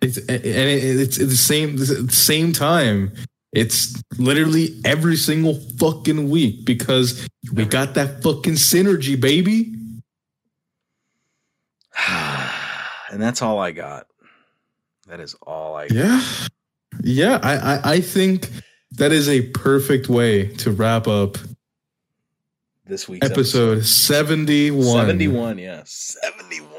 It's and it, it's at the same the same time. It's literally every single fucking week because we got that fucking synergy, baby. and that's all I got. That is all I got. Yeah, yeah. I I, I think that is a perfect way to wrap up This week's episode seventy one. 71, yeah. 71.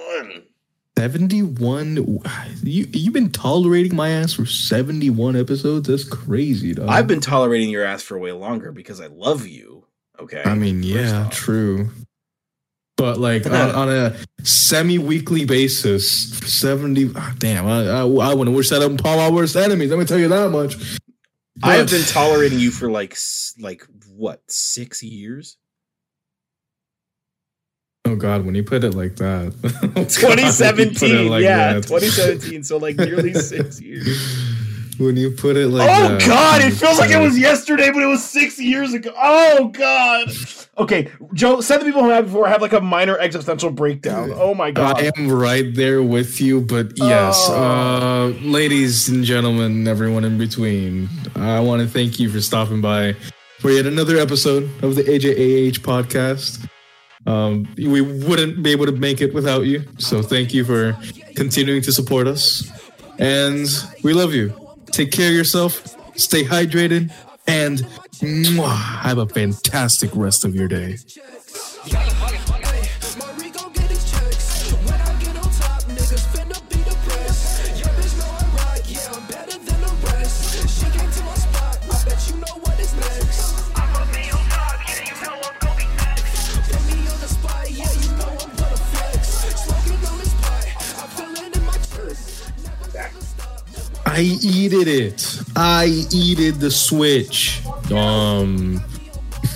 71 you you've been tolerating my ass for 71 episodes that's crazy dog. I've been tolerating your ass for way longer because I love you. Okay. i mean yeah true but like on, on a semi-weekly basis 70 ah, damn i i, I want to wish that up Paul our worst enemies let me tell you that much I have been tolerating you for like like what, 6 years? Oh god when you put it like that Oh, God, when you put it 2017. like yeah, that. 2017, so like nearly 6 years. when you put it like oh that, god, it feels like it was yesterday, but it was six years ago. Oh god. Okay, Joe, said the people who have before have like a minor existential breakdown. Oh my god. I am right there with you, but yes, Oh. uh, ladies and gentlemen, everyone in between, I want to thank you for stopping by for yet another episode of the AJAH podcast. Um, we wouldn't be able to make it without you, so thank you for continuing to support us, and we love you. Take care of yourself, stay hydrated, and mwah, have a fantastic rest of your day. I eated it. I eated the switch. Um.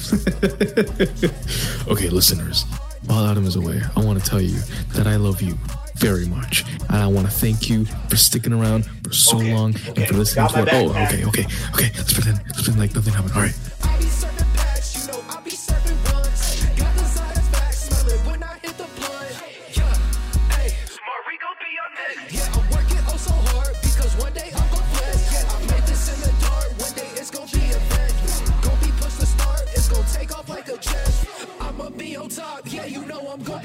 okay, listeners. While Adam is away, I want to tell you that I love you very much, and I want to thank you for sticking around for so Okay, long okay. and for listening Got to it. Oh, okay, okay, okay. Let's pretend. Let's pretend like nothing happened. All right. Gonna